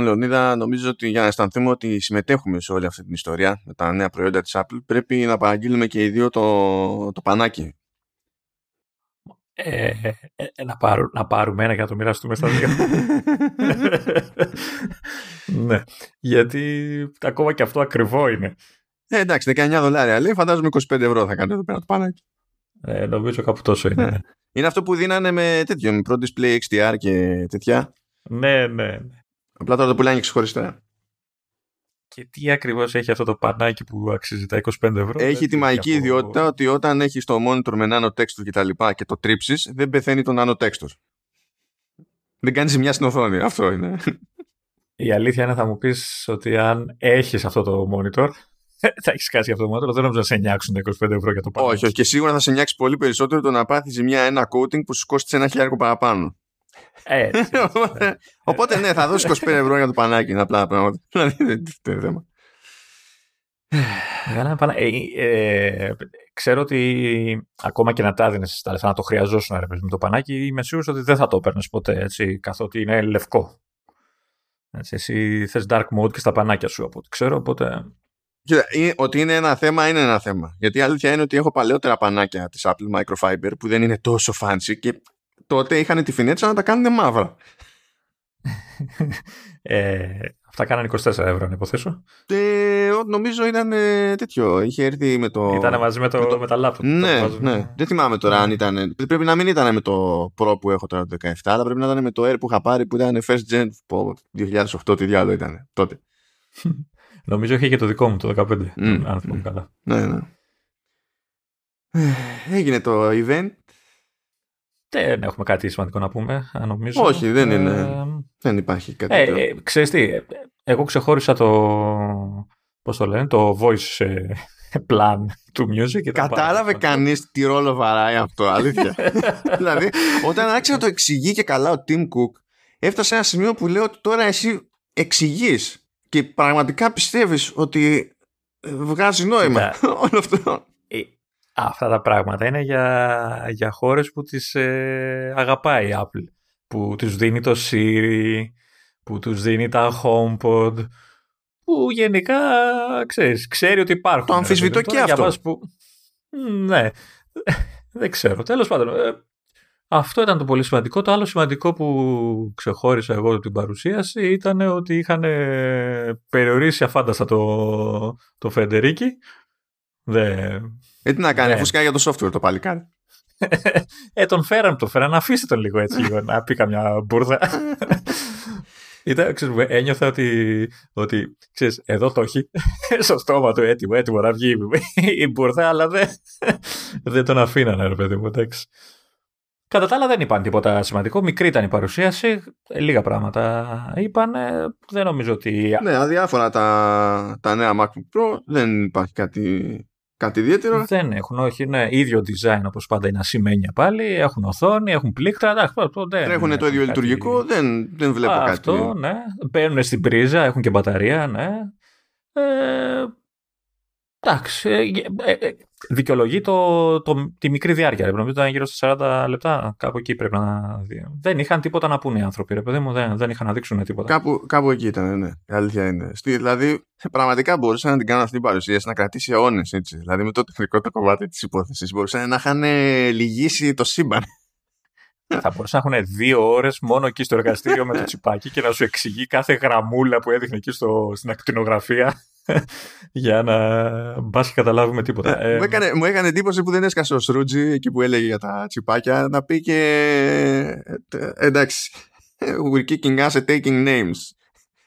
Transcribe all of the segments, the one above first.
Λοιπόν, Λεωνίδα, νομίζω ότι για να αισθανθούμε ότι συμμετέχουμε σε όλη αυτή την ιστορία με τα νέα προϊόντα της Apple, πρέπει να παραγγείλουμε και οι δύο το, το πανάκι. Ε, ε, ε, να, πάρου, να πάρουμε ένα για να το μοιραστούμε στα δύο. ναι, γιατί ακόμα και αυτό ακριβό είναι. Ε, εντάξει, 19 δολάρια λέει, φαντάζομαι 25 ευρώ θα κάνει εδώ πέρα το πανάκι. Ε, νομίζω κάπου τόσο είναι. Ναι. Είναι αυτό που δίνανε με τέτοιο, με Pro Display XDR και τέτοια. Ναι, ναι, ναι. Απλά τώρα το πουλάνε ξεχωριστά. Και τι ακριβώς έχει αυτό το πανάκι που αξίζει τα 25 ευρώ. Έχει τη μαγική ιδιότητα ότι όταν έχεις το monitor με nano texture και τα λοιπά και το τρίψεις, δεν πεθαίνει το nano texture. Δεν κάνεις ζημιά στην οθόνη. Αυτό είναι. Η αλήθεια είναι θα μου πεις ότι αν έχεις αυτό το monitor, θα έχεις κάτι αυτό το monitor, δεν νομίζω να σε νιάξουν τα 25 ευρώ για το πανάκι. Όχι, όχι. Και σίγουρα θα σε νιάξει πολύ περισσότερο το να πάθεις ζημιά ένα coating που σου κόστησε ένα χιλιάρικο παραπάνω. Έτσι, Οπότε ναι, θα δώσει 25 ευρώ για το πανάκι. Είναι απλά πράγματα. Δηλαδή δεν είναι θέμα. Ε, ξέρω ότι ακόμα και να τα έδινες τα λεφτά να το χρειαζόσουν ρε, με το πανάκι, είμαι σίγουρος ότι δεν θα το έπαιρνες ποτέ έτσι, καθότι είναι λευκό. Έτσι, εσύ θες dark mode και στα πανάκια σου από ό,τι ξέρω, οπότε. Κοίτα, ότι είναι ένα θέμα είναι ένα θέμα. Γιατί η αλήθεια είναι ότι έχω παλαιότερα πανάκια της Apple Microfiber που δεν είναι τόσο fancy και τότε είχαν τη φινέτσα να τα κάνουν μαύρα. ε, αυτά κάνανε 24 ευρώ, να υποθέσω. Ε, νομίζω ήταν ε, τέτοιο. Είχε έρθει με το. Ήταν μαζί με, το, με, με τα laptop. Ναι, ναι. Δεν θυμάμαι τώρα αν ήταν. Πρέπει να μην ήταν με το Pro που έχω τώρα το 17, αλλά πρέπει να ήταν με το Air που είχα πάρει που ήταν first gen. Το 2008, τι διάλογο ήταν τότε. νομίζω είχε και το δικό μου το 15, mm. αν θυμάμαι καλά. Ναι, ναι. Έγινε το event δεν έχουμε κάτι σημαντικό να πούμε, νομίζω. Όχι, δεν είναι. Ε, δεν υπάρχει κάτι. Ε, ε, ξέρεις τι, εγώ ξεχώρισα το, πώς το λένε, το voice ε, plan του music. Κατάλαβε κανείς τι ρόλο βαράει αυτό, αλήθεια. δηλαδή, όταν άρχισε να το εξηγεί και καλά ο Tim Cook, έφτασε σε ένα σημείο που λέω ότι τώρα εσύ εξηγείς και πραγματικά πιστεύεις ότι βγάζει νόημα όλο αυτό. Αυτά τα πράγματα είναι για, για χώρες που τις ε, αγαπάει η Apple. Που τους δίνει το Siri, που τους δίνει τα HomePod, που γενικά ξέρεις, ξέρει ότι υπάρχουν. Το αμφισβητώ και αυτό. Που... Ναι, δεν ξέρω. Τέλος πάντων, ε, αυτό ήταν το πολύ σημαντικό. Το άλλο σημαντικό που ξεχώρισα εγώ την παρουσίαση ήταν ότι είχαν περιορίσει αφάνταστα το, το Φεντερίκι. Δεν, ε, τι να κάνει, ναι. αφού για το software το παλικάρι. ε, τον φέραν, τον φέραν, αφήστε τον λίγο έτσι, λίγο, να πει καμιά μπουρδα. Ήταν, ξέρεις, ένιωθα ότι, ότι ξέρεις, εδώ το έχει στο στόμα του έτοιμο, έτοιμο να βγει η μπουρδα, αλλά δεν, δεν τον αφήνανε, ρε παιδί μου, εντάξει. Κατά τα άλλα δεν είπαν τίποτα σημαντικό. Μικρή ήταν η παρουσίαση. Λίγα πράγματα είπαν. Δεν νομίζω ότι. Ναι, αδιάφορα τα, τα νέα MacBook Pro. Δεν υπάρχει κάτι Κάτι ιδιαίτερο. Δεν έχουν, όχι. Ναι, ίδιο design όπως πάντα είναι ασημένια πάλι. Έχουν οθόνη, έχουν πλήκτρα. Έχουν το ίδιο λειτουργικό. Δεν, δεν βλέπω Α, κάτι. Αυτό, ναι. Μπαίνουν στην πρίζα, έχουν και μπαταρία, ναι. Ε, εντάξει. Ε, ε, ε δικαιολογεί το, το, τη μικρή διάρκεια. Ρε. Νομίζω ήταν γύρω στα 40 λεπτά. Κάπου εκεί πρέπει να δει. Δεν είχαν τίποτα να πούνε οι άνθρωποι. Ρε, παιδί μου, δεν, δεν είχαν να δείξουν τίποτα. Κάπου, κάπου εκεί ήταν, ναι. Η αλήθεια είναι. Στη, δηλαδή, πραγματικά μπορούσαν να την κάνουν αυτή την παρουσίαση να κρατήσει αιώνες. Δηλαδή, με το τεχνικό το κομμάτι της υπόθεσης μπορούσαν να είχαν λυγίσει το σύμπαν. Θα μπορούσαν να έχουν δύο ώρες μόνο εκεί στο εργαστήριο με το τσιπάκι και να σου εξηγεί κάθε γραμμούλα που έδειχνε εκεί στο, στην ακτινογραφία για να μπας και καταλάβουμε τίποτα. Ε, μου, έκανε, μου έκανε εντύπωση που δεν έσκασε ο Σρούτζι εκεί που έλεγε για τα τσιπάκια να πει και ε, εντάξει we're kicking us at taking names.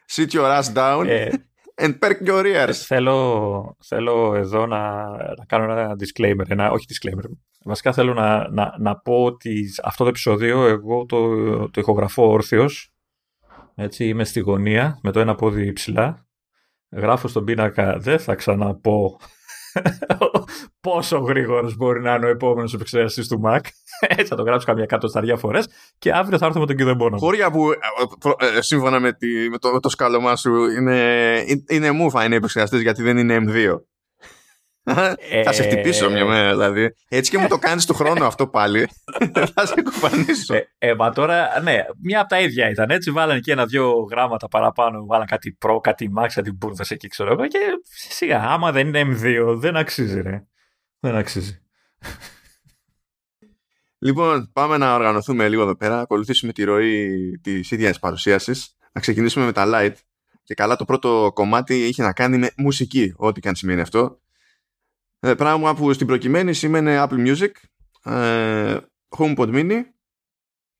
Sit your ass down ε, and perk your ears. θέλω, θέλω εδώ να, να κάνω ένα disclaimer ένα, όχι disclaimer. Βασικά θέλω να, να, να πω ότι αυτό το επεισόδιο εγώ το, το ηχογραφώ όρθιος. Έτσι είμαι στη γωνία με το ένα πόδι ψηλά γράφω στον πίνακα δεν θα ξαναπώ πόσο γρήγορος μπορεί να είναι ο επόμενος επεξεργαστής του Mac. Έτσι θα το γράψω καμιά εκατοσταριά φορές και αύριο θα έρθω με τον κυδεμπόνο. Χώρια που ε, ε, σύμφωνα με, τη, με, το, το σκάλωμά σου είναι, είναι μούφα είναι επεξεργαστής γιατί δεν είναι M2. Θα σε χτυπήσω μια μέρα δηλαδή. Έτσι και μου το κάνεις του χρόνου αυτό πάλι. θα σε κουφανίσω. Ε, ε, μα τώρα, ναι, μια από τα ίδια ήταν έτσι. Βάλανε και ένα-δυο γράμματα παραπάνω. Βάλανε κάτι προ, κάτι max, κάτι μπούρδε εκεί, ξέρω εγώ. Και σιγά, άμα δεν είναι M2, δεν αξίζει, ρε. Δεν αξίζει. Λοιπόν, πάμε να οργανωθούμε λίγο εδώ πέρα, ακολουθήσουμε τη ροή της ίδιας παρουσίασης. Να ξεκινήσουμε με τα light. Και καλά, το πρώτο κομμάτι είχε να κάνει με μουσική, ό,τι και αν σημαίνει αυτό. Ε, πράγμα που στην προκειμένη σημαίνει Apple Music, ε, HomePod Mini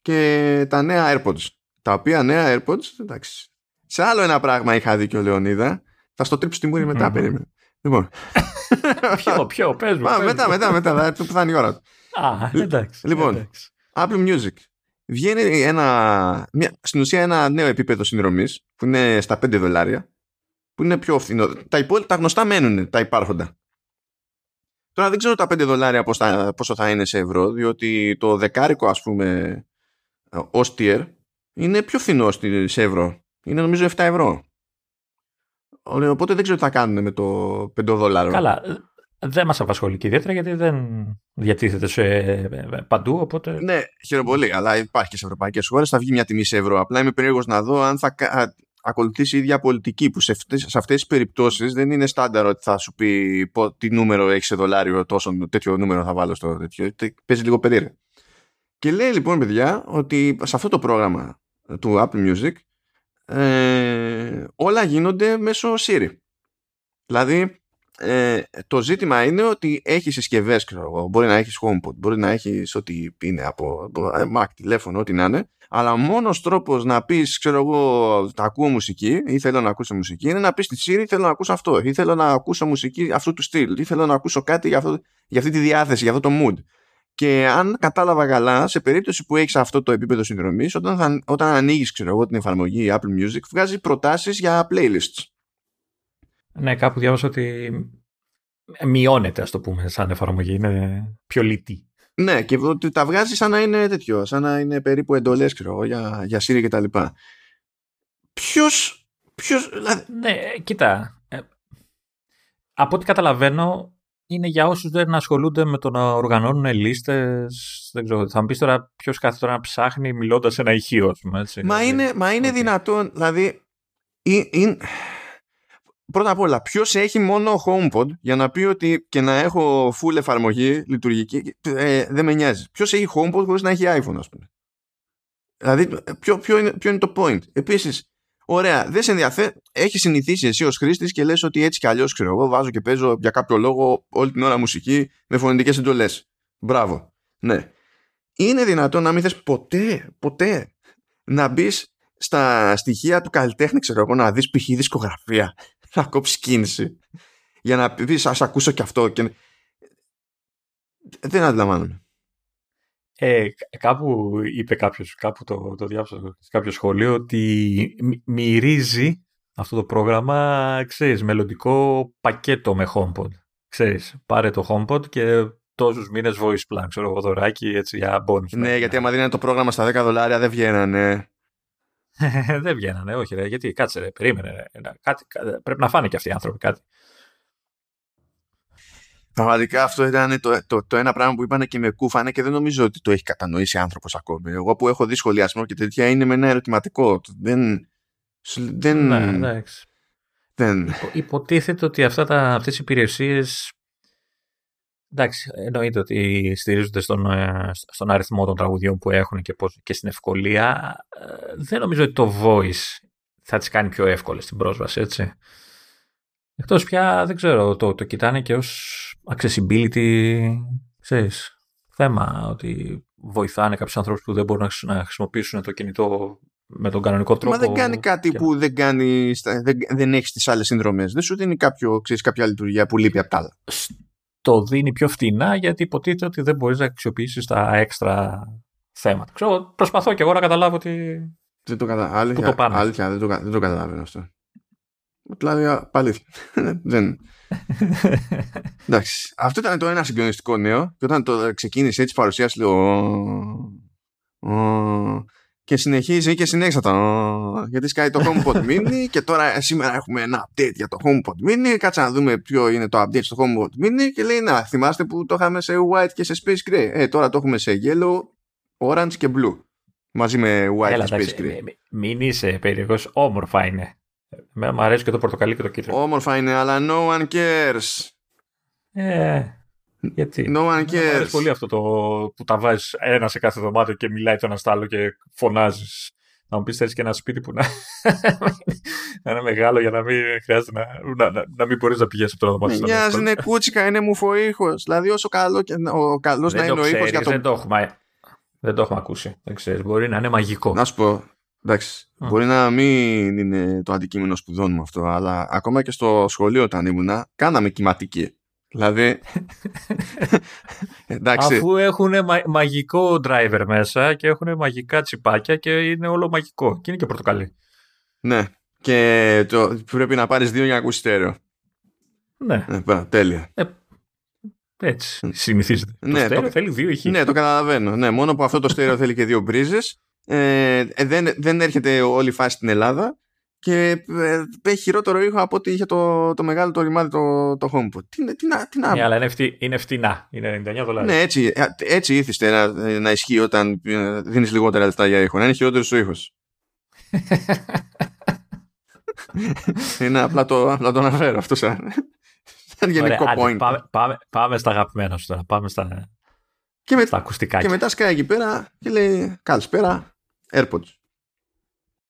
και τα νέα AirPods. Τα οποία νέα AirPods, εντάξει. Σε άλλο ένα πράγμα είχα δει και ο Λεωνίδα. Θα στο τρίψω τη μούρη μετά, περίμενε. Λοιπόν. ποιο, ποιο, πες μου. μετά, μετά, μετά, που θα είναι η ώρα του. Α, εντάξει. Λοιπόν, Apple Music. Βγαίνει ένα, μια, στην ουσία ένα νέο επίπεδο συνδρομής που είναι στα 5 δολάρια. Που είναι πιο φθηνό. Τα υπόλοιπα, τα γνωστά μένουν, τα υπάρχοντα. Τώρα δεν ξέρω τα 5 δολάρια πόσο θα είναι σε ευρώ, διότι το δεκάρικο ας πούμε ως tier είναι πιο φθηνό σε ευρώ. Είναι νομίζω 7 ευρώ. Οπότε δεν ξέρω τι θα κάνουν με το 5 δολάριο. Καλά δεν μας απασχολεί και ιδιαίτερα γιατί δεν διατίθεται σε παντού. Οπότε... Ναι, χαίρομαι πολύ. Αλλά υπάρχει και σε ευρωπαϊκές χώρες. Θα βγει μια τιμή σε ευρώ. Απλά είμαι περίεργος να δω αν θα ακολουθήσει η ίδια πολιτική που σε αυτές τις περιπτώσεις δεν είναι στάνταρ ότι θα σου πει τι νούμερο έχεις σε δολάριο, τόσο τέτοιο νούμερο θα βάλω στο τέτοιο. Παίζει λίγο περίεργα. Και λέει λοιπόν, παιδιά, ότι σε αυτό το πρόγραμμα του Apple Music ε, όλα γίνονται μέσω Siri. Δηλαδή, ε, το ζήτημα είναι ότι έχεις συσκευές, μπορεί να έχεις HomePod, μπορεί να έχεις ό,τι είναι από ε, Mac, τηλέφωνο, ό,τι να είναι, αλλά μόνος τρόπος να πεις, ξέρω εγώ, τα ακούω μουσική ή θέλω να ακούσω μουσική είναι να πεις στη Siri θέλω να ακούσω αυτό, ή θέλω να ακούσω μουσική αυτού του στυλ, ή θέλω να ακούσω κάτι για, αυτό, για αυτή τη διάθεση, για αυτό το mood. Και αν κατάλαβα καλά, σε περίπτωση που έχεις αυτό το επίπεδο συνδρομής, όταν, όταν ανοίγεις, ξέρω εγώ, την εφαρμογή Apple Music, βγάζει προτάσεις για playlists. Ναι, κάπου διάβασα ότι μειώνεται, ας το πούμε, σαν εφαρμογή. Είναι πιο λιτή. Ναι, και ότι τα βγάζει σαν να είναι τέτοιο, σαν να είναι περίπου εντολές, για, για Siri και τα λοιπά. Ποιος. Ποιος, δηλαδή... Ναι, κοίτα. Ε, από ό,τι καταλαβαίνω, είναι για όσους δεν ασχολούνται με το να οργανώνουν λίστες. Δεν ξέρω, θα μου πεις τώρα ποιος κάθε τώρα να ψάχνει μιλώντας σε ένα ηχείο, έτσι. Μα είναι, μα είναι δυνατόν, δηλαδή. Είναι, πρώτα απ' όλα, ποιος έχει μόνο HomePod για να πει ότι και να έχω full εφαρμογή λειτουργική, ε, δεν με νοιάζει. Ποιος έχει HomePod χωρίς να έχει iPhone, ας πούμε. Δηλαδή, ποιο, ποιο, είναι, ποιο είναι το point. Επίσης, ωραία, δεν σε ενδιαφέρει. Έχεις συνηθίσει εσύ ως χρήστης και λες ότι έτσι κι αλλιώς ξέρω εγώ, βάζω και παίζω για κάποιο λόγο όλη την ώρα μουσική με φωνητικές εντολές. Μπράβο. Ναι. Είναι δυνατόν να μην θες ποτέ, ποτέ να μπεις στα στοιχεία του καλλιτέχνη, ξέρω εγώ, να δεις π.χ. δισκογραφία να κόψεις κίνηση. Για να πεις ας ακούσω και αυτό και... δεν αντιλαμβάνομαι. Ε, κάπου είπε κάποιος κάπου το, το διάβασα σε κάποιο σχολείο ότι μυρίζει αυτό το πρόγραμμα ξέρεις, μελλοντικό πακέτο με HomePod. Ξέρεις, πάρε το HomePod και τόσους μήνες voice plan ξέρω εγώ δωράκι έτσι για bonus ναι γιατί άμα δίνανε το πρόγραμμα στα 10 δολάρια δεν βγαίνανε δεν βγαίνανε, όχι ρε, γιατί κάτσε ρε, περίμενε ρε, κάτι, πρέπει να φάνε και αυτοί οι άνθρωποι κάτι. Πραγματικά αυτό ήταν το, το, το, ένα πράγμα που είπανε και με κούφανε και δεν νομίζω ότι το έχει κατανοήσει άνθρωπος ακόμη. Εγώ που έχω δει σχολιασμό και τέτοια είναι με ένα ερωτηματικό. Δεν. δεν ναι, εντάξει. Δεν... Υποτίθεται ότι αυτά τα, αυτές οι υπηρεσίες Εντάξει, εννοείται ότι στηρίζονται στον, ε, στον αριθμό των τραγουδιών που έχουν και, πώς, και στην ευκολία. Ε, δεν νομίζω ότι το voice θα τις κάνει πιο εύκολες στην πρόσβαση, έτσι. Εκτός πια, δεν ξέρω, το, το κοιτάνε και ως accessibility, ξέρεις, θέμα, ότι βοηθάνε κάποιους ανθρώπους που δεν μπορούν να χρησιμοποιήσουν το κινητό με τον κανονικό τρόπο. Μα δεν κάνει κάτι που δεν, κάνει, δεν, δεν έχεις τις άλλες συνδρομές. Δεν σου δίνει κάποιο, ξέρεις, κάποια λειτουργία που λείπει από τα άλλα το δίνει πιο φτηνά γιατί υποτίθεται ότι δεν μπορείς να αξιοποιήσεις τα έξτρα θέματα. Ξέρω, προσπαθώ και εγώ να καταλάβω ότι δεν το, κατα... αλήθεια, το πάνε. Αλήθεια, δεν το, δεν το καταλαβαίνω αυτό. Δηλαδή, πάλι δεν... Εντάξει. Αυτό ήταν το ένα συγκλονιστικό νέο και όταν το ξεκίνησε έτσι παρουσίαση λέω και συνεχίζει και συνέχισα το γιατί σκάει το HomePod Mini και τώρα σήμερα έχουμε ένα update για το HomePod Mini. Κάτσε να δούμε ποιο είναι το update στο HomePod Mini και λέει να θυμάστε που το είχαμε σε white και σε space gray. Ε, τώρα το έχουμε σε yellow, orange και blue. Μαζί με white Έλα, και space εντάξει, gray. μην είσαι περίεργος, όμορφα είναι. Εμένα μου αρέσει και το πορτοκαλί και το κίτρινο. όμορφα είναι αλλά no one cares. Ε, γιατί; no one Μου αρέσει cares πολύ αυτό το που τα βάζεις ένα σε κάθε δωμάτιο και μιλάει το ένα στο άλλο και φωνάζεις. Να μου πεις θέλεις και ένα σπίτι που να, να είναι μεγάλο για να μην χρειάζεται να, να, να, να μην μπορείς να πηγαίνεις από το ένα δωμάτιο στο άλλο. Μοιάζει, είναι κούτσικα, είναι μουφο ήχος. Δηλαδή, όσο καλό και ο καλός να Δεν είναι το ο ήχος ξέρεις, για το δεν το έχουμε. Δεν το έχουμε ακούσει. Δεν ξέρεις. Μπορεί να είναι μαγικό. Να σου πω, εντάξει, Α. μπορεί να μην είναι το αντικείμενο σπουδών μου αυτό, αλλά ακόμα και στο σχολείο όταν ήμουνα, κάναμε κυματική. Δηλαδή, εντάξει, Αφού έχουν μα- μαγικό driver μέσα και έχουν μαγικά τσιπάκια και είναι όλο μαγικό. Και είναι και πορτοκαλί. ναι. Και το, πρέπει να πάρεις δύο για να ακούσεις στέρεο. Ναι, Ναι, πέρα, τέλεια. έτσι. Συνηθίζεται. Ναι, το στέρεο το- θέλει δύο ηχεία. Ναι, το καταλαβαίνω. Ναι, μόνο που αυτό το στέρεο θέλει και δύο μπρίζες. Ε, ε, δεν, δεν έρχεται όλη η φάση στην Ελλάδα και ε, έχει χειρότερο ήχο από ό,τι είχε το, το μεγάλο το ρημάδι το, το HomePod. Τι, να- τι, να- τι να Ναι, αλλά είναι, φτυ, είναι φτηνά. Είναι 99 δολάρια. Ναι, έτσι, ε, έτσι ήθιστε να, να ισχύει όταν ε, δίνεις λιγότερα λεφτά για ήχο. Να είναι χειρότερος ο ήχος. είναι απλά το, απλά το αναφέρω αυτό σαν, σαν γενικό Ωραία, άντε, point. πάμε, πάμε, πάμε στα αγαπημένα σου τώρα. Πάμε στα, Και, με, στα ακουστικά. και μετά σκάει εκεί πέρα και λέει καλησπέρα, AirPods.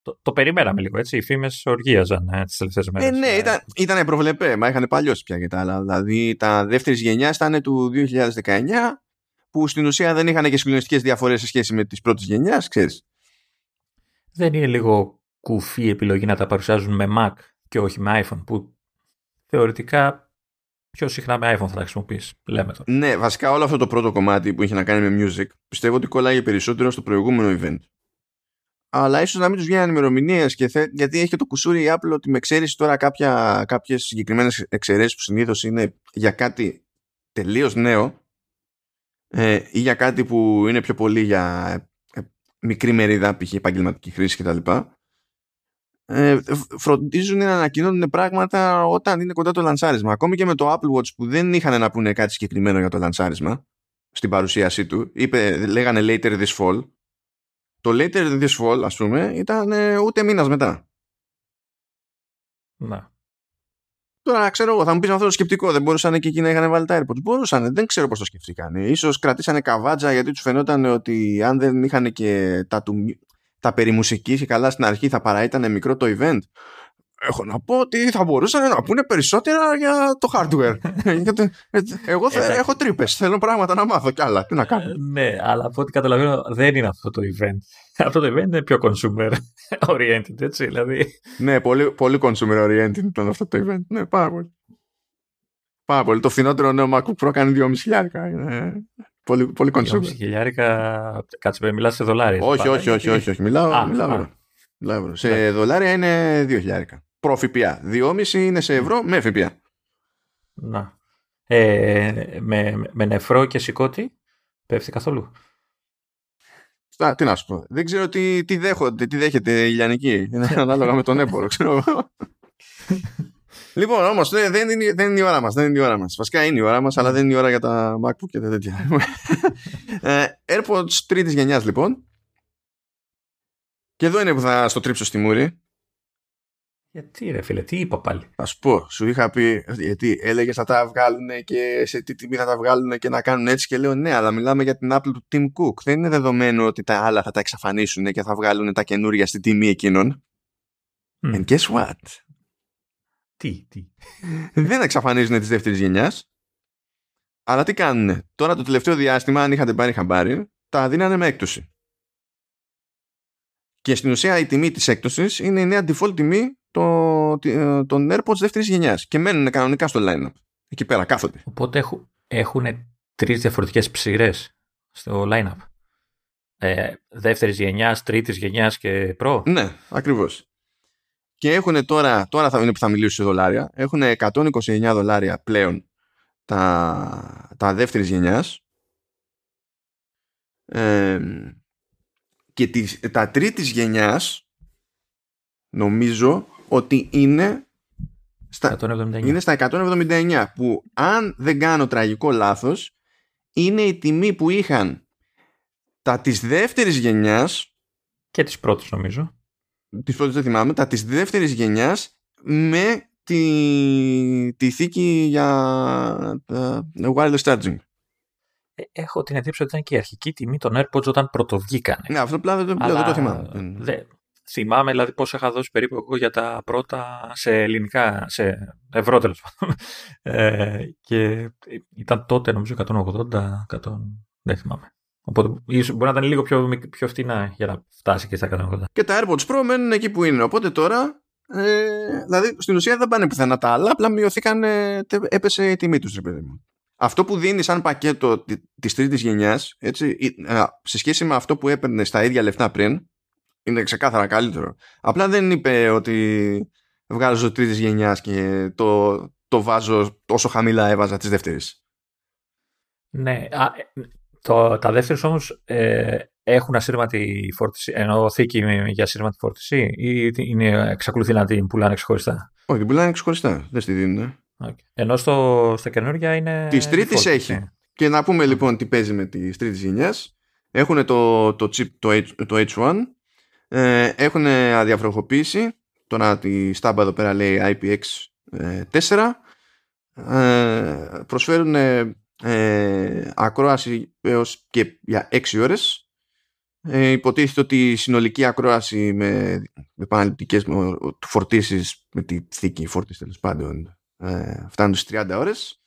Το, το περιμέναμε λίγο, έτσι. Οι φήμες οργίαζαν ε, τις τελευταίες μέρες. Ε, ναι, ήταν, ήταν προβλεπέ, μα είχαν παλιώσει πια και τα άλλα. Δηλαδή τα δεύτερης γενιάς ήταν του 2019, που στην ουσία δεν είχαν και συγκλονιστικές διαφορές σε σχέση με τις πρώτες γενιάς, ξέρεις. Δεν είναι λίγο κουφή η επιλογή να τα παρουσιάζουν με Mac και όχι με iPhone, που θεωρητικά πιο συχνά με iPhone θα τα χρησιμοποιείς. Λέμε τώρα. Ναι, βασικά όλο αυτό το πρώτο κομμάτι που είχε να κάνει με music πιστεύω ότι κολλάει περισσότερο στο προηγούμενο event. Αλλά ίσως να μην τους βγαίνουν ημερομηνίες γιατί έχει και το κουσούρι η Apple ότι με εξαίρεση τώρα κάποια, κάποιες συγκεκριμένες εξαιρέσεις που συνήθως είναι για κάτι τελείως νέο ε, ή για κάτι που είναι πιο πολύ για ε, μικρή μερίδα, π.χ. επαγγελματική χρήση κτλ. Ε, φροντίζουν να ανακοινώνουν πράγματα όταν είναι κοντά το λανσάρισμα. Ακόμη και με το Apple Watch που δεν είχαν να πούνε κάτι συγκεκριμένο για το λανσάρισμα στην παρουσίασή του, είπε, λέγανε later this fall. Το later this fall, ας πούμε, ήταν ε, ούτε μήνας μετά. Να. Τώρα ξέρω εγώ, θα μου πεις αυτό το σκεπτικό. Δεν μπορούσαν και εκεί να είχαν βάλει τα AirPods. Μπορούσαν, δεν ξέρω πώς το σκεφτήκαν. σω κρατήσανε καβάτζα γιατί τους φαινόταν ότι αν δεν είχαν και τα, του, τα περί μουσικής και καλά στην αρχή θα παρά ήταν μικρό το event. Έχω να πω ότι θα μπορούσαν να πούνε περισσότερα για το hardware. γιατί, εγώ θα, Εντάξει. έχω τρύπες. Θέλω πράγματα να μάθω κι άλλα. Τι να κάνω. Ε, ναι, αλλά από ό,τι καταλαβαίνω δεν είναι αυτό το event. Αυτό το event είναι πιο consumer oriented, έτσι. Δηλαδή, ναι, πολύ, πολύ consumer oriented ήταν αυτό το event. Ναι, πάρα πολύ. Πάρα πολύ. Το φθηνότερο νέο MacBook Pro κάνει 2,5 χιλιάρικα. Είναι πολύ, πολύ consumer. χιλιάρικα. Κάτσε, πρέπει μιλάς σε δολάρια. Όχι, Πάντα, όχι, όχι, γιατί- όχι, όχι. Μιλάω, Α, μιλάω, α. ευρώ. μιλάω ευρώ. Σε δολάρια είναι 2 χιλιάρικα. Προ-ΦΠΑ. 2,5 είναι σε ευρώ με ΦΠΑ. Να. Ε, με, με νεφρό και σηκώτη πέφτει καθόλου. Στα, τι να σου πω. Δεν ξέρω τι, τι, δέχονται, τι δέχεται η Λιανική. Είναι ανάλογα με τον έμπορο, ξέρω εγώ. λοιπόν, όμως δεν, δεν, είναι, δεν είναι η ώρα μας. Δεν είναι η ώρα μας. Βασικά είναι η ώρα μας, αλλά δεν είναι η ώρα για τα MacBook και τα τέτοια. ε, AirPods τρίτης γενιάς, λοιπόν. Και εδώ είναι που θα στο τρίψω στη μούρη. Γιατί ρε φίλε, τι είπα πάλι; Θα σου πω, σου είχα πει, γιατί έλεγες θα τα βγάλουν και σε τι τιμή θα τα βγάλουν και να κάνουν έτσι. Και λέω ναι, αλλά μιλάμε για την Apple του Tim Cook. Δεν είναι δεδομένο ότι τα άλλα θα τα εξαφανίσουν και θα βγάλουν τα καινούρια στη τιμή εκείνων. Μμ. And guess what? Τι, τι. Δεν εξαφανίζουν της δεύτερης γενιάς. Αλλά τι κάνουν. Τώρα το τελευταίο διάστημα, αν είχατε πάρει χαμπάρι, τα δίνανε με έκπτωση. Και στην ουσία η τιμή της έκπτωσης είναι η νέα default τιμή το- τη- των AirPods δεύτερης γενιάς και μένουν κανονικά στο line-up. Εκεί πέρα κάθονται. Οπότε έχουν, έχουν τρεις διαφορετικές ψηρές στο line-up. Ε, δεύτερης γενιάς, τρίτης γενιάς και προ. Ναι, ακριβώς. Και έχουν τώρα, τώρα θα είναι που θα μιλήσω σε δολάρια, έχουν 129 δολάρια πλέον τα, τα δεύτερης γενιάς. Ε, και τις, τα τρίτης γενιάς νομίζω ότι είναι στα, 179. είναι στα 179 που αν δεν κάνω τραγικό λάθος είναι η τιμή που είχαν τα της δεύτερης γενιάς και της πρώτης νομίζω τις πρώτες δεν θυμάμαι τα της δεύτερης γενιάς με τη, τη θήκη για uh, wireless charging ε, έχω την εντύπωση ότι ήταν και η αρχική τιμή των AirPods όταν πρωτοβγήκανε. Ναι, αυτό πλέον δεν, δεν το θυμάμαι. Δε, θυμάμαι δηλαδή πόσο είχα δώσει περίπου εγώ για τα πρώτα σε ελληνικά, σε ευρώ τέλος πάντων. Ε, και ήταν τότε νομίζω 180, 100, δεν θυμάμαι. Οπότε μπορεί να ήταν λίγο πιο, πιο φτηνά για να φτάσει και στα 180. Και τα AirPods Pro μένουν εκεί που είναι. Οπότε τώρα ε, δηλαδή στην ουσία δεν πάνε πουθενά τα άλλα, απλά μειωθήκαν, έπεσε η τιμή τους, ρε παιδί μου αυτό που δίνει σαν πακέτο τη τρίτης γενιάς, σε σχέση με αυτό που έπαιρνε στα ίδια λεφτά πριν, είναι ξεκάθαρα καλύτερο. Απλά δεν είπε ότι βγάζω τρίτης γενιάς και το, το βάζω όσο χαμηλά έβαζα της δεύτερης. Ναι. Α, το, τα δεύτερες όμως ε, έχουν ασύρματη φόρτιση, ενώ θήκη για ασύρματη φόρτιση, ή είναι, εξακολουθεί να την πουλάνε ξεχωριστά; Όχι, την πουλάνε ξεχωριστά. Δεν στη δίνουν. Okay. Ενώ στο, στα καινούργια είναι. Της τρίτης έχει. Και να πούμε λοιπόν τι παίζει με τη τρίτης γενιάς. Έχουν το, το chip το, H, το H1. Ε, έχουν αδιαφροχοποίηση. Τώρα τη στάμπα εδώ πέρα λέει IPX4. Ε, προσφέρουν ε, ακρόαση έως και για 6 ώρες. Ε, υποτίθεται ότι η συνολική ακρόαση με επαναληπτικές φορτίσεις με τη θήκη φόρτιση τέλος πάντων ε, φτάνουν στις 30 ώρες.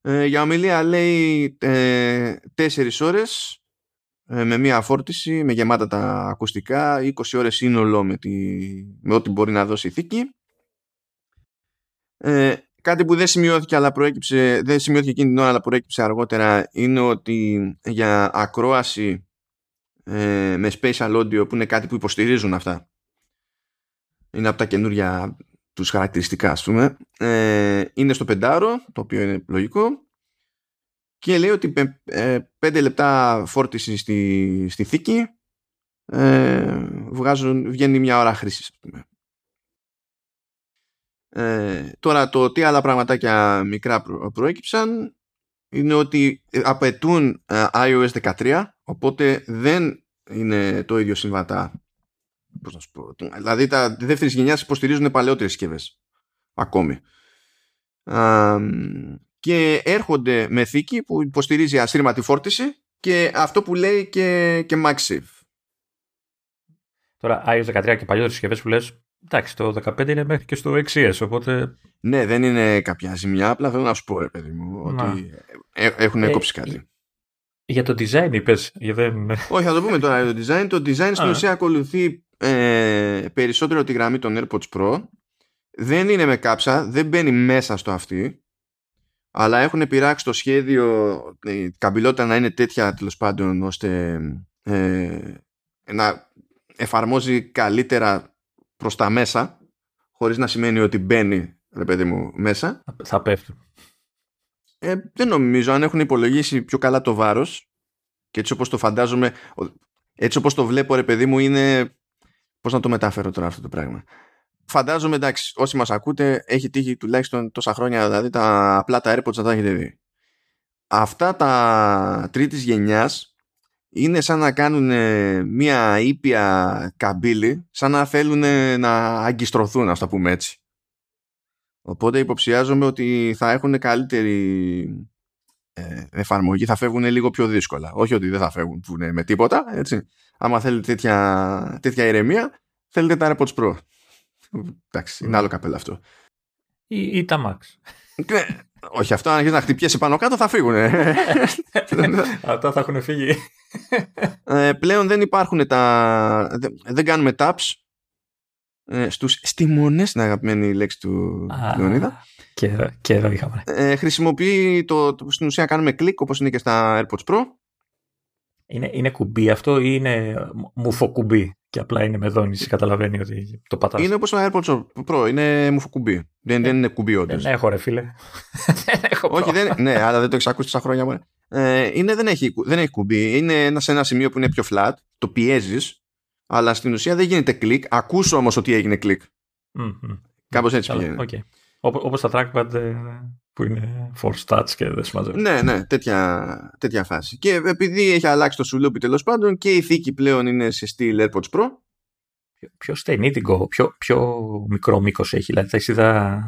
Ε, για ομιλία λέει ε, 4 ώρες ε, με μία φόρτιση, με γεμάτα τα ακουστικά, 20 ώρες σύνολο με, τη, με ό,τι μπορεί να δώσει η θήκη. Ε, κάτι που δεν σημειώθηκε αλλά προέκυψε, δεν σημειώθηκε εκείνη την ώρα αλλά προέκυψε αργότερα είναι ότι για ακρόαση ε, με spatial audio που είναι κάτι που υποστηρίζουν αυτά είναι από τα καινούρια τους χαρακτηριστικά ας πούμε ε, είναι στο πεντάρο το οποίο είναι λογικό και λέει ότι ε, πέντε λεπτά φόρτιση στη, στη θήκη ε, βγάζουν, βγαίνει μια ώρα χρήσης ε, τώρα το τι άλλα πραγματάκια μικρά προ, προέκυψαν είναι ότι απαιτούν ε, iOS 13 οπότε δεν είναι το ίδιο συμβατά πώς να σου πω, δηλαδή τα δεύτερης γενιάς υποστηρίζουν παλαιότερες συσκευές. ακόμη. Και έρχονται με θήκη που υποστηρίζει ασύρματη φόρτιση και αυτό που λέει και, και MagSafe. Τώρα, iOS 13 και παλιότερες συσκευές που λες, εντάξει, το 15 είναι μέχρι και στο 6S, οπότε. Ναι, δεν είναι κάποια ζημιά. Απλά θέλω να σου πω, ρε παιδί μου, ότι ε, έχουν ε, κόψει κάτι. Για το design είπες. Δεν... Όχι, θα το πούμε τώρα για το design. Το design στην ουσία ακολουθεί ε, περισσότερο τη γραμμή των AirPods Pro δεν είναι με κάψα, δεν μπαίνει μέσα στο αυτή αλλά έχουν πειράξει το σχέδιο η καμπυλότητα να είναι τέτοια τέλος πάντων ώστε ε, να εφαρμόζει καλύτερα προς τα μέσα χωρίς να σημαίνει ότι μπαίνει ρε παιδί μου μέσα. Θα πέφτει. Ε, δεν νομίζω. Αν έχουν υπολογίσει πιο καλά το βάρος και έτσι όπως το φαντάζομαι έτσι όπως το βλέπω ρε παιδί μου είναι Πώς να το μεταφέρω τώρα αυτό το πράγμα. Φαντάζομαι εντάξει, όσοι μας ακούτε, έχει τύχει τουλάχιστον τόσα χρόνια, δηλαδή τα απλά τα AirPods να τα έχετε δει. Αυτά τα τρίτης γενιάς είναι σαν να κάνουν μια ήπια καμπύλη, σαν να θέλουν να αγκιστρωθούν, ας τα πούμε έτσι. Οπότε υποψιάζομαι ότι θα έχουν καλύτερη ε, εφαρμογή, θα φεύγουν λίγο πιο δύσκολα. Όχι ότι δεν θα φεύγουν με τίποτα, έτσι άμα θέλετε τέτοια, τέτοια ηρεμία, θέλετε τα AirPods Pro. Εντάξει, είναι άλλο καπέλα αυτό. Ή, ή τα Max. Ναι, όχι, αυτό αν αρχίσει να χτυπιέσει πάνω κάτω θα φύγουν. Αυτά θα έχουν φύγει. Ε, πλέον δεν υπάρχουν τα... Δεν κάνουμε taps ε, στους στιμονές, την αγαπημένη λέξη του Λεωνίδα. Και, και εδώ είχαμε. Ε, χρησιμοποιεί το, το, στην ουσία κάνουμε κλικ όπως είναι και στα AirPods Pro είναι, είναι κουμπί αυτό ή είναι μουφοκουμπί; Και απλά είναι με δόνηση, καταλαβαίνει ότι το πατάς. Είναι όπως το AirPods Pro, είναι μουφοκουμπί. Δεν, δεν είναι κουμπί όντως. Δεν έχω ρε φίλε. δεν έχω Όχι, δεν, ναι, αλλά δεν το έχεις ακούσει τόσα χρόνια. ε, είναι, δεν, έχει, δεν έχει κουμπί. Είναι ένα, σε ένα σημείο που είναι πιο flat, το πιέζεις, αλλά στην ουσία δεν γίνεται κλικ. Ακούς όμως ότι έγινε κλικ. Mm-hmm. Κάπως έτσι πηγαίνει. Okay. Όπως τα trackpad ε, που είναι force touch και δεν συμμαζεύει. Ναι, ναι, τέτοια, τέτοια φάση. Και επειδή έχει αλλάξει το σουλούπι τέλος πάντων και η θήκη πλέον είναι σε στυλ AirPods Pro. Πιο, πιο στενή την κόβω, πιο, πιο μικρό μήκος έχει. Δηλαδή τα είδα,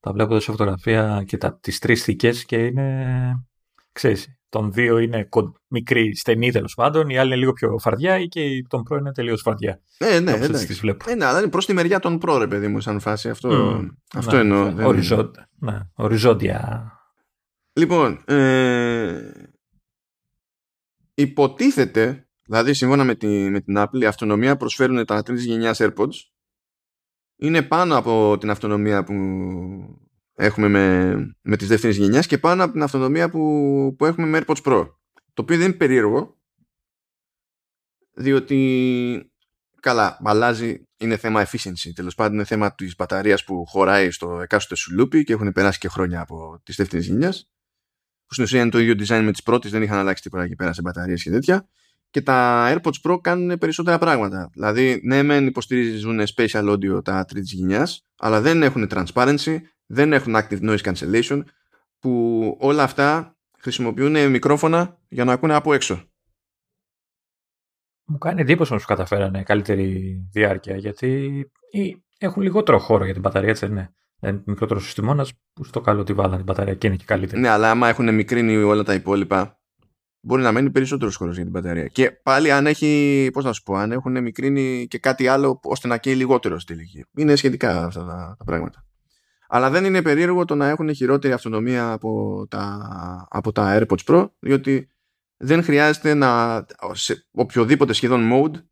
τα βλέπω εδώ σε φωτογραφία και τα, τις τρεις θήκες και είναι, ξέρεις, τον δύο είναι μικρή, στενή τέλος πάντων, η άλλη είναι λίγο πιο φαρδιά και τον προ είναι τελείως φαρδιά. Ε, ναι, εντάξει. Τις βλέπω. Ε, ναι, αλλά είναι προς τη μεριά των προ, ρε παιδί μου, σαν φάση. Αυτό, mm, αυτό ναι, εννοώ. Ναι, οριζόντια, ναι, οριζόντια. Λοιπόν, ε, υποτίθεται, δηλαδή σύμφωνα με, τη, με την Apple, η αυτονομία προσφέρουν τα τρίτη γενιάς AirPods είναι πάνω από την αυτονομία που έχουμε με, με τις δεύτερες γενιάς και πάνω από την αυτονομία που, που έχουμε με AirPods Pro. Το οποίο δεν είναι περίεργο, διότι καλά, αλλάζει, είναι θέμα efficiency. Τέλος πάντων, είναι θέμα της μπαταρίας που χωράει στο εκάστοτε σουλούπι και έχουν περάσει και χρόνια από τις δεύτερε γενιέ. Που στην ουσία είναι το ίδιο design με τις πρώτες, δεν είχαν αλλάξει τίποτα εκεί πέρα σε μπαταρίες και τέτοια. Και τα AirPods Pro κάνουν περισσότερα πράγματα. Δηλαδή, ναι, μεν υποστηρίζουν special audio τα τρίτης γενιάς, αλλά δεν έχουν transparency, δεν έχουν active noise cancellation που όλα αυτά χρησιμοποιούν μικρόφωνα για να ακούνε από έξω. Μου κάνει εντύπωση να σου καταφέρανε καλύτερη διάρκεια γιατί έχουν λιγότερο χώρο για την μπαταρία, έτσι δεν είναι. Είναι μικρότερο συστημόνας που στο καλό τη βάλανε την μπαταρία και είναι και καλύτερη. Ναι, αλλά άμα έχουν μικρύνει όλα τα υπόλοιπα, μπορεί να μένει περισσότερος χώρο για την μπαταρία. Και πάλι αν έχει, πώς να σου πω, αν έχουν μικρύνει και κάτι άλλο ώστε να καίει λιγότερο στη ηλικία. Είναι σχετικά αυτά τα, τα πράγματα. Αλλά δεν είναι περίεργο το να έχουν χειρότερη αυτονομία από τα, από τα AirPods Pro, διότι δεν χρειάζεται να σε οποιοδήποτε σχεδόν mode,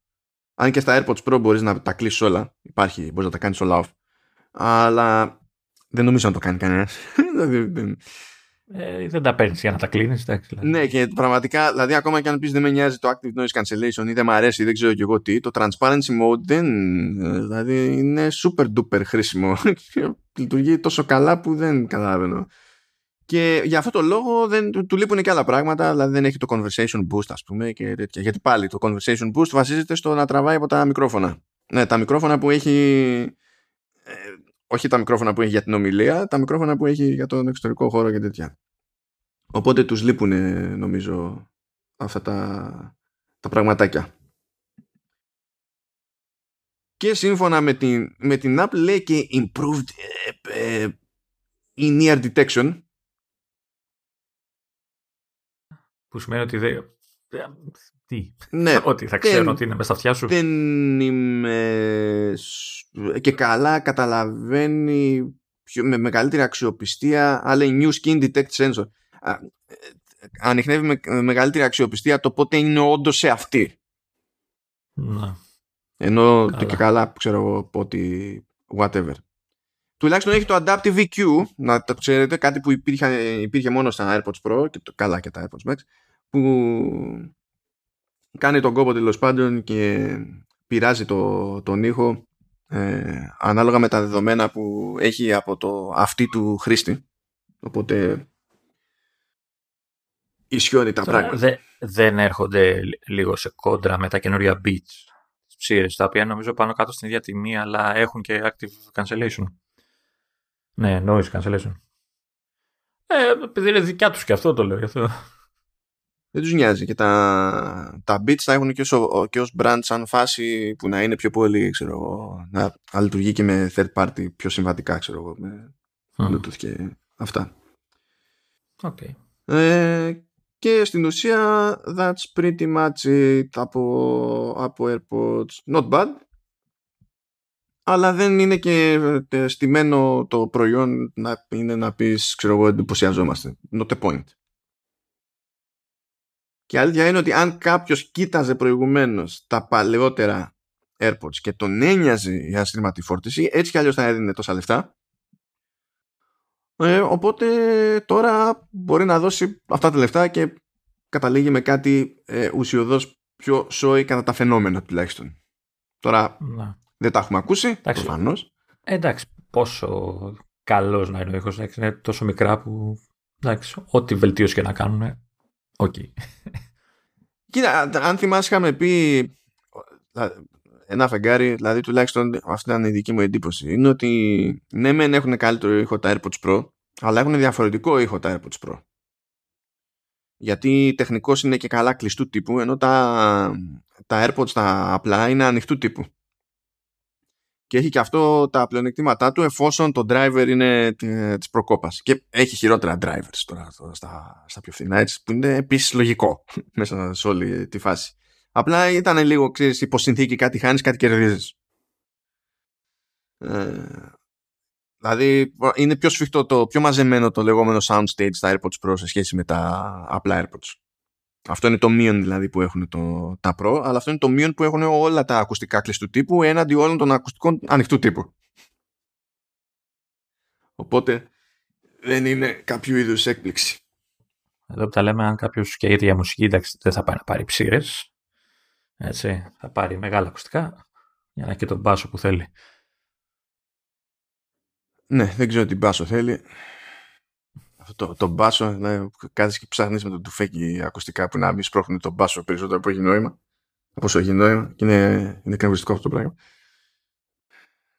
αν και στα AirPods Pro μπορείς να τα κλείσεις όλα, υπάρχει, μπορείς να τα κάνεις όλα off, αλλά δεν νομίζω να το κάνει κανένας. Δηλαδή, ε, δεν τα παίρνεις για να τα κλείνεις. Δηλαδή. Ναι, και πραγματικά, δηλαδή, ακόμα και αν πεις δεν με νοιάζει το active noise cancellation ή δεν μου αρέσει ή δεν ξέρω και εγώ τι, το transparency mode δεν. Δηλαδή, είναι super duper χρήσιμο. Λειτουργεί τόσο καλά που δεν καταλαβαίνω. Και για αυτό το λόγο δεν, του, του λείπουν και άλλα πράγματα, δηλαδή δεν έχει το conversation boost, ας πούμε, και τέτοια. Γιατί πάλι το conversation boost βασίζεται στο να τραβάει από τα μικρόφωνα. Ναι, τα μικρόφωνα που έχει. Ε, όχι τα μικρόφωνα που έχει για την ομιλία, τα μικρόφωνα που έχει για τον εξωτερικό χώρο και τέτοια. Οπότε τους λείπουν νομίζω αυτά τα, τα πραγματάκια. Και σύμφωνα με την, με την Apple λέει και improved ε, ε, in ear detection. Που σημαίνει ότι δεν, τι; Ναι, ότι θα ξέρω ότι είναι μέσα στα αυτιά σου. Δεν είμαι και καλά καταλαβαίνει με μεγαλύτερη αξιοπιστία αλλά new skin detect sensor ανοιχνεύει με μεγαλύτερη αξιοπιστία το πότε είναι όντως σε αυτή να. ενώ καλά. το και καλά ξέρω εγώ ότι whatever τουλάχιστον έχει το Adaptive EQ να το ξέρετε κάτι που υπήρχε, υπήρχε μόνο στα AirPods Pro και το, καλά και τα AirPods Max που κάνει τον κόπο τέλος πάντων και πειράζει το, τον ήχο ε, ανάλογα με τα δεδομένα που έχει από το αυτή του χρήστη. Οπότε ισχύουν τα πράγματα. Δε, δεν έρχονται λίγο σε κόντρα με τα καινούρια beats ψήρες, τα οποία νομίζω πάνω κάτω στην ίδια τιμή, αλλά έχουν και active cancellation. Ναι, noise cancellation. Ε, επειδή είναι δικιά τους και αυτό το λέω. Γι αυτό δεν τους νοιάζει. Και τα, τα beats θα έχουν και ως, και ως brand σαν φάση που να είναι πιο πολύ ξέρω να, να λειτουργεί και με third party πιο συμβατικά ξέρω εγώ με mm. Bluetooth και αυτά. Okay. ε, και στην ουσία that's pretty much it από, από AirPods. Not bad. Αλλά δεν είναι και ε, στημένο το προϊόν να είναι να πεις ξέρω εγώ εντυπωσιαζόμαστε. Not the point και η αλήθεια είναι ότι αν κάποιος κοίταζε προηγουμένως τα παλαιότερα AirPods και τον ένοιαζε η ασύρματη φόρτιση, έτσι κι αλλιώς θα έδινε τόσα λεφτά. Ε, οπότε τώρα μπορεί να δώσει αυτά τα λεφτά και καταλήγει με κάτι ε, ουσιωδώς πιο σόι κατά τα φαινόμενα τουλάχιστον. Τώρα να. δεν τα έχουμε ακούσει, προφανώς. Εντάξει, πόσο καλός να είναι ο ήχος, είναι τόσο μικρά που Εντάξει, ό,τι βελτίωση και να κάνουν, OK. Okay. Κοίτα, αν θυμάσαι είχαμε πει ένα φεγγάρι, δηλαδή τουλάχιστον αυτή ήταν η δική μου εντύπωση, είναι ότι ναι μεν έχουν καλύτερο ήχο τα AirPods Pro, αλλά έχουν διαφορετικό ήχο τα AirPods Pro. Γιατί τεχνικώς είναι και καλά κλειστού τύπου, ενώ τα, τα AirPods τα απλά είναι ανοιχτού τύπου. Και έχει και αυτό τα πλεονεκτήματά του εφόσον το driver είναι της προκόπας. Και έχει χειρότερα drivers τώρα στα, στα πιο φθηνά, έτσι, που είναι επίσης λογικό μέσα σε όλη τη φάση. Απλά ήταν λίγο, ξέρεις, υποσυνθήκη κάτι χάνεις, κάτι κερδίζεις. Ε, δηλαδή είναι πιο σφιχτό, το, πιο μαζεμένο το λεγόμενο soundstage στα AirPods Pro σε σχέση με τα απλά AirPods. Αυτό είναι το μείον δηλαδή που έχουν το, τα Pro, αλλά αυτό είναι το μείον που έχουν όλα τα ακουστικά κλειστού τύπου έναντι όλων των ακουστικών ανοιχτού τύπου. Οπότε δεν είναι κάποιο είδους έκπληξη. Εδώ που τα λέμε, αν κάποιος και ίδια μουσική, εντάξει, δεν θα πάει να πάρει ψήρες. Έτσι, θα πάρει μεγάλα ακουστικά για να έχει και τον μπάσο που θέλει. Ναι, δεν ξέρω τι μπάσο θέλει. Αυτό το, το μπάσο, ναι, κάθεσαι και ψάχνεις με το τουφέκι ακουστικά που να μην σπρώχνει τον μπάσο περισσότερο από έχει νόημα. Από όσο έχει νόημα και είναι, είναι κραμπιστικό αυτό το πράγμα.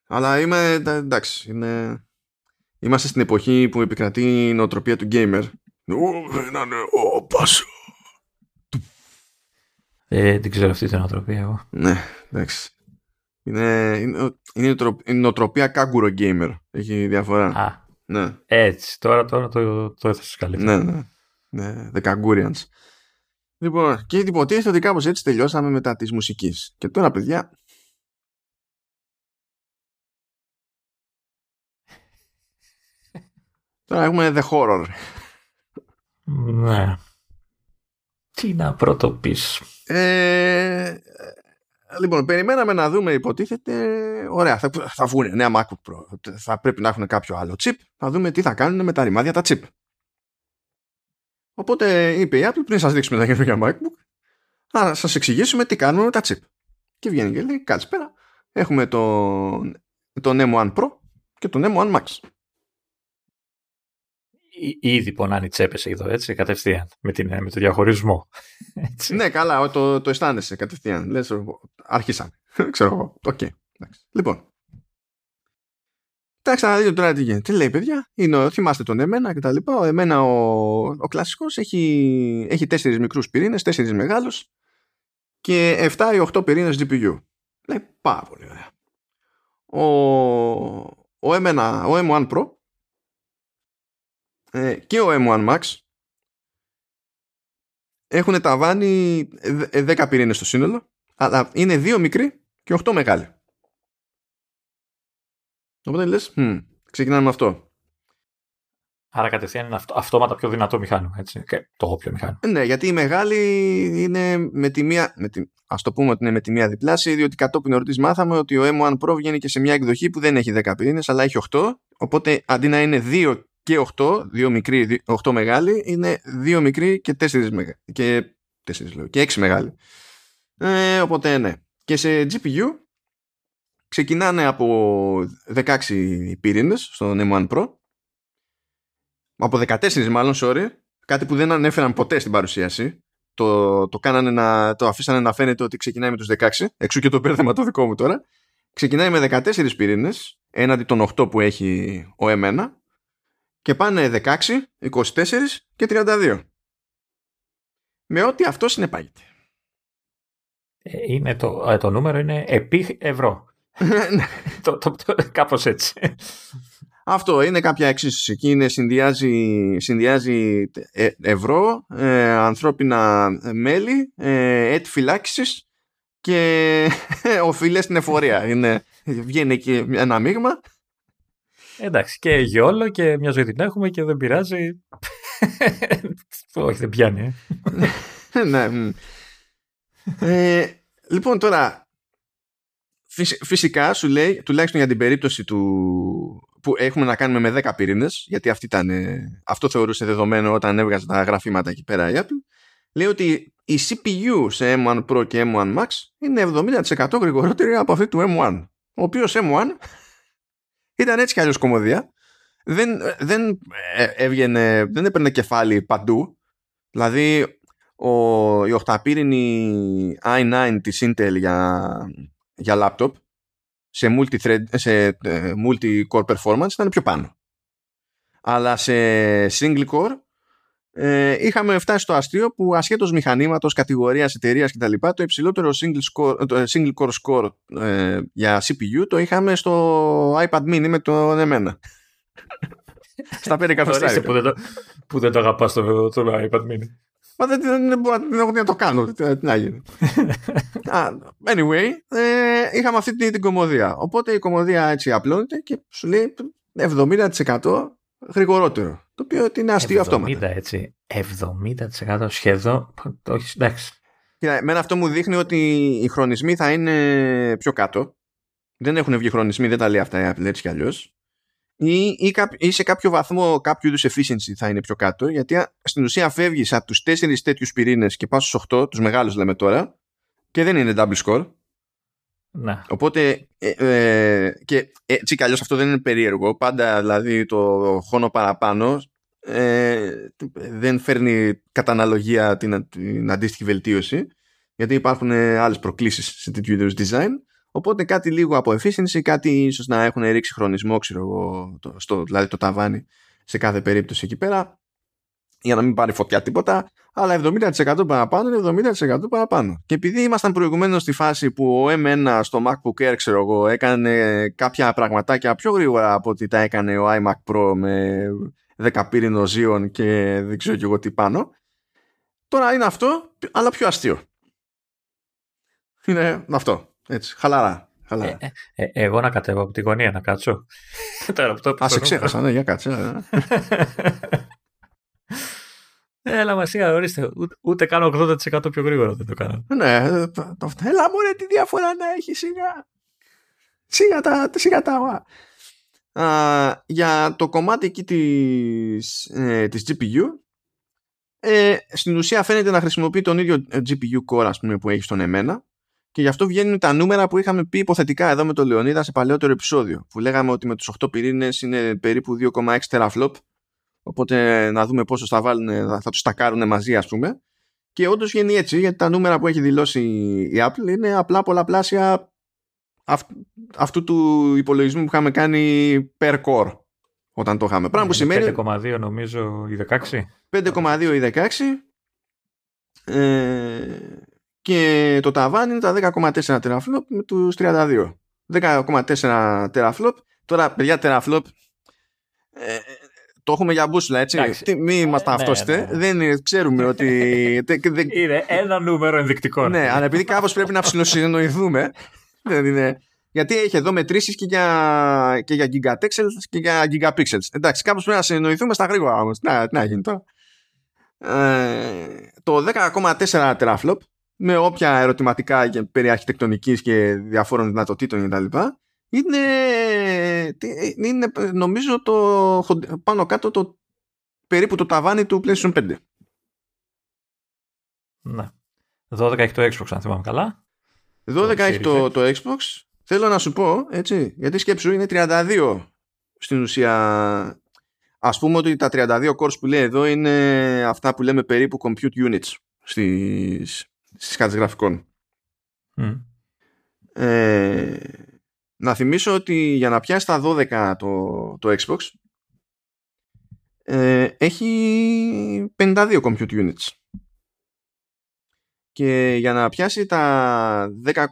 Αλλά είμαι, εντάξει, είναι... είμαστε στην εποχή που επικρατεί η νοοτροπία του gamer. να είναι ο μπάσο. Ε, δεν ξέρω αυτή την νοοτροπία εγώ. Ναι, εντάξει. Είναι, είναι, είναι η νοοτροπία κάγκουρο gamer. Έχει διαφορά. Α, Ναι, έτσι. Τώρα, τώρα το, το έθεσες καλύτερα. ναι, ναι. ναι the Kangurians. Λοιπόν, και υποτίθεται ότι κάπως έτσι τελειώσαμε μετά της μουσικής. Και τώρα, παιδιά... Τώρα έχουμε The Horror. Ναι. Τι να πρώτο πεις. Ε, λοιπόν, περιμέναμε να δούμε, υποτίθεται. Ωραία, θα, θα βγουν νέα MacBook Pro. Θα πρέπει να έχουν κάποιο άλλο chip. Θα δούμε τι θα κάνουν με τα ρημάδια τα chip. Οπότε είπε η Apple πριν σας δείξουμε τα καινούργια MacBook να σας εξηγήσουμε τι κάνουμε με τα chip. Και βγαίνει και λέει καλησπέρα. Έχουμε τον, τον M1 Pro και τον M1 Max. Εί- Ήδη πονάνε οι τσέπες εδώ, έτσι, κατευθείαν, με, την, με το διαχωρισμό. Έτσι. ναι, καλά, το, το αισθάνεσαι κατευθείαν. Λες, αρχίσαμε. Ξέρω εγώ. Οκ. εντάξει. Λοιπόν. Κοιτάξτε να δείτε τώρα τι γίνεται. Τι λέει, παιδιά; Είναι, ο- θυμάστε τον M1 και τα λοιπά. Ο M1 ο, ο κλασικός έχει, έχει τέσσερις μικρούς πυρήνες, τέσσερις μεγάλους και 7 ή 8 πυρήνες GPU. Λέει πάρα πολύ ωραία. Ο, ο, M1, ο M1 Pro ε, και ο M1 Max έχουν ταβάνι ε, 10 πυρήνες στο σύνολο αλλά είναι 2 μικροί και 8 μεγάλοι. Οπότε λες, «Μμ, ξεκινάμε με αυτό. Άρα κατευθείαν είναι αυτο- αυτόματα πιο δυνατό μηχάνημα, έτσι. Και το όποιο μηχάνημα. Ναι, γιατί η μεγάλη είναι με τη μία, με τη, ας το πούμε ότι είναι με τη μία διπλάση, διότι κατόπιν εορτής μάθαμε ότι ο M1 Pro βγαίνει και σε μια εκδοχή που δεν έχει 10 πυρήνες, αλλά έχει 8, οπότε αντί να είναι 2 και 8, 2 μικροί, 8 μεγάλοι, είναι 2 μικροί και 4 μεγάλοι. Και, 4 λέω, και 6 μεγάλοι. Ε, οπότε ναι. Και σε GPU ξεκινάνε από 16 πυρήνες στον M1 Pro, από 14 μάλλον, sorry, κάτι που δεν ανέφεραν ποτέ στην παρουσίαση. Το, το, κάνανε να, το αφήσανε να φαίνεται ότι ξεκινάει με τους 16, εξού και το πέρδεμα το δικό μου τώρα. Ξεκινάει με 14 πυρήνες, έναντι των 8 που έχει ο M1, και πάνε 16, 24 και 32. Με ό,τι αυτό συνεπάγεται. Ε, Είναι το, ε, το νούμερο είναι επί ευρώ. Ναι. το, το, το, κάπως έτσι. Αυτό είναι κάποια εξίσωση. Εκεί είναι, συνδυάζει, συνδυάζει ε, ευρώ, ε, ανθρώπινα μέλη, ε, έτη φυλάκισης και οφείλε στην εφορία. Είναι, βγαίνει εκεί ένα μείγμα. Εντάξει, και γιόλο και μια ζωή την έχουμε και δεν πειράζει. Όχι, δεν πιάνει. Ε. ναι. μ. Ε, λοιπόν, τώρα φυσ- φυσικά σου λέει, τουλάχιστον για την περίπτωση του που έχουμε να κάνουμε με 10 πυρήνες, γιατί αυτή ήταν, ε, αυτό θεωρούσε δεδομένο όταν έβγαζε τα γραφήματα εκεί πέρα η Apple, λέει ότι η CPU σε M1 Pro και M1 Max είναι 70% γρηγορότερη από αυτή του M1. Ο οποίος M1 ήταν έτσι κι αλλιώς κομμωδία, δεν, δεν ε, έβγαινε, δεν έπαιρνε κεφάλι παντού. Δηλαδή, ο, η οχταπύρινη i9 της Intel για, για laptop σε multi-thread, σε ε, multi-core performance ήταν πιο πάνω. Αλλά σε single core ε, είχαμε φτάσει στο αστείο που ασχέτως μηχανήματος, κατηγορίας, εταιρείας κτλ. το υψηλότερο single, score, το single core score ε, για CPU το είχαμε στο iPad mini με τον εμένα. Στα πέντε εκατοστάρια. που, δεν το, που δεν το αγαπάς το, το iPad mini. Μα δεν, δεν, μπορώ να το κάνω. Τι να γίνει. anyway, ε, είχαμε αυτή την, την κομμωδία. Οπότε η κομμωδία έτσι απλώνεται και σου λέει 70% γρηγορότερο. Το οποίο είναι αστείο αυτό. 70% έτσι. 70% σχεδόν. Όχι, εντάξει. Κοίτα, εμένα αυτό μου δείχνει ότι οι χρονισμοί θα είναι πιο κάτω. Δεν έχουν βγει χρονισμοί, δεν τα λέει αυτά η Apple έτσι κι αλλιώς. Ή, ή, ή, σε κάποιο βαθμό κάποιο είδους efficiency θα είναι πιο κάτω, γιατί στην ουσία φεύγεις από τους τέσσερις τέτοιους πυρήνες και πας στους 8, τους μεγάλους λέμε τώρα, και δεν είναι double score. Ναι. Οπότε ε, ε, και έτσι κι αλλιώς αυτό δεν είναι περίεργο. Πάντα δηλαδή το χρόνο παραπάνω ε, δεν φέρνει κατά αναλογία την, την αντίστοιχη βελτίωση γιατί υπάρχουν άλλες προκλήσεις σε τέτοιου είδους design. Οπότε κάτι λίγο από efficiency, κάτι ίσως να έχουν ρίξει χρονισμό, ξέρω εγώ, το, στο, δηλαδή το ταβάνι σε κάθε περίπτωση εκεί πέρα για να μην πάρει φωτιά τίποτα, αλλά 70% παραπάνω είναι 70% παραπάνω. Και επειδή ήμασταν προηγουμένως στη φάση που ο M1 στο MacBook Air, ξέρω εγώ, έκανε κάποια πραγματάκια πιο γρήγορα από ότι τα έκανε ο iMac Pro με 10 πύρινο Xeon και δεν ξέρω και εγώ τι πάνω, τώρα είναι αυτό, αλλά πιο αστείο. Είναι αυτό, έτσι, χαλαρά. Ε, ε, ε, εγώ να κατέβω από τη γωνία να κάτσω. Α, σε ξέχασα, ναι, για κάτσε. Έλα μα ορίστε, ούτε, ούτε κάνω 80% πιο γρήγορα δεν το κάνω. Ναι, το, έλα μωρέ τι διαφορά να έχει σιγά. Σιγά τα, σιγά τα Α, για το κομμάτι εκεί της, ε, της GPU ε, στην ουσία φαίνεται να χρησιμοποιεί τον ίδιο GPU core ας πούμε, που έχει στον εμένα και γι' αυτό βγαίνουν τα νούμερα που είχαμε πει υποθετικά εδώ με τον Λεωνίδα σε παλαιότερο επεισόδιο που λέγαμε ότι με τους 8 πυρήνες είναι περίπου 2,6 teraflop Οπότε να δούμε πόσο θα βάλουν, θα, θα τους στακάρουν μαζί ας πούμε. Και όντως βγαίνει έτσι, γιατί τα νούμερα που έχει δηλώσει η Apple είναι απλά πολλαπλάσια αυτού του υπολογισμού που είχαμε κάνει per core όταν το είχαμε. Πράγμα που σημαίνει... 5,2 νομίζω η 16. 5,2 η 16 ε, και το ταβάνι είναι τα 10,4 teraflop με τους 32. 10,4 teraflop. Τώρα, παιδιά, teraflop ε, το έχουμε για μπούσουλα, έτσι. Τι, μην μας τα ναι, ναι. Δεν ξέρουμε ότι. είναι ένα νούμερο ενδεικτικό. ναι, αλλά επειδή κάπως πρέπει να ψηλοσυνοηθούμε. δεν είναι. Γιατί έχει εδώ μετρήσεις και για, και για gigapixels και για gigapixels. Εντάξει, κάπως πρέπει να συνοηθούμε στα γρήγορα όμως. Να, να γίνει τώρα. Ε, το 10,4 teraflop με όποια ερωτηματικά περί αρχιτεκτονικής και διαφόρων δυνατοτήτων κτλ είναι, είναι νομίζω το πάνω κάτω το περίπου το ταβάνι του PlayStation 5. Ναι. 12 έχει το Xbox αν θυμάμαι καλά. 12 το έχει το, το Xbox. Θέλω να σου πω, έτσι, γιατί σκέψου είναι 32 στην ουσία. Ας πούμε ότι τα 32 cores που λέει εδώ είναι αυτά που λέμε περίπου compute units στις, στις κάρτες γραφικών. Ε, να θυμίσω ότι για να πιάσει τα 12 το, το Xbox ε, έχει 52 compute units. Και για να πιάσει τα 10,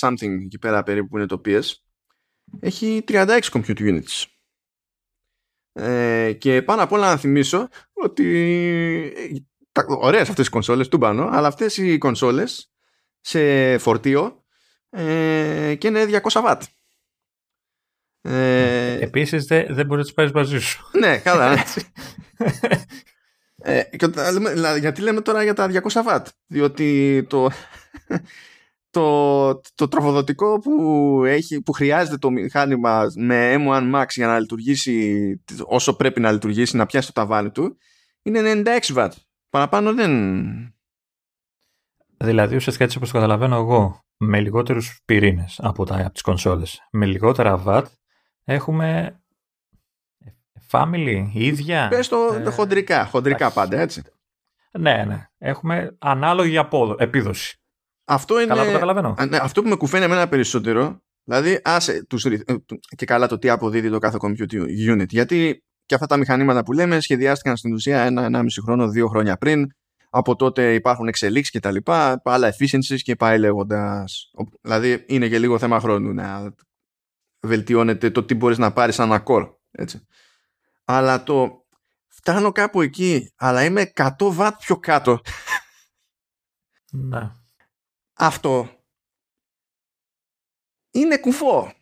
something εκεί πέρα περίπου που είναι το PS έχει 36 compute units. Ε, και πάνω απ' όλα να θυμίσω ότι τα, ωραίες αυτές οι κονσόλες του πάνω, αλλά αυτές οι κονσόλες σε φορτίο ε, και είναι 200 watt. Ε, Επίσης δεν, δεν μπορείς να τις πάρεις μαζί σου. Ναι, καλά. ε, γιατί λέμε τώρα για τα 200 watt. Διότι το, το, το τροφοδοτικό που, έχει, που χρειάζεται το μηχάνημα με M1 Max για να λειτουργήσει όσο πρέπει να λειτουργήσει, να πιάσει το ταβάνι του, είναι 96 watt. Παραπάνω δεν... Δηλαδή ουσιαστικά έτσι όπως το καταλαβαίνω εγώ, με λιγότερους πυρήνες από, τα, από τις κονσόλες, με λιγότερα watt, έχουμε Family, ίδια. Πες το ε, χοντρικά, χοντρικά πάντα, έτσι. Ναι, ναι. Έχουμε ανάλογη απόδο, επίδοση. Αυτό είναι. Καλά το καταλαβαίνω. Ναι, αυτό που με κουφαίνει εμένα περισσότερο, δηλαδή άσε τους, ε, και καλά το τι αποδίδει το κάθε computer unit. Γιατί και αυτά τα μηχανήματα που λέμε σχεδιάστηκαν στην ουσία ένα-ενάμιση χρόνο, δύο χρόνια πριν. Από τότε υπάρχουν εξελίξεις και τα λοιπά, άλλα efficiencies και πάει λέγοντας. Δηλαδή είναι και λίγο θέμα χρόνου να βελτιώνεται το τι μπορείς να πάρεις σαν core. Έτσι. Αλλά το φτάνω κάπου εκεί, αλλά είμαι 100 βατ πιο κάτω. Ναι. Αυτό είναι κουφό.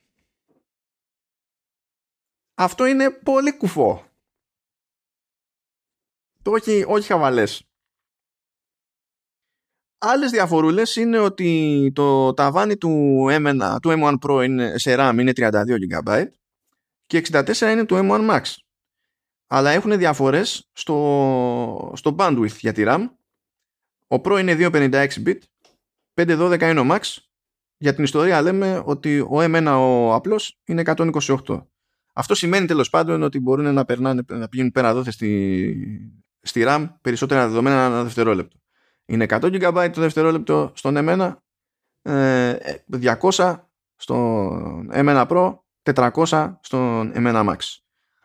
Αυτό είναι πολύ κουφό. Το όχι, όχι χαβαλές. Άλλες διαφορούλες είναι ότι το ταβάνι του, M1, του M1 Pro είναι, σε RAM είναι 32 GB και 64 είναι του M1 Max. Αλλά έχουν διαφορές στο, στο bandwidth για τη RAM. Ο Pro είναι 256 bit, 512 είναι ο Max. Για την ιστορία λέμε ότι ο M1 ο απλός είναι 128. Αυτό σημαίνει τέλος πάντων ότι μπορούν να, περνάνε, να πηγαίνουν πέρα δόθε στη, στη RAM περισσότερα δεδομένα ένα δευτερόλεπτο. Είναι 100 GB το δευτερόλεπτο στον M1, 200 στον M1 Pro, 400 στον M1 Max.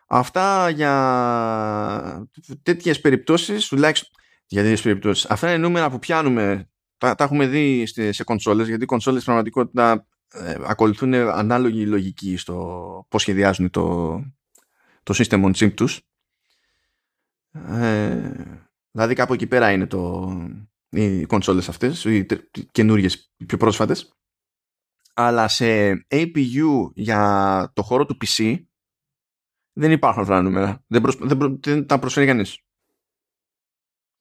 Αυτά για τέτοιες περιπτώσεις, τουλάχιστον για τέτοιες περιπτώσεις. Αυτά είναι νούμερα που πιάνουμε, τα, τα έχουμε δει σε κονσόλες, γιατί οι κονσόλες πραγματικότητα ε, ακολουθούν ανάλογη λογική στο πώς σχεδιάζουν το, το system on chip τους. Ε, δηλαδή κάπου εκεί πέρα είναι το, οι κονσόλες αυτές, οι καινούργιες, οι πιο πρόσφατες. Αλλά σε APU για το χώρο του PC δεν υπάρχουν αυτά τα νούμερα. Δεν, δεν, δεν τα προσφέρει κανείς.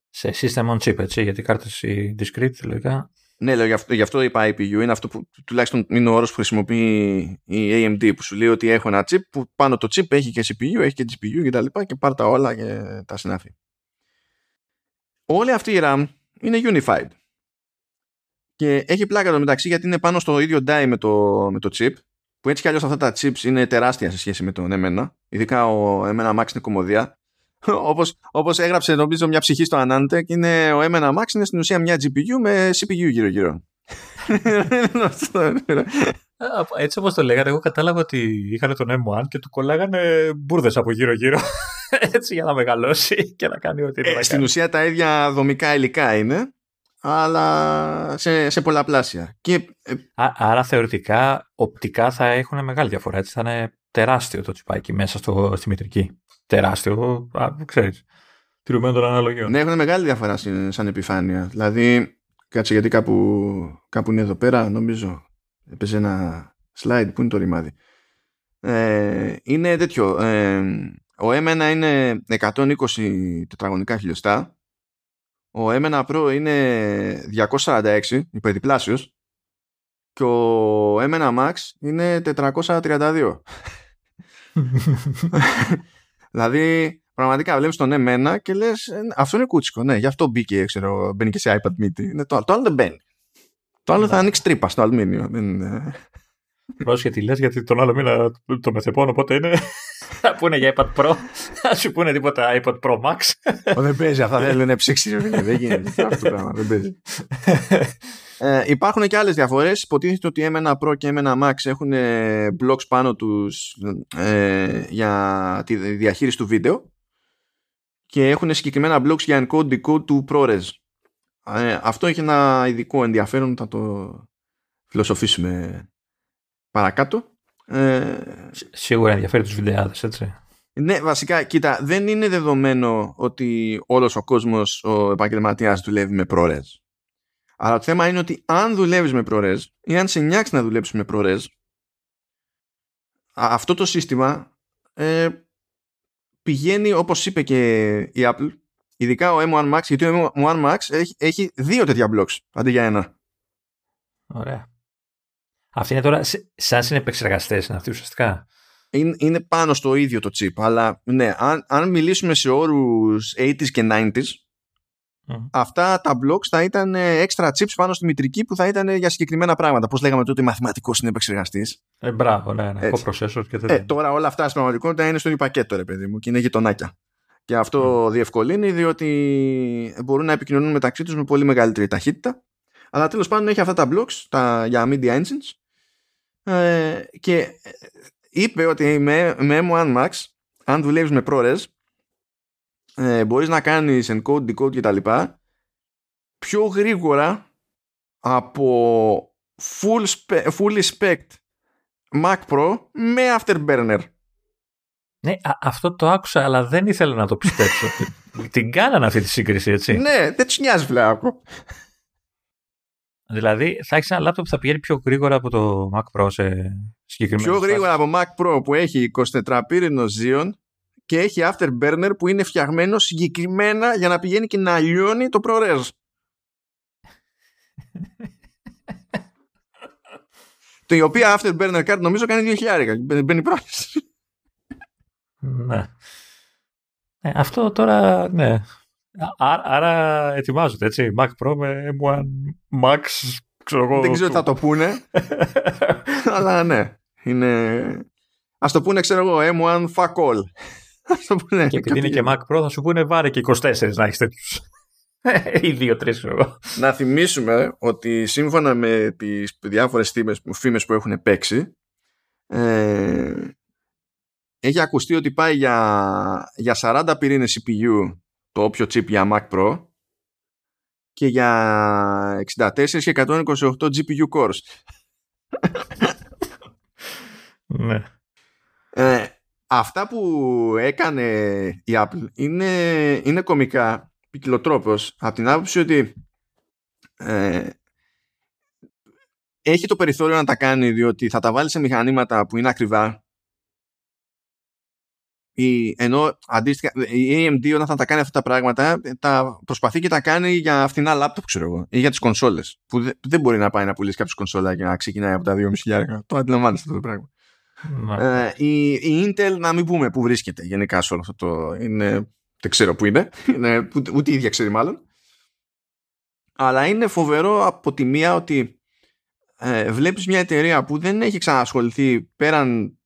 Σε system on chip, έτσι, γιατί κάρτες οι discrete, λογικά. Ναι, λέω, γι, αυτό, γι' αυτό είπα IPU. Είναι αυτό που τουλάχιστον είναι ο όρος που χρησιμοποιεί η AMD που σου λέει ότι έχω ένα chip που πάνω το chip έχει και CPU, έχει και GPU και τα λοιπά και πάρ' τα όλα και τα συνάφη. Όλη αυτή η RAM είναι unified. Και έχει πλάκα το μεταξύ γιατί είναι πάνω στο ίδιο die με το, με το chip που έτσι κι αλλιώς αυτά τα chips είναι τεράστια σε σχέση με τον εμένα. Ειδικά ο εμένα Max είναι κομμωδία όπως, όπως έγραψε νομίζω μια ψυχή στο Anantec είναι ο M1 Max είναι στην ουσία μια GPU με CPU γύρω γύρω έτσι όπως το λέγανε εγώ κατάλαβα ότι είχαν τον M1 και του κολλάγανε μπουρδες από γύρω γύρω έτσι για να μεγαλώσει και να κάνει ό,τι ε, στην ουσία τα ίδια δομικά υλικά είναι αλλά σε, σε πολλαπλάσια και, ε, άρα θεωρητικά οπτικά θα έχουν μεγάλη διαφορά έτσι θα είναι τεράστιο το τσιπάκι μέσα στο, στη μητρική τεράστιο, α, ξέρεις, τηρουμένο των αναλογιών. Ναι, έχουν μεγάλη διαφορά σαν επιφάνεια. Δηλαδή, κάτσε γιατί κάπου, κάπου είναι εδώ πέρα, νομίζω, έπαιζε ένα slide, που είναι το ρημάδι. Ε, είναι τέτοιο, ε, ο M1 είναι 120 τετραγωνικά χιλιοστά, ο M1 Pro είναι 246, υπερδιπλάσιος, και ο M1 Max είναι 432. Δηλαδή, πραγματικά βλέπεις τον εμένα και λες, «Ε, αυτό είναι κούτσικο. Ναι, γι' αυτό μπήκε, ξέρω, μπαίνει και σε iPad mini. Είναι το, το άλλο δεν μπαίνει. Το άλλο θα ναι. ανοίξει τρύπα στο αλουμίνιο. Δεν... γιατί λες, γιατί τον άλλο μήνα το μεθεπώνω, οπότε είναι. Θα πούνε για iPad Pro, θα σου πούνε τίποτα iPad Pro Max. δεν παίζει, αυτά θέλουν ψήξει. Δεν γίνεται αυτό το πράγμα, δεν παίζει. Ε, υπάρχουν και άλλες διαφορές. Υποτίθεται ότι M1 Pro και M1 Max έχουν blocks πάνω τους ε, για τη διαχείριση του βίντεο και έχουν συγκεκριμένα blocks για encode-decode του ProRes. Ε, αυτό έχει ένα ειδικό ενδιαφέρον, θα το φιλοσοφήσουμε παρακάτω. Ε, Σίγουρα ενδιαφέρει τους βιντεάδες, έτσι. Ναι, βασικά, κοίτα, δεν είναι δεδομένο ότι όλος ο κόσμος ο επαγγελματίας δουλεύει με ProRes. Αλλά το θέμα είναι ότι αν δουλεύεις με ProRes ή αν σε νιάξεις να δουλέψεις με ProRes αυτό το σύστημα ε, πηγαίνει όπως είπε και η Apple ειδικά ο M1 Max γιατί ο M1 Max έχει, έχει δύο τέτοια blocks αντί για ένα. Ωραία. Αυτή είναι τώρα σαν συνεπεξεργαστές είναι αυτοί ουσιαστικά. Είναι, είναι πάνω στο ίδιο το chip αλλά ναι, αν, αν μιλήσουμε σε όρους 80s και 90s αυτά τα blocks θα ήταν extra chips πάνω στη μητρική που θα ήταν για συγκεκριμένα πράγματα. Πώς λέγαμε τότε, μαθηματικός είναι επεξεργαστή. Ε, μπράβο, ναι, ναι. processor και τέτοια. Ε, τώρα όλα αυτά στην πραγματικότητα είναι στο πακέτο, ρε παιδί μου, και είναι γειτονάκια. Και αυτό mm. διευκολύνει διότι μπορούν να επικοινωνούν μεταξύ τους με πολύ μεγαλύτερη ταχύτητα. Αλλά τέλος πάντων έχει αυτά τα blocks τα, για media engines. Ε, και είπε ότι με, με M1 Max, αν δουλεύεις με ProRes, ε, μπορείς να κάνεις encode, decode κτλ. πιο γρήγορα από full spe, fully spec Mac Pro με Afterburner. Ναι, αυτό το άκουσα, αλλά δεν ήθελα να το πιστέψω. Την κάνανε αυτή τη σύγκριση, έτσι. ναι, δεν τους νοιάζει βλέπω. Δηλαδή, θα έχεις ένα λάπτοπ που θα πηγαίνει πιο γρήγορα από το Mac Pro σε συγκεκριμένο. Πιο γρήγορα από Mac Pro που έχει 24 πύρινο Xeon και έχει Afterburner που είναι φτιαγμένο συγκεκριμένα για να πηγαίνει και να λιώνει το ProRes. το η οποία Afterburner card νομίζω κάνει 2.000 μπαίνει πρόληψη. ναι. Ε, αυτό τώρα, ναι. Άρα ετοιμάζονται, έτσι. Mac Pro με M1 Max, ξέρω εγώ. Δεν ξέρω τι θα το πούνε. αλλά ναι. Είναι... Ας το πούνε, ξέρω εγώ, M1 fuck all. Ναι, και επειδή είναι και Mac Pro θα σου πούνε βάρε και 24 να έχεις τέτοιους. ή δύο-τρει, ξέρω εγώ. Να θυμίσουμε ότι σύμφωνα με τις διάφορες φήμες που έχουν παίξει, ε, έχει ακουστεί ότι πάει για, για 40 πυρήνες CPU το όποιο chip για Mac Pro και για 64 και 128 GPU cores. ναι. Ε, αυτά που έκανε η Apple είναι, είναι κομικά ποικιλοτρόπως από την άποψη ότι ε, έχει το περιθώριο να τα κάνει διότι θα τα βάλει σε μηχανήματα που είναι ακριβά η, ενώ αντίστοιχα η AMD όταν θα τα κάνει αυτά τα πράγματα τα προσπαθεί και τα κάνει για φθηνά λάπτοπ ξέρω εγώ ή για τις κονσόλες που δεν μπορεί να πάει να πουλήσει κάποιος κονσόλα για να ξεκινάει από τα 2.500 το αντιλαμβάνεστε αυτό το πράγμα ναι. Ε, η, η, Intel να μην πούμε που βρίσκεται γενικά σε όλο αυτό το. Είναι, δεν ξέρω που είναι. είναι ούτε η ίδια ξέρει μάλλον. Αλλά είναι φοβερό από τη μία ότι ε, βλέπεις μια εταιρεία που δεν έχει ξανασχοληθεί πέραν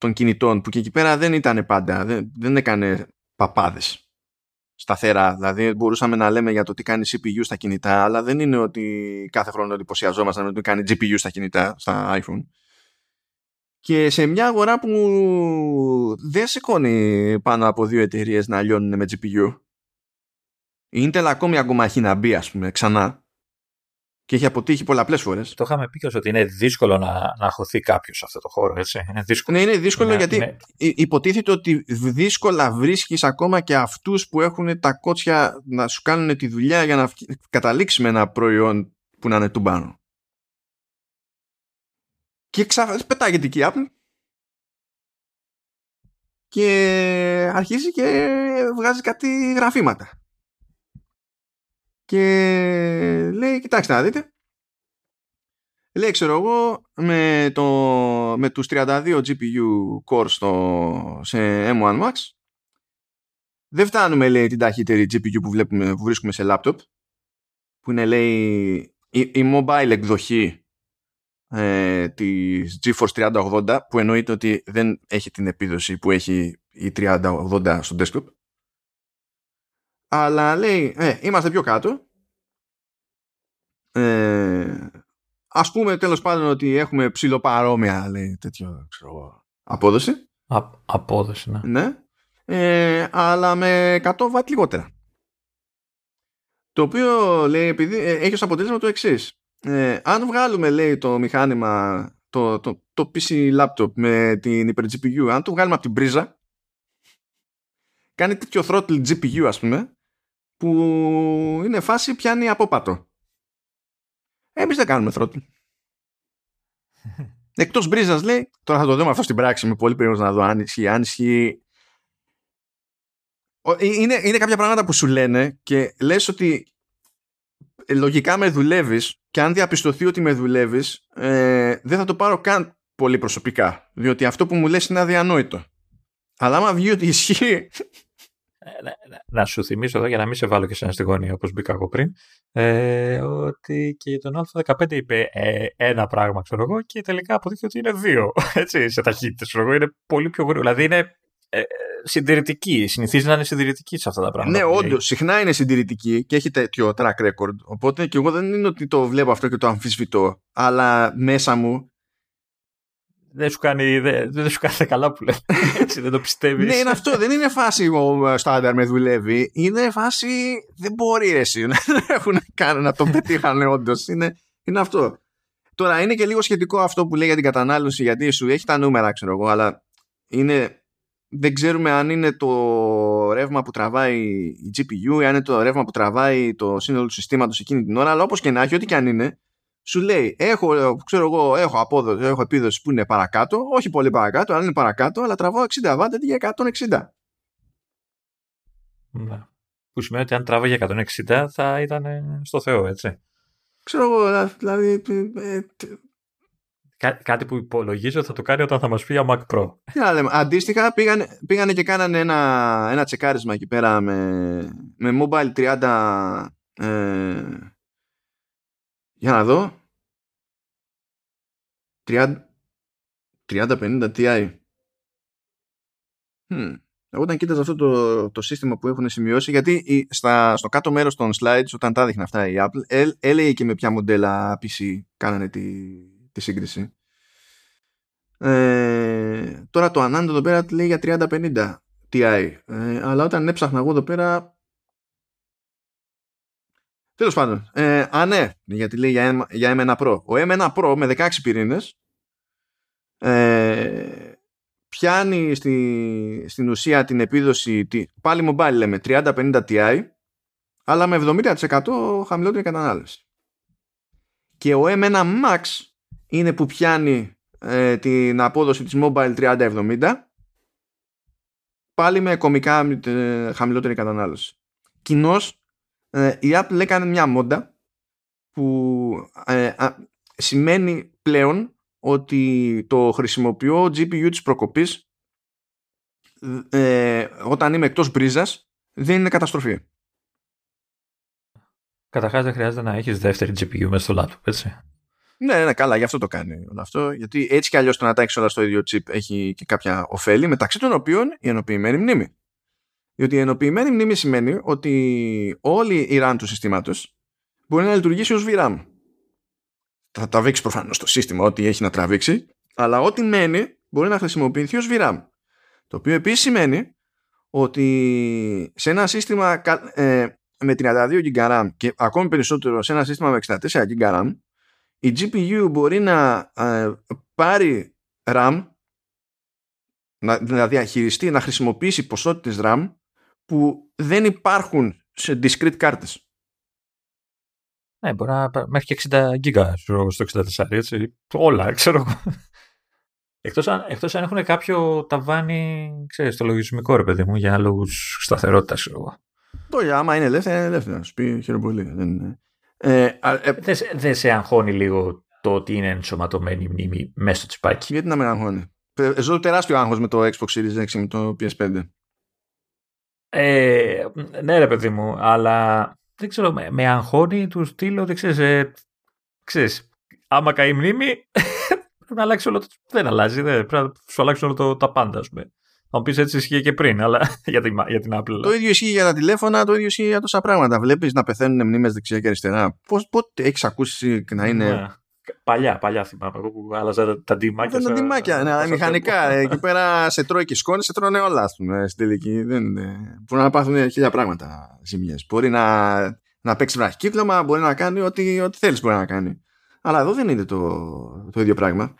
των κινητών που και εκεί πέρα δεν ήταν πάντα, δεν, δεν έκανε παπάδες. Σταθερά. Δηλαδή μπορούσαμε να λέμε για το τι κάνει CPU στα κινητά αλλά δεν είναι ότι κάθε χρόνο εντυπωσιαζόμασταν ότι κάνει GPU στα κινητά, στα iPhone. Και σε μια αγορά που δεν σηκώνει πάνω από δύο εταιρείες να λιώνουν με GPU η Intel ακόμη ακόμα έχει να μπει ας πούμε ξανά και έχει αποτύχει πολλαπλές φορές. Το είχαμε πει ότι είναι δύσκολο να, να χωθεί κάποιος σε αυτό το χώρο, έτσι. Είναι δύσκολο. Ναι, είναι δύσκολο γιατί ναι. υποτίθεται ότι δύσκολα βρίσκεις ακόμα και αυτούς που έχουν τα κότσια να σου κάνουν τη δουλειά για να καταλήξεις με ένα προϊόν που να είναι του πάνω. Και ξαφ... πετάγεται εκεί η Apple και αρχίζει και βγάζει κάτι γραφήματα. Και λέει, κοιτάξτε να δείτε. Λέει, ξέρω εγώ, με, το, με τους 32 GPU cores στο, σε M1 Max δεν φτάνουμε, λέει, την ταχύτερη GPU που, βλέπουμε, που βρίσκουμε σε laptop που είναι, λέει, η, η mobile εκδοχή ε, της GeForce 3080 που εννοείται ότι δεν έχει την επίδοση που έχει η 3080 στο desktop αλλά λέει ε, είμαστε πιο κάτω ε, ας πούμε τέλος πάντων ότι έχουμε ψηλοπαρόμοια λέει τέτοιο ξέρω, απόδοση. Α, απόδοση ναι, ναι. Ε, αλλά με 100 βατ λιγότερα. Το οποίο λέει επειδή ε, έχει ως αποτέλεσμα το εξής. Ε, αν βγάλουμε λέει το μηχάνημα το, το, το PC laptop με την υπερ GPU αν το βγάλουμε από την πρίζα κάνει τέτοιο throttle GPU ας πούμε που είναι φάση πιάνει απόπατο εμείς δεν κάνουμε throttle εκτός μπρίζας λέει τώρα θα το δούμε αυτό στην πράξη με πολύ περίοδος να δω αν ισχύει, αν ισχύει είναι, είναι κάποια πράγματα που σου λένε και λες ότι ε, λογικά με δουλεύεις και αν διαπιστωθεί ότι με δουλεύεις, ε, δεν θα το πάρω καν πολύ προσωπικά. Διότι αυτό που μου λες είναι αδιανόητο. Αλλά άμα βγει ότι ισχύει, να, σου θυμίσω εδώ για να μην σε βάλω και σε ένα στη γωνία όπως μπήκα εγώ πριν ε, ότι και τον Α15 είπε ε, ένα πράγμα ξέρω εγώ και τελικά αποδείχθηκε ότι είναι δύο έτσι, σε ταχύτητες ξέρω εγώ είναι πολύ πιο γρήγορο δηλαδή είναι ε, συντηρητική. Συνηθίζει να είναι συντηρητική σε αυτά τα πράγματα. Ναι, όντως. Συχνά είναι συντηρητική και έχει τέτοιο track record. Οπότε και εγώ δεν είναι ότι το βλέπω αυτό και το αμφισβητώ. Αλλά μέσα μου. Δεν σου κάνει, δεν, δεν σου κάνει καλά που λέει. Έτσι δεν το πιστεύεις. ναι, είναι αυτό. Δεν είναι φάση ο στάνταρ με δουλεύει. Είναι φάση. Δεν μπορεί εσύ να έχουν κάνει να το πετύχανε όντως. Είναι, είναι αυτό. Τώρα είναι και λίγο σχετικό αυτό που λέει για την κατανάλωση γιατί σου έχει τα νούμερα, ξέρω εγώ, αλλά είναι δεν ξέρουμε αν είναι το ρεύμα που τραβάει η GPU ή αν είναι το ρεύμα που τραβάει το σύνολο του συστήματος εκείνη την ώρα αλλά όπως και να έχει, ό,τι και αν είναι σου λέει έχω, ξέρω εγώ, έχω, απόδοση, έχω επίδοση που είναι παρακάτω όχι πολύ παρακάτω, αλλά είναι παρακάτω αλλά τραβάω 60 W για 160 ναι. Που σημαίνει ότι αν τράβαγε 160 θα ήταν στο Θεό, έτσι. Ξέρω εγώ, δηλαδή ε, Κά- κάτι που υπολογίζω θα το κάνει όταν θα μας πει για Mac Pro. Τι λέμε. Αντίστοιχα πήγανε, πήγανε και κάνανε ένα, ένα τσεκάρισμα εκεί πέρα με, με Mobile 30 ε, για να δω 30 50 Ti hm. Εγώ όταν κοίταζα αυτό το, το σύστημα που έχουν σημειώσει γιατί στα, στο κάτω μέρος των slides όταν τα δείχνει αυτά η Apple ε, έλεγε και με ποια μοντέλα PC κάνανε τη, τη σύγκριση. Ε, τώρα το Anand εδώ πέρα λέει για 3050 Ti. Ε, αλλά όταν έψαχνα εγώ εδώ πέρα. Τέλος πάντων. Ε, α, ναι, γιατί λέει για, για M1 Pro. Ο M1 Pro με 16 πυρήνες ε, πιάνει στη, στην ουσία την επίδοση πάλι mobile λέμε 3050 Ti αλλά με 70% χαμηλότερη κατανάλωση. Και ο M1 Max είναι που πιάνει ε, την απόδοση της Mobile 3070 πάλι με κομικά ε, χαμηλότερη κατανάλωση. Κοινώ ε, η Apple έκανε μια μόντα που ε, σημαίνει πλέον ότι το χρησιμοποιώ GPU της προκοπής όταν είμαι εκτός μπρίζας δεν είναι καταστροφή. Καταρχάς δεν χρειάζεται να έχεις δεύτερη GPU μέσα στο laptop, έτσι. Ναι, ναι, καλά, γι' αυτό το κάνει όλο αυτό. Γιατί έτσι κι αλλιώς το να τα έχεις όλα στο ίδιο chip έχει και κάποια ωφέλη, μεταξύ των οποίων η ενοποιημένη μνήμη. Διότι η ενοποιημένη μνήμη σημαίνει ότι όλη η RAM του συστήματος μπορεί να λειτουργήσει ως VRAM. Θα τραβήξει προφανώς το σύστημα ό,τι έχει να τραβήξει, αλλά ό,τι μένει μπορεί να χρησιμοποιηθεί ως VRAM. Το οποίο επίσης σημαίνει ότι σε ένα σύστημα ε, με 32 GB RAM και ακόμη περισσότερο σε ένα σύστημα με 64 GB RAM η GPU μπορεί να ε, πάρει RAM να, να διαχειριστεί, να χρησιμοποιήσει ποσότητες RAM που δεν υπάρχουν σε discrete κάρτες. Ναι, μπορεί να μέχρι και 60 γίγα στο 64, έτσι. Όλα, ξέρω εγώ. Εκτός αν, εκτός αν έχουν κάποιο ταβάνι, ξέρεις, το λογισμικό ρε παιδί μου, για λόγους σταθερότητας, ξέρω εγώ. Το άμα είναι ελεύθερα, είναι ελεύθερα. Σου πει χειροπολί. Δεν είναι. Ε, ε, δεν δε σε αγχώνει λίγο το ότι είναι ενσωματωμένη η μνήμη μέσα στο τσιπάκι; Γιατί να με αγχώνει; Ζω τεράστιο άγχος με το Xbox Series X και με το PS5. Ε, ναι ρε παιδί μου, αλλά δεν ξέρω, με, με αγχώνει του στείλω, δεν ξέρεις, ε, ξέρεις, άμα καεί η μνήμη πρέπει να αλλάξει όλο το... Δεν αλλάζει, δεν, πρέπει να σου αλλάξει όλο το, τα πάντα, ας πούμε. Θα μου πεις έτσι ισχύει και πριν, αλλά για την, για την Apple. Το ίδιο ισχύει για τα τηλέφωνα, το ίδιο ισχύει για τόσα πράγματα. Βλέπεις να πεθαίνουν μνήμες δεξιά και αριστερά. Πώς πότε έχεις ακούσει να είναι. Ναι. Παλιά, παλιά θυμάμαι. Εγώ που άλλαζα τα ντυμάκια. Δεν τα ντυμάκια, ναι, μηχανικά. Εκεί πέρα σε τρώει και σκόνη, σε τρώνε όλα, ας πούμε, στην τελική. Δεν, μπορεί να πάθουν χίλια πράγματα ζημιές. Μπορεί να, να παίξει βραχικύκλωμα, μπορεί να κάνει ό,τι, ό,τι θέλεις μπορεί να κάνει. Αλλά εδώ δεν είναι το, το ίδιο πράγμα.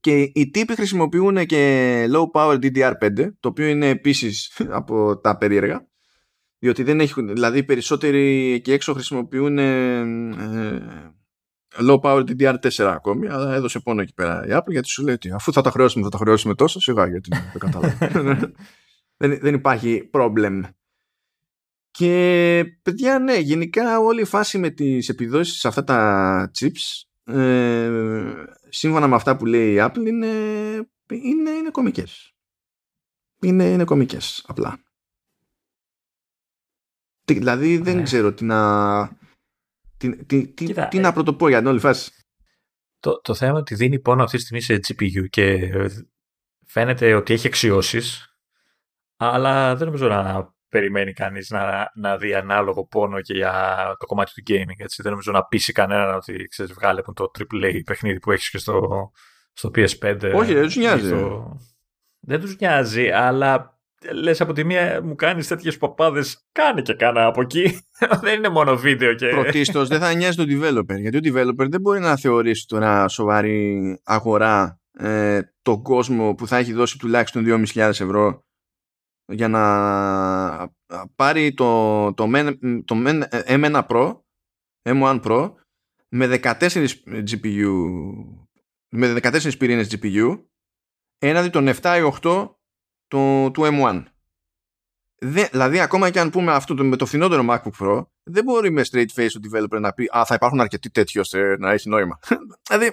Και οι τύποι χρησιμοποιούν και low power DDR5, το οποίο είναι επίσης από τα περίεργα. Διότι δεν έχουν, δηλαδή οι περισσότεροι εκεί έξω χρησιμοποιούν ε, low power DDR4 ακόμη, αλλά έδωσε πόνο εκεί πέρα η Apple γιατί σου λέει ότι αφού θα τα χρεώσουμε, θα τα χρεώσουμε τόσο, σιγά γιατί δεν κατάλαβα. δεν, δεν υπάρχει problem. Και παιδιά, ναι, γενικά όλη η φάση με τις επιδόσεις σε αυτά τα chips ε, σύμφωνα με αυτά που λέει η Apple είναι, είναι, είναι κομικές. Είναι, είναι κομικές απλά. Δηλαδή δεν Ναι. ξέρω τι να, τι, τι, τι, Κοίτα, τι ε, να πρωτοπώ για την όλη φάση. Το, το θέμα είναι ότι δίνει πόνο αυτή τη στιγμή σε GPU και ε, φαίνεται ότι έχει αξιώσεις, αλλά δεν νομίζω να περιμένει κανείς να, να δει ανάλογο πόνο και για το κομμάτι του gaming. Έτσι. Δεν νομίζω να πείσει κανέναν ότι ξέρεις, βγάλε μου το AAA παιχνίδι που έχεις και στο, στο PS5. Όχι, δεν τους ή νοιάζει. στο- Δεν τους νοιάζει, αλλά λες από τη μία μου κάνεις τέτοιες παπάδες, κάνε και κάνα από εκεί. δεν είναι μόνο βίντεο και. Πρωτίστως δεν θα νοιάζει τον developer. Γιατί ο developer δεν μπορεί να θεωρήσει τώρα σοβαρή αγορά ε, τον κόσμο που θα έχει δώσει τουλάχιστον 2.500 ευρώ για να πάρει το, το, Men- το Men- M1 Pro, M1 Pro με 14 GPU με 14 πυρήνες GPU έναντι των 7 ή 8 του, του M1. Δε, δηλαδή, ακόμα και αν πούμε αυτό το, με το φθηνότερο MacBook Pro, δεν μπορεί με straight face ο developer να πει Α, θα υπάρχουν αρκετοί τέτοιοι ώστε να έχει νόημα. δηλαδή,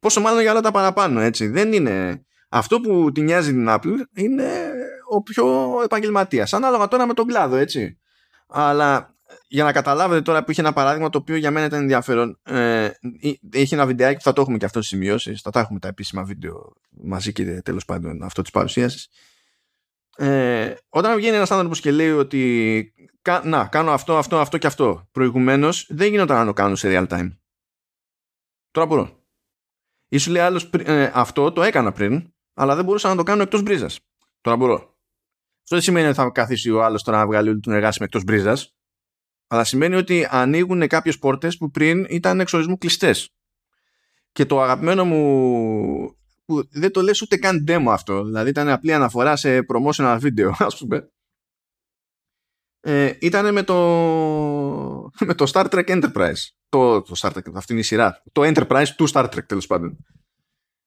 πόσο μάλλον για όλα τα παραπάνω, έτσι. Δεν είναι. Αυτό που την νοιάζει την Apple είναι ο πιο επαγγελματίας. Ανάλογα τώρα με τον κλάδο, έτσι. Αλλά για να καταλάβετε τώρα που είχε ένα παράδειγμα το οποίο για μένα ήταν ενδιαφέρον. Ε, έχει ένα βιντεάκι που θα το έχουμε και αυτό στι σημειώσει. Θα τα έχουμε τα επίσημα βίντεο μαζί και τέλος πάντων αυτό της παρουσίασης. Ε, όταν βγαίνει ένας άνθρωπος και λέει ότι κα, να, κάνω αυτό, αυτό, αυτό και αυτό προηγουμένως, δεν γινόταν να το κάνω σε real time. Τώρα μπορώ. Ή σου λέει άλλος ε, αυτό το έκανα πριν, αλλά δεν μπορούσα να το κάνω εκτός μπρίζας. Τώρα μπορώ. Αυτό δεν σημαίνει ότι θα καθίσει ο άλλος τώρα να βγάλει όλη την εργάση με εκτός μπρίζας, αλλά σημαίνει ότι ανοίγουν κάποιες πόρτες που πριν ήταν εξορισμού κλειστές. Και το αγαπημένο μου που δεν το λες ούτε καν demo αυτό. Δηλαδή ήταν απλή αναφορά σε promotional video ας πούμε. Ε, ήταν με το με το Star Trek Enterprise. Το, το Star Trek, αυτή είναι η σειρά. Το Enterprise του Star Trek τέλος πάντων.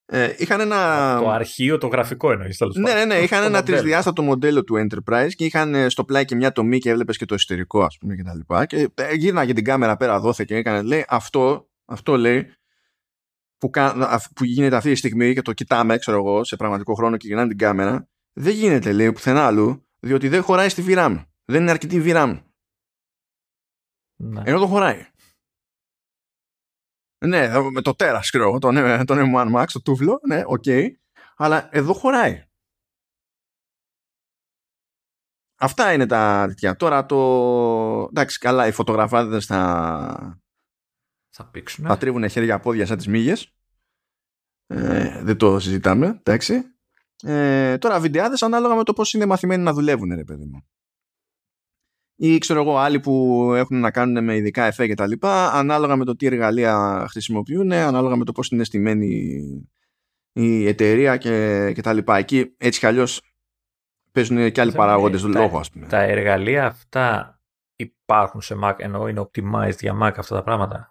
Ε, είχαν ένα Το αρχείο, το γραφικό εννοείς τέλος ναι, πάντων. ναι, ναι, είχαν Το ένα μοντέλο. τρισδιάστατο μοντέλο του Enterprise και είχαν ε, στο πλάι και μια τομή και έβλεπες και το εσωτερικό ας πούμε και τα λοιπά. Και ε, γύρναγε την κάμερα πέρα δόθε και έκανε λέει αυτό, αυτό λέει που, κα- αυ- που γίνεται αυτή τη στιγμή και το κοιτάμε ξέρω εγώ σε πραγματικό χρόνο και γυρνάμε την κάμερα δεν γίνεται λέει πουθενά αλλού διότι δεν χωράει στη VRAM δεν είναι αρκετή VRAM Ναι. ενώ το χωράει ναι εδώ με το τέρας ξέρω εγώ τον, ε, τον M1 Max το τούβλο ναι οκ αλλά εδώ χωράει Αυτά είναι τα τέτοια. Τώρα το. Εντάξει, καλά, οι φωτογραφάδες θα, Θα πήξουν. θα τρίβουν χέρια πόδια σαν τις μύγες. Ε, δεν το συζητάμε, εντάξει. Ε, τώρα βιντεάδες ανάλογα με το πώς είναι μαθημένοι να δουλεύουν, ρε παιδί μου. Ή ξέρω εγώ άλλοι που έχουν να κάνουν με ειδικά εφέ και τα λοιπά, ανάλογα με το τι εργαλεία χρησιμοποιούν, ανάλογα με το πώς είναι στημένη η εταιρεία και, και τα λοιπά. Εκεί έτσι κι αλλιώς παίζουν και άλλοι Δεν παράγοντες είναι. λόγο, Τα- ας πούμε. Τα εργαλεία αυτά υπάρχουν σε Mac, ενώ είναι optimized για Mac αυτά τα πράγματα.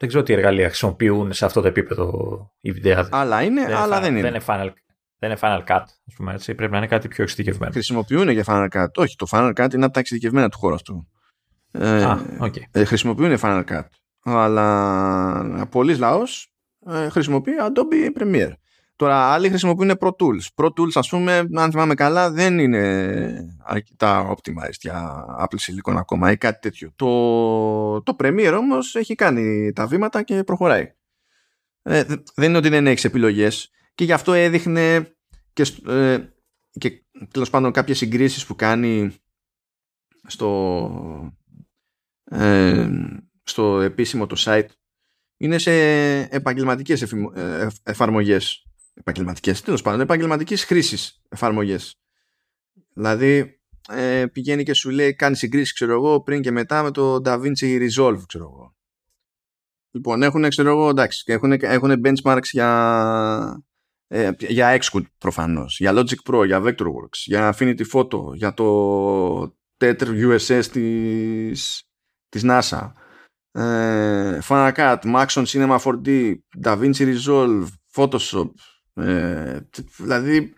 Δεν ξέρω τι εργαλεία χρησιμοποιούν σε αυτό το επίπεδο οι βιντεάδες. Άλλα είναι, Δεν αλλά Final- δεν είναι. Δεν είναι Final, δεν είναι Final Cut, ας πούμε έτσι. Πρέπει να είναι κάτι πιο εξειδικευμένο. Χρησιμοποιούν για Final Cut. Όχι, το Final Cut είναι από τα εξειδικευμένα του χώρου αυτού. Ε, Α, οκ. ε, χρησιμοποιούν Final Cut. Αλλά πολλοί λαός ε, χρησιμοποιεί Adobe Premiere. Τώρα άλλοι χρησιμοποιούν Pro Tools. Pro Tools ας πούμε, αν θυμάμαι καλά, δεν είναι αρκετά optimized για Apple Silicon ακόμα ή κάτι τέτοιο. Το, το Premiere όμως έχει κάνει τα βήματα και προχωράει. Ε, δε- δεν είναι ότι δεν έχει επιλογές και γι' αυτό έδειχνε και, σ- ε, και τέλος πάντων κάποιες συγκρίσεις που κάνει στο ε, στο επίσημο το site είναι σε επαγγελματικές εφημο- ε, εφ- εφαρμογές επαγγελματικές, τέλος πάντων επαγγελματικής χρήσης εφαρμογές. Δηλαδή ε, πηγαίνει και σου λέει κάνει συγκρίσεις ξέρω εγώ πριν και μετά με το DaVinci Resolve ξέρω εγώ. Λοιπόν έχουν ξέρω εγώ εντάξει και έχουν, έχουν benchmarks για ε, για Xcode προφανώς για Logic Pro, για Vectorworks για Affinity Photo για το Tether USS της της NASA. Ε, Final Cut, Maxon Cinema 4D DaVinci Resolve Photoshop ε, τ- δηλαδή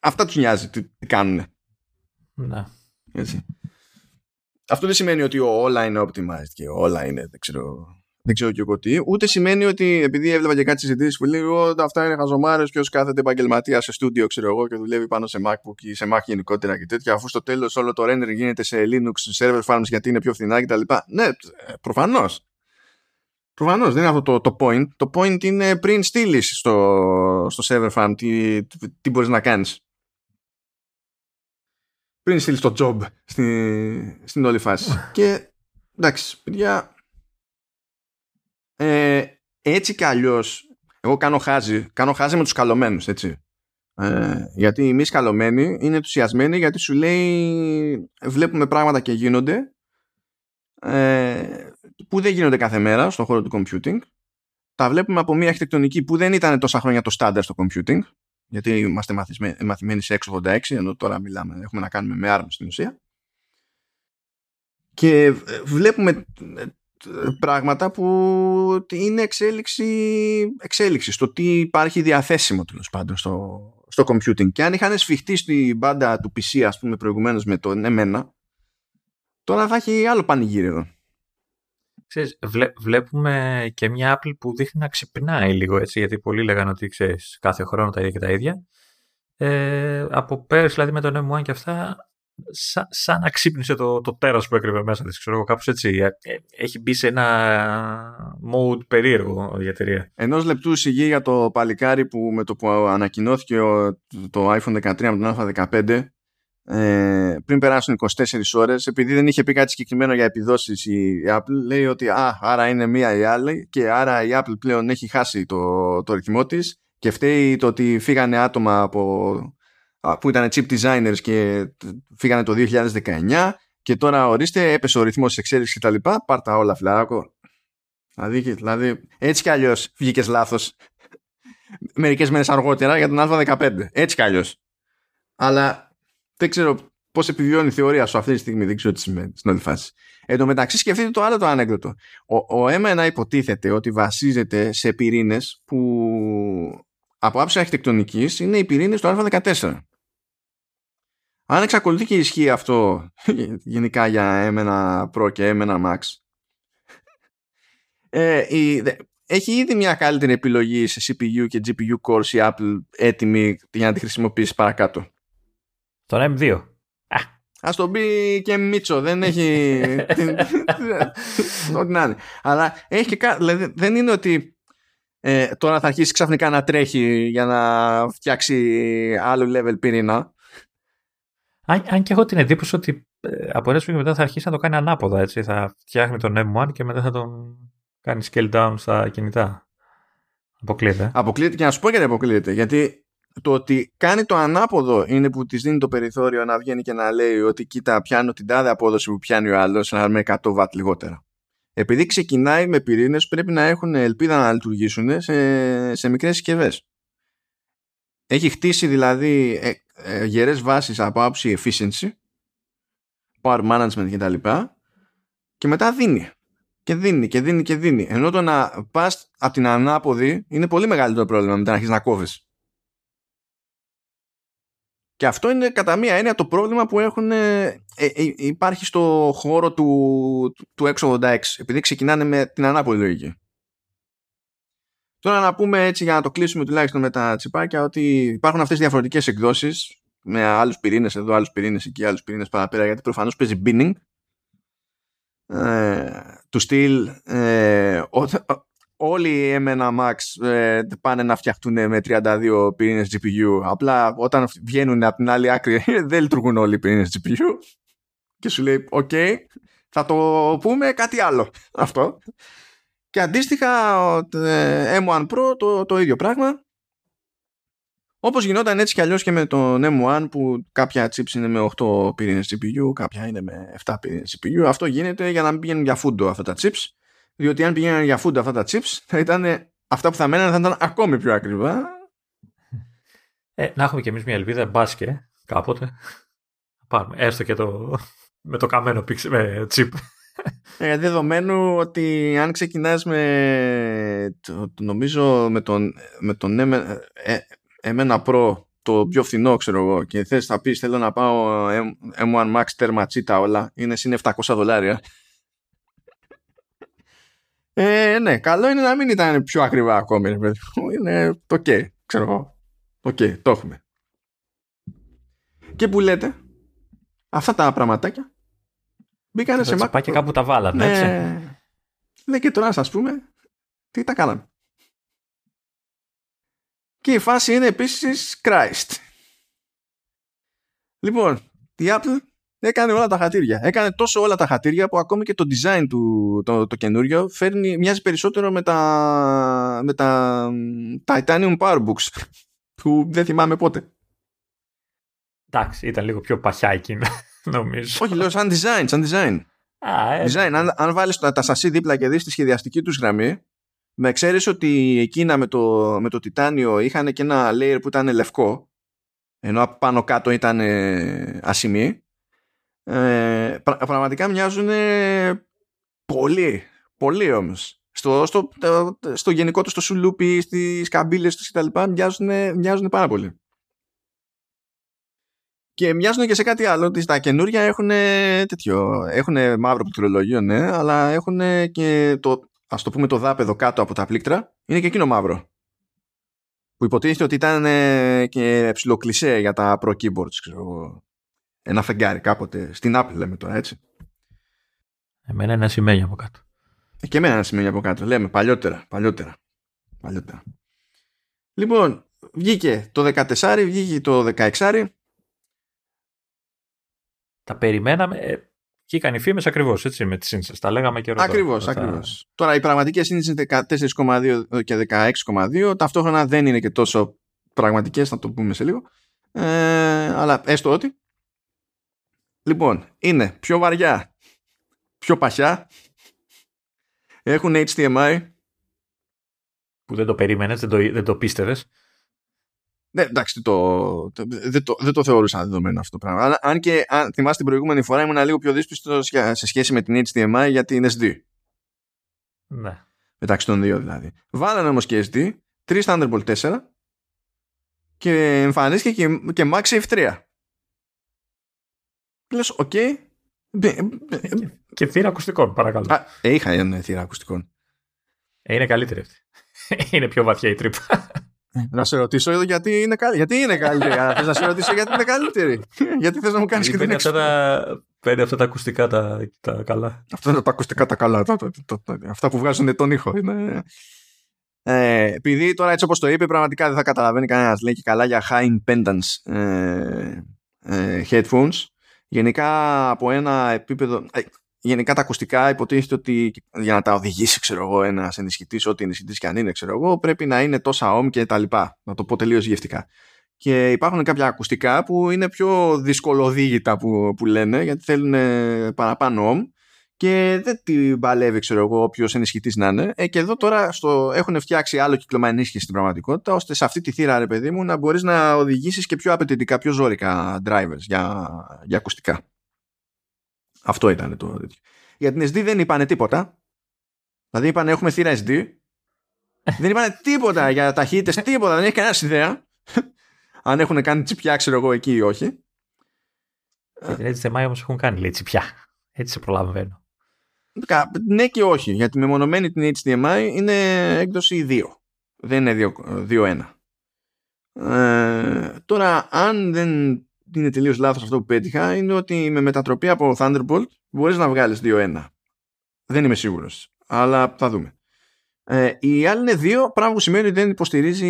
αυτά τους νοιάζει τι, τι κάνουν Ναι. έτσι. αυτό δεν σημαίνει ότι όλα είναι optimized και όλα είναι δεν ξέρω δεν ξέρω και εγώ τι, ούτε σημαίνει ότι επειδή έβλεπα και κάτι συζητήσεις που λέει αυτά είναι χαζομάρες και κάθεται επαγγελματία σε στούντιο, ξέρω εγώ, και δουλεύει πάνω σε MacBook ή σε Mac γενικότερα και τέτοια, αφού στο τέλος όλο το render γίνεται σε Linux server farms γιατί είναι πιο φθηνά κτλ. Ναι, προφανώς. Προφανώς δεν είναι αυτό το, το point. Το point είναι πριν στείλεις στο, στο server farm τι, τι μπορείς να κάνεις. Πριν στείλεις το job στην, στην όλη φάση. και εντάξει, παιδιά, ε, έτσι κι αλλιώς, εγώ κάνω χάζι, κάνω χάζι με τους καλωμένους, έτσι. Ε, γιατί οι μη σκαλωμένοι είναι ενθουσιασμένοι γιατί σου λέει βλέπουμε πράγματα και γίνονται ε, που δεν γίνονται κάθε μέρα στον χώρο του computing τα βλέπουμε από μια αρχιτεκτονική που δεν ήταν τόσα χρόνια το στάνταρ στο computing γιατί είμαστε μαθημένοι σε 686 ενώ τώρα μιλάμε, έχουμε να κάνουμε με ARM στην ουσία και βλέπουμε πράγματα που είναι εξέλιξη, εξέλιξη στο τι υπάρχει διαθέσιμο τέλος πάντων στο, στο computing. Και αν είχαν σφιχτεί στην μπάντα του PC, ας πούμε, προηγουμένως με τον εμένα, τώρα θα έχει άλλο πανηγύρι εδώ. Ξέρεις, βλέπουμε και μια Apple που δείχνει να ξυπνάει λίγο έτσι, γιατί πολλοί λέγανε ότι ξέρεις, κάθε χρόνο τα ίδια και τα ίδια. Ε, από πέρυσι δηλαδή με τον M1 και αυτά σαν, σαν να ξύπνησε το, το τέρας που έκρυβε μέσα της, ξέρω εγώ, κάπως έτσι. Ε, ε, έχει μπει σε ένα mode περίεργο η εταιρεία. Ενός λεπτού σιγή για το παλικάρι που με το που ανακοινώθηκε το iPhone 13 με τον α15 ε, πριν περάσουν 24 ώρες επειδή δεν είχε πει κάτι συγκεκριμένο για επιδόσεις η Apple λέει ότι α, άρα είναι μία η άλλη και άρα η Apple πλέον έχει χάσει το, το ρυθμό της και φταίει το ότι φύγανε άτομα από που ήταν chip designers και φύγανε το 2019 και τώρα ορίστε έπεσε ο ρυθμός της εξέλιξης και τα λοιπά πάρτα όλα φλαράκο δηλαδή, δηλαδή έτσι κι αλλιώς βγήκες λάθος μερικές μέρες αργότερα για τον α15 έτσι κι αλλιώς. Αλλά δεν ξέρω πώς επιβιώνει η θεωρία σου αυτή τη στιγμή δεν ξέρω τι σημαίνει στην όλη φάση. Εν τω μεταξύ σκεφτείτε το άλλο το ανέκδοτο. Ο, ο M1 υποτίθεται ότι βασίζεται σε πυρήνες που από άψη αρχιτεκτονικής είναι οι πυρήνες του α14. Αν εξακολουθεί και ισχύει αυτό γενικά για M1 Pro και M1 Max ε, η, έχει ήδη μια καλύτερη επιλογή σε CPU και GPU cores η Apple έτοιμη για να τη χρησιμοποιήσει παρακάτω. Τον M2. Α το πει και Μίτσο, δεν έχει. Ό,τι να είναι. Αλλά έχει και κάτι. Δηλαδή δεν είναι ότι ε, τώρα θα αρχίσει ξαφνικά να τρέχει για να φτιάξει άλλο level πυρήνα. Αν, αν και έχω την εντύπωση ότι ε, από ένα και μετά θα αρχίσει να το κάνει ανάποδα. Έτσι. Θα φτιάχνει τον M1 και μετά θα τον κάνει scale down στα κινητά. Αποκλείεται. Αποκλείεται και να σου πω γιατί αποκλείεται. Γιατί το ότι κάνει το ανάποδο είναι που της δίνει το περιθώριο να βγαίνει και να λέει ότι κοίτα πιάνω την τάδε απόδοση που πιάνει ο άλλος με 100 W λιγότερα. Επειδή ξεκινάει με πυρήνες πρέπει να έχουν ελπίδα να λειτουργήσουν σε, σε μικρές συσκευές. Έχει χτίσει δηλαδή ε, ε, γερές βάσεις από άψη efficiency, power management και τα λοιπά και μετά δίνει και δίνει και δίνει και δίνει. Ενώ το να πας από την ανάποδη είναι πολύ μεγαλύτερο πρόβλημα μετά να αρχίσεις να κόβεις. Και αυτό είναι κατά μία έννοια το πρόβλημα που έχουν, ε, ε, υπάρχει στο χώρο του, του, του X86 επειδή ξεκινάνε με την ανάποδη λογική. Τώρα να πούμε έτσι για να το κλείσουμε τουλάχιστον με τα τσιπάκια ότι υπάρχουν αυτές οι διαφορετικές εκδόσεις με άλλους πυρήνες εδώ, άλλους πυρήνες εκεί, άλλους πυρήνες παραπέρα γιατί προφανώς παίζει binning ε, του στυλ ε, όλοι οι M1 Max ε, πάνε να φτιαχτούν με 32 πυρήνες GPU απλά όταν βγαίνουν από την άλλη άκρη δεν λειτουργούν όλοι οι πυρήνες GPU και σου λέει οκ θα το πούμε κάτι άλλο αυτό και αντίστοιχα ε, M1 Pro το, το ίδιο πράγμα. Όπως γινόταν έτσι κι αλλιώς και με τον M1 που κάποια chips είναι με 8 πυρήνες CPU, κάποια είναι με 7 πυρήνες CPU. Αυτό γίνεται για να μην πηγαίνουν για φούντο αυτά τα chips. Διότι αν πηγαίνουν για φούντο αυτά τα chips θα ήταν αυτά που θα μέναν θα ήταν ακόμη πιο ακριβά. Ε, να έχουμε κι εμείς μια ελπίδα μπάσκε κάποτε. Πάρουμε έστω και το με το καμένο με chip. Ε, δεδομένου ότι αν ξεκινάς με το, νομίζω με τον, με τον ε, ε, εμένα Pro το πιο φθηνό ξέρω εγώ και θες να πεις θέλω να πάω M, 1 Max τέρμα τσίτα όλα είναι συν 700 δολάρια Ε, ναι, καλό είναι να μην ήταν πιο ακριβά ακόμη. Είναι το ok, ξέρω εγώ. Οκ, το έχουμε. Και που λέτε, αυτά τα πραγματάκια μπήκανε σε MacBook Pro. και κάπου τα βάλανε, ναι, έτσι. Ναι, και τώρα σας πούμε τι τα κάναμε. Και η φάση είναι επίσης Christ. Λοιπόν, η Apple έκανε όλα τα χατήρια. Έκανε τόσο όλα τα χατήρια που ακόμη και το design του το, το καινούριο φέρνει, μοιάζει περισσότερο με τα, με τα Titanium Powerbooks που δεν θυμάμαι πότε. Εντάξει, ήταν λίγο πιο παχιά εκείνα, νομίζω. Όχι, λέω σαν design, σαν design. Α, ε, design. Αν, αν βάλεις τα, τα σασί δίπλα και δεις τη σχεδιαστική τους γραμμή, με ξέρεις ότι εκείνα με το, με το τιτάνιο είχαν και ένα layer που ήταν λευκό, ενώ πάνω κάτω ήταν ε, ασημή, ε, πραγματικά μοιάζουν πολύ, πολύ όμως. Στο, στο, στο γενικό τους, στο σουλούπι, στις καμπύλες τους κτλ. Μοιάζουν, μοιάζουν πάρα πολύ. Και μοιάζουν και σε κάτι άλλο, ότι τα καινούρια έχουν τέτοιο, έχουν μαύρο πληκτρολόγιο, ναι, αλλά έχουν και το, ας το πούμε το δάπεδο κάτω από τα πλήκτρα, είναι και εκείνο μαύρο. Που υποτίθεται ότι ήταν και ψιλοκλισέ για τα Pro Keyboards, ξέρω Ένα φεγγάρι κάποτε, στην Apple λέμε τώρα, έτσι. Εμένα ένα σημαίνει από κάτω. Ε, και εμένα ένα σημαίνει από κάτω, λέμε, παλιότερα, παλιότερα. παλιότερα. Λοιπόν, βγήκε το 14, βγήκε το 16, τα περιμέναμε. Ε, και είχαν οι φήμες ακριβώς έτσι με τι σύνθεση. Τα λέγαμε και ρωτάμε. Ακριβώς, ακριβώς. Τώρα οι πραγματικές σύνθεσεις είναι 14,2 και 16,2. Ταυτόχρονα δεν είναι και τόσο πραγματικές, θα το πούμε σε λίγο. Ε, αλλά έστω ότι. Λοιπόν, είναι πιο βαριά, πιο παχιά. Έχουν HDMI. Που δεν το περίμενες, δεν το, δεν το πίστευες. Ναι, εντάξει, το, το, δεν, το, δεν το θεωρούσα δεδομένο αυτό το πράγμα. Αλλά αν και αν θυμάστε την προηγούμενη φορά ήμουν λίγο πιο δύσπιστο σε σχέση με την HDMI για την SD. Ναι. Μεταξύ των δύο δηλαδή. Βάλανε όμως και SD, 3 Thunderbolt 4 και εμφανίστηκε και, και MagSafe 3. Λες, OK. Okay. Και θύρα ακουστικών, παρακαλώ. Α, ε, είχα ένα θύρα ακουστικών. Ε, είναι καλύτερη αυτή. είναι πιο βαθιά η τρύπα. Να σε ρωτήσω γιατί είναι, καλ... γιατί είναι καλύτερη. θες να σε ρωτήσω γιατί είναι καλύτερη. γιατί θες να μου κάνεις και την αυτά τα... Παίρνει αυτά τα ακουστικά τα, τα καλά. Αυτά είναι τα ακουστικά τα καλά. Τα, τα, τα, αυτά που βγάζουν τον ήχο. Είναι... Ε, επειδή τώρα έτσι όπως το είπε πραγματικά δεν θα καταλαβαίνει κανένας. Λέει και καλά για high impedance ε, ε, headphones. Γενικά από ένα επίπεδο... Ε, γενικά τα ακουστικά υποτίθεται ότι για να τα οδηγήσει ξέρω εγώ ένας ενισχυτής, ό,τι ενισχυτής και αν είναι ξέρω εγώ πρέπει να είναι τόσα ohm και τα λοιπά. Να το πω τελείως γευτικά. Και υπάρχουν κάποια ακουστικά που είναι πιο δυσκολοδίγητα που, που λένε γιατί θέλουν παραπάνω ohm και δεν την παλεύει ξέρω εγώ όποιος ενισχυτής να είναι ε, και εδώ τώρα στο, έχουν φτιάξει άλλο κύκλωμα ενίσχυσης στην πραγματικότητα ώστε σε αυτή τη θύρα ρε παιδί μου να μπορείς να οδηγήσεις και πιο απαιτητικά πιο ζώρικα drivers για, για ακουστικά αυτό ήταν το τέτοιο. Για την SD δεν είπανε τίποτα. Δηλαδή είπανε έχουμε θύρα SD. δεν είπανε τίποτα για ταχύτητες, τίποτα. Δεν έχει κανένας ιδέα. Αν έχουν κάνει τσιπιά, ξέρω εγώ εκεί ή όχι. Για την HDMI όμως έχουν κάνει λέει τσιπιά. Έτσι σε προλαβαίνω. Ναι και όχι. Γιατί μεμονωμένη την HDMI είναι έκδοση 2. Δεν είναι 2-1. Ε, τώρα, αν δεν είναι τελείως λάθος αυτό που πέτυχα είναι ότι με μετατροπή από Thunderbolt μπορείς να βγάλεις 2-1. Δεν είμαι σίγουρος, αλλά θα δούμε. Ε, η άλλη είναι 2, πράγμα που σημαίνει ότι δεν υποστηρίζει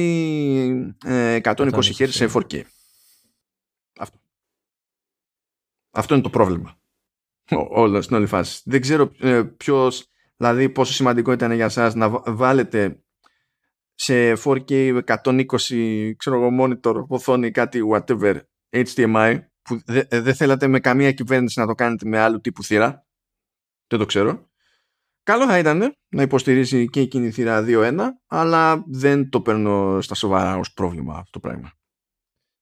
ε, 120 Hz σε 4K. Αυτό. Αυτό είναι το πρόβλημα. Όλο στην όλη φάση. Δεν ξέρω ε, ποιος, δηλαδή πόσο σημαντικό ήταν για σας να βάλετε σε 4K 120 ξέρω εγώ monitor οθόνη κάτι whatever HDMI που δεν δε θέλατε με καμία κυβέρνηση να το κάνετε με άλλου τύπου θύρα. Δεν το ξέρω. Καλό θα ήταν να υποστηρίζει και εκείνη η θύρα 2.1, αλλά δεν το παίρνω στα σοβαρά ως πρόβλημα αυτό το πράγμα.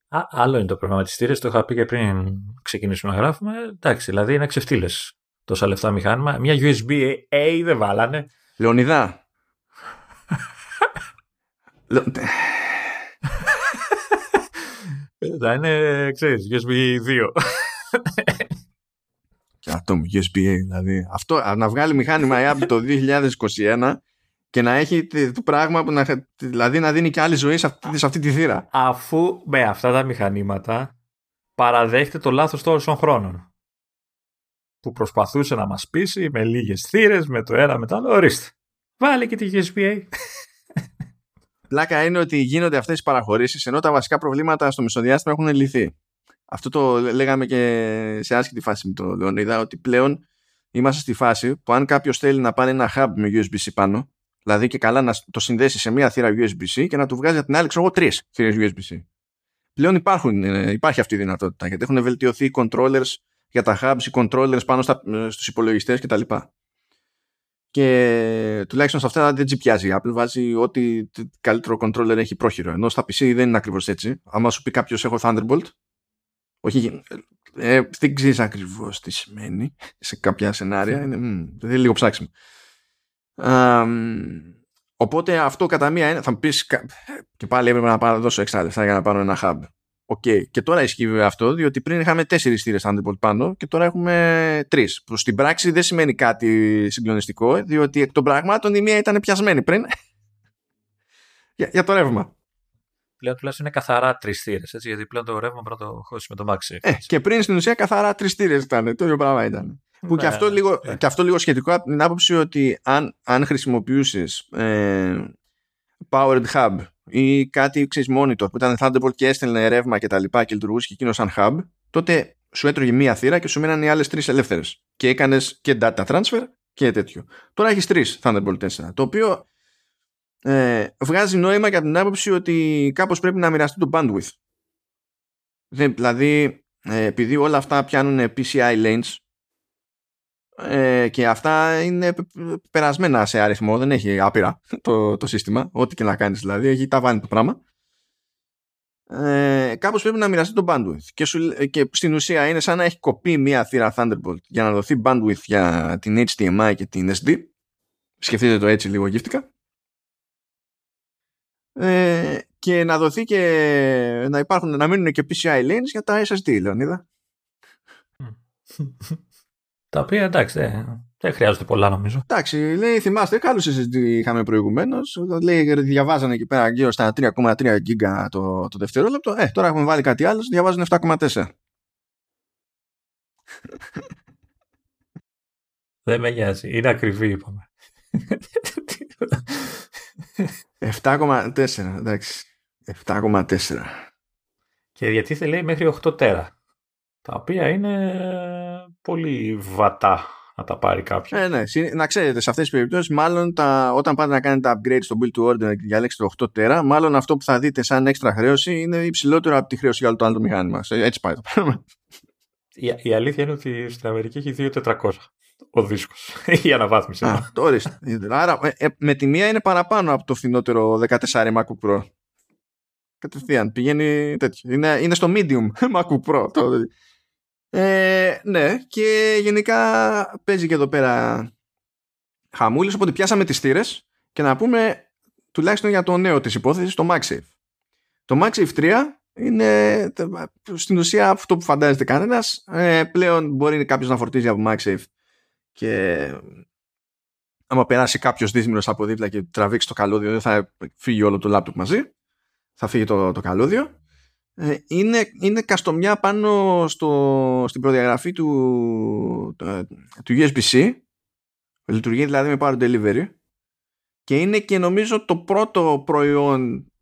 Α, άλλο είναι το πρόβλημα τη θύρα, το είχα πει και πριν ξεκινήσουμε να γράφουμε. Εντάξει, δηλαδή είναι ξεφτύλες τόσα λεφτά μηχάνημα. Μια USB-A δεν βάλανε. Λεωνιδά. Θα είναι, ξέρεις, USB 2. γαμάτο μου, USB-A δηλαδή. Αυτό, να βγάλει μηχάνημα η Apple το 2021 και να έχει το πράγμα που να, δηλαδή να δίνει και άλλη ζωή σε αυτή, σε αυτή τη θύρα. Αφού με αυτά τα μηχανήματα παραδέχεται το λάθος τόσων χρόνων που προσπαθούσε να μας πείσει με λίγες θύρες, με το ένα μετά το ορίστε. Βάλε και τη USB-A. Πλάκα είναι ότι γίνονται αυτές οι παραχωρήσεις ενώ τα βασικά προβλήματα στο μεσοδιάστημα έχουν λυθεί. Αυτό το λέγαμε και σε άσχητη φάση με τον Λεωνίδα ότι πλέον είμαστε στη φάση που αν κάποιος θέλει να πάρει ένα hub με USB-C πάνω δηλαδή και καλά να το συνδέσεις σε μία θύρα USB-C και να του βγάζει από την άλλη ξέρω εγώ τρεις θύρες USB-C. Πλέον υπάρχουν, ε, υπάρχει αυτή η δυνατότητα γιατί έχουν βελτιωθεί οι controllers για τα hubs, οι controllers πάνω στα, ε, στους υπολογιστές κτλ. Και τουλάχιστον σε αυτά δεν τζιπιάζει η Apple, βάζει ό,τι καλύτερο controller έχει πρόχειρο. Ενώ στα PC δεν είναι ακριβώς έτσι. Άμα σου πει κάποιος έχω Thunderbolt, όχι, ε, δεν ξέρεις ακριβώς τι σημαίνει σε κάποια σενάρια. Είναι, μ, είναι λίγο ψάξιμο. Οπότε αυτό κατά μία είναι, θα μου πεις και πάλι έπρεπε να πάρω, δώσω έξτρα λεφτά για να πάρω ένα hub. OK. Okay. Και τώρα ισχύει αυτό, διότι πριν είχαμε τέσσερις θύρες Thunderbolt πάνω και τώρα έχουμε τρεις. Που στην πράξη δεν σημαίνει κάτι συγκλονιστικό, διότι εκ των πραγμάτων η μία ήταν πιασμένη πριν. για, για το ρεύμα. Πλέον τουλάχιστον είναι καθαρά τρεις θύρες, γιατί πλέον το ρεύμα πρέπει να το χώσεις με το Maxi. Ε, και πριν στην ουσία καθαρά τρεις θύρες ήταν. Το ίδιο πράγμα ήταν. Που και, ναι, αυτό λίγο, ε. και αυτό λίγο σχετικό από την άποψη ότι αν, αν χρησιμοποιούσες ε, Powered Hub ή κάτι ξέρεις monitor που ήταν Thunderbolt και έστελνε ρεύμα και τα λοιπά και λειτουργούσε και εκείνος σαν hub, τότε σου έτρωγε μία θύρα και σου μείναν οι άλλες τρεις ελεύθερες. Και έκανες και data transfer και τέτοιο. Τώρα έχεις τρεις Thunderbolt 4. Το οποίο ε, βγάζει νόημα για την άποψη ότι κάπως πρέπει να μοιραστεί το bandwidth. Δηλαδή, ε, επειδή όλα αυτά πιάνουν PCI lanes ε, και αυτά είναι περασμένα σε αριθμό, δεν έχει άπειρα το, το σύστημα, ό,τι και να κάνεις δηλαδή, έχει ταβάνει το πράγμα. Ε, κάπως πρέπει να μοιραστεί το bandwidth και, σου, και στην ουσία είναι σαν να έχει κοπεί μία θύρα Thunderbolt για να δοθεί bandwidth για την HDMI και την SD σκεφτείτε το έτσι λίγο γύφτικα ε, και να δοθεί και να υπάρχουν, να μείνουν και PCI lanes για τα SSD, Λεωνίδα. Τα οποία εντάξει, δεν, δεν χρειάζονται πολλά νομίζω. Εντάξει, λέει, θυμάστε, καλούς SSD είχαμε προηγουμένως. Λέει, διαβάζανε εκεί πέρα γύρω στα 3,3 γίγκα το, το δευτερόλεπτο. Ε, τώρα έχουμε βάλει κάτι άλλο, διαβάζουν 7,4. Δεν με νοιάζει. Είναι ακριβή, είπαμε. 7,4 εντάξει 7,4 και γιατί λέει μέχρι 8 τέρα τα οποία είναι πολύ βατά να τα πάρει κάποιος. Ε, ναι, να ξέρετε, σε αυτές τις περιπτώσεις, μάλλον τα, όταν πάτε να κάνετε upgrade στο build to order και διαλέξετε 8 τέρα, μάλλον αυτό που θα δείτε σαν έξτρα χρέωση είναι υψηλότερο από τη χρέωση για όλο το άλλο μηχάνημα. Έτσι πάει το πράγμα. Η, η αλήθεια είναι ότι στην Αμερική έχει 2.400 ο δίσκος η αναβάθμιση. Α, το Άρα ε, ε, με τη μία είναι παραπάνω από το φθηνότερο 14 MacBook Pro. Κατευθείαν πηγαίνει τέτοιο. Είναι, είναι στο medium MacBook Pro. Το, ε, ναι, και γενικά παίζει και εδώ πέρα χαμούλης, οπότε πιάσαμε τις θύρες και να πούμε τουλάχιστον για το νέο της υπόθεσης, το MagSafe. Το MagSafe 3 είναι στην ουσία αυτό που φαντάζεται κανένας. Ε, πλέον μπορεί κάποιος να φορτίζει από MagSafe και άμα περάσει κάποιος δύσμηρο από δίπλα και τραβήξει το καλώδιο, δεν θα φύγει όλο το λάπτοπ μαζί. Θα φύγει το, το καλώδιο. Ε, είναι, είναι καστομιά πάνω στο, στην προδιαγραφή του, του USB-C. Λειτουργεί δηλαδή με Power Delivery. Και είναι και νομίζω το πρώτο προϊόν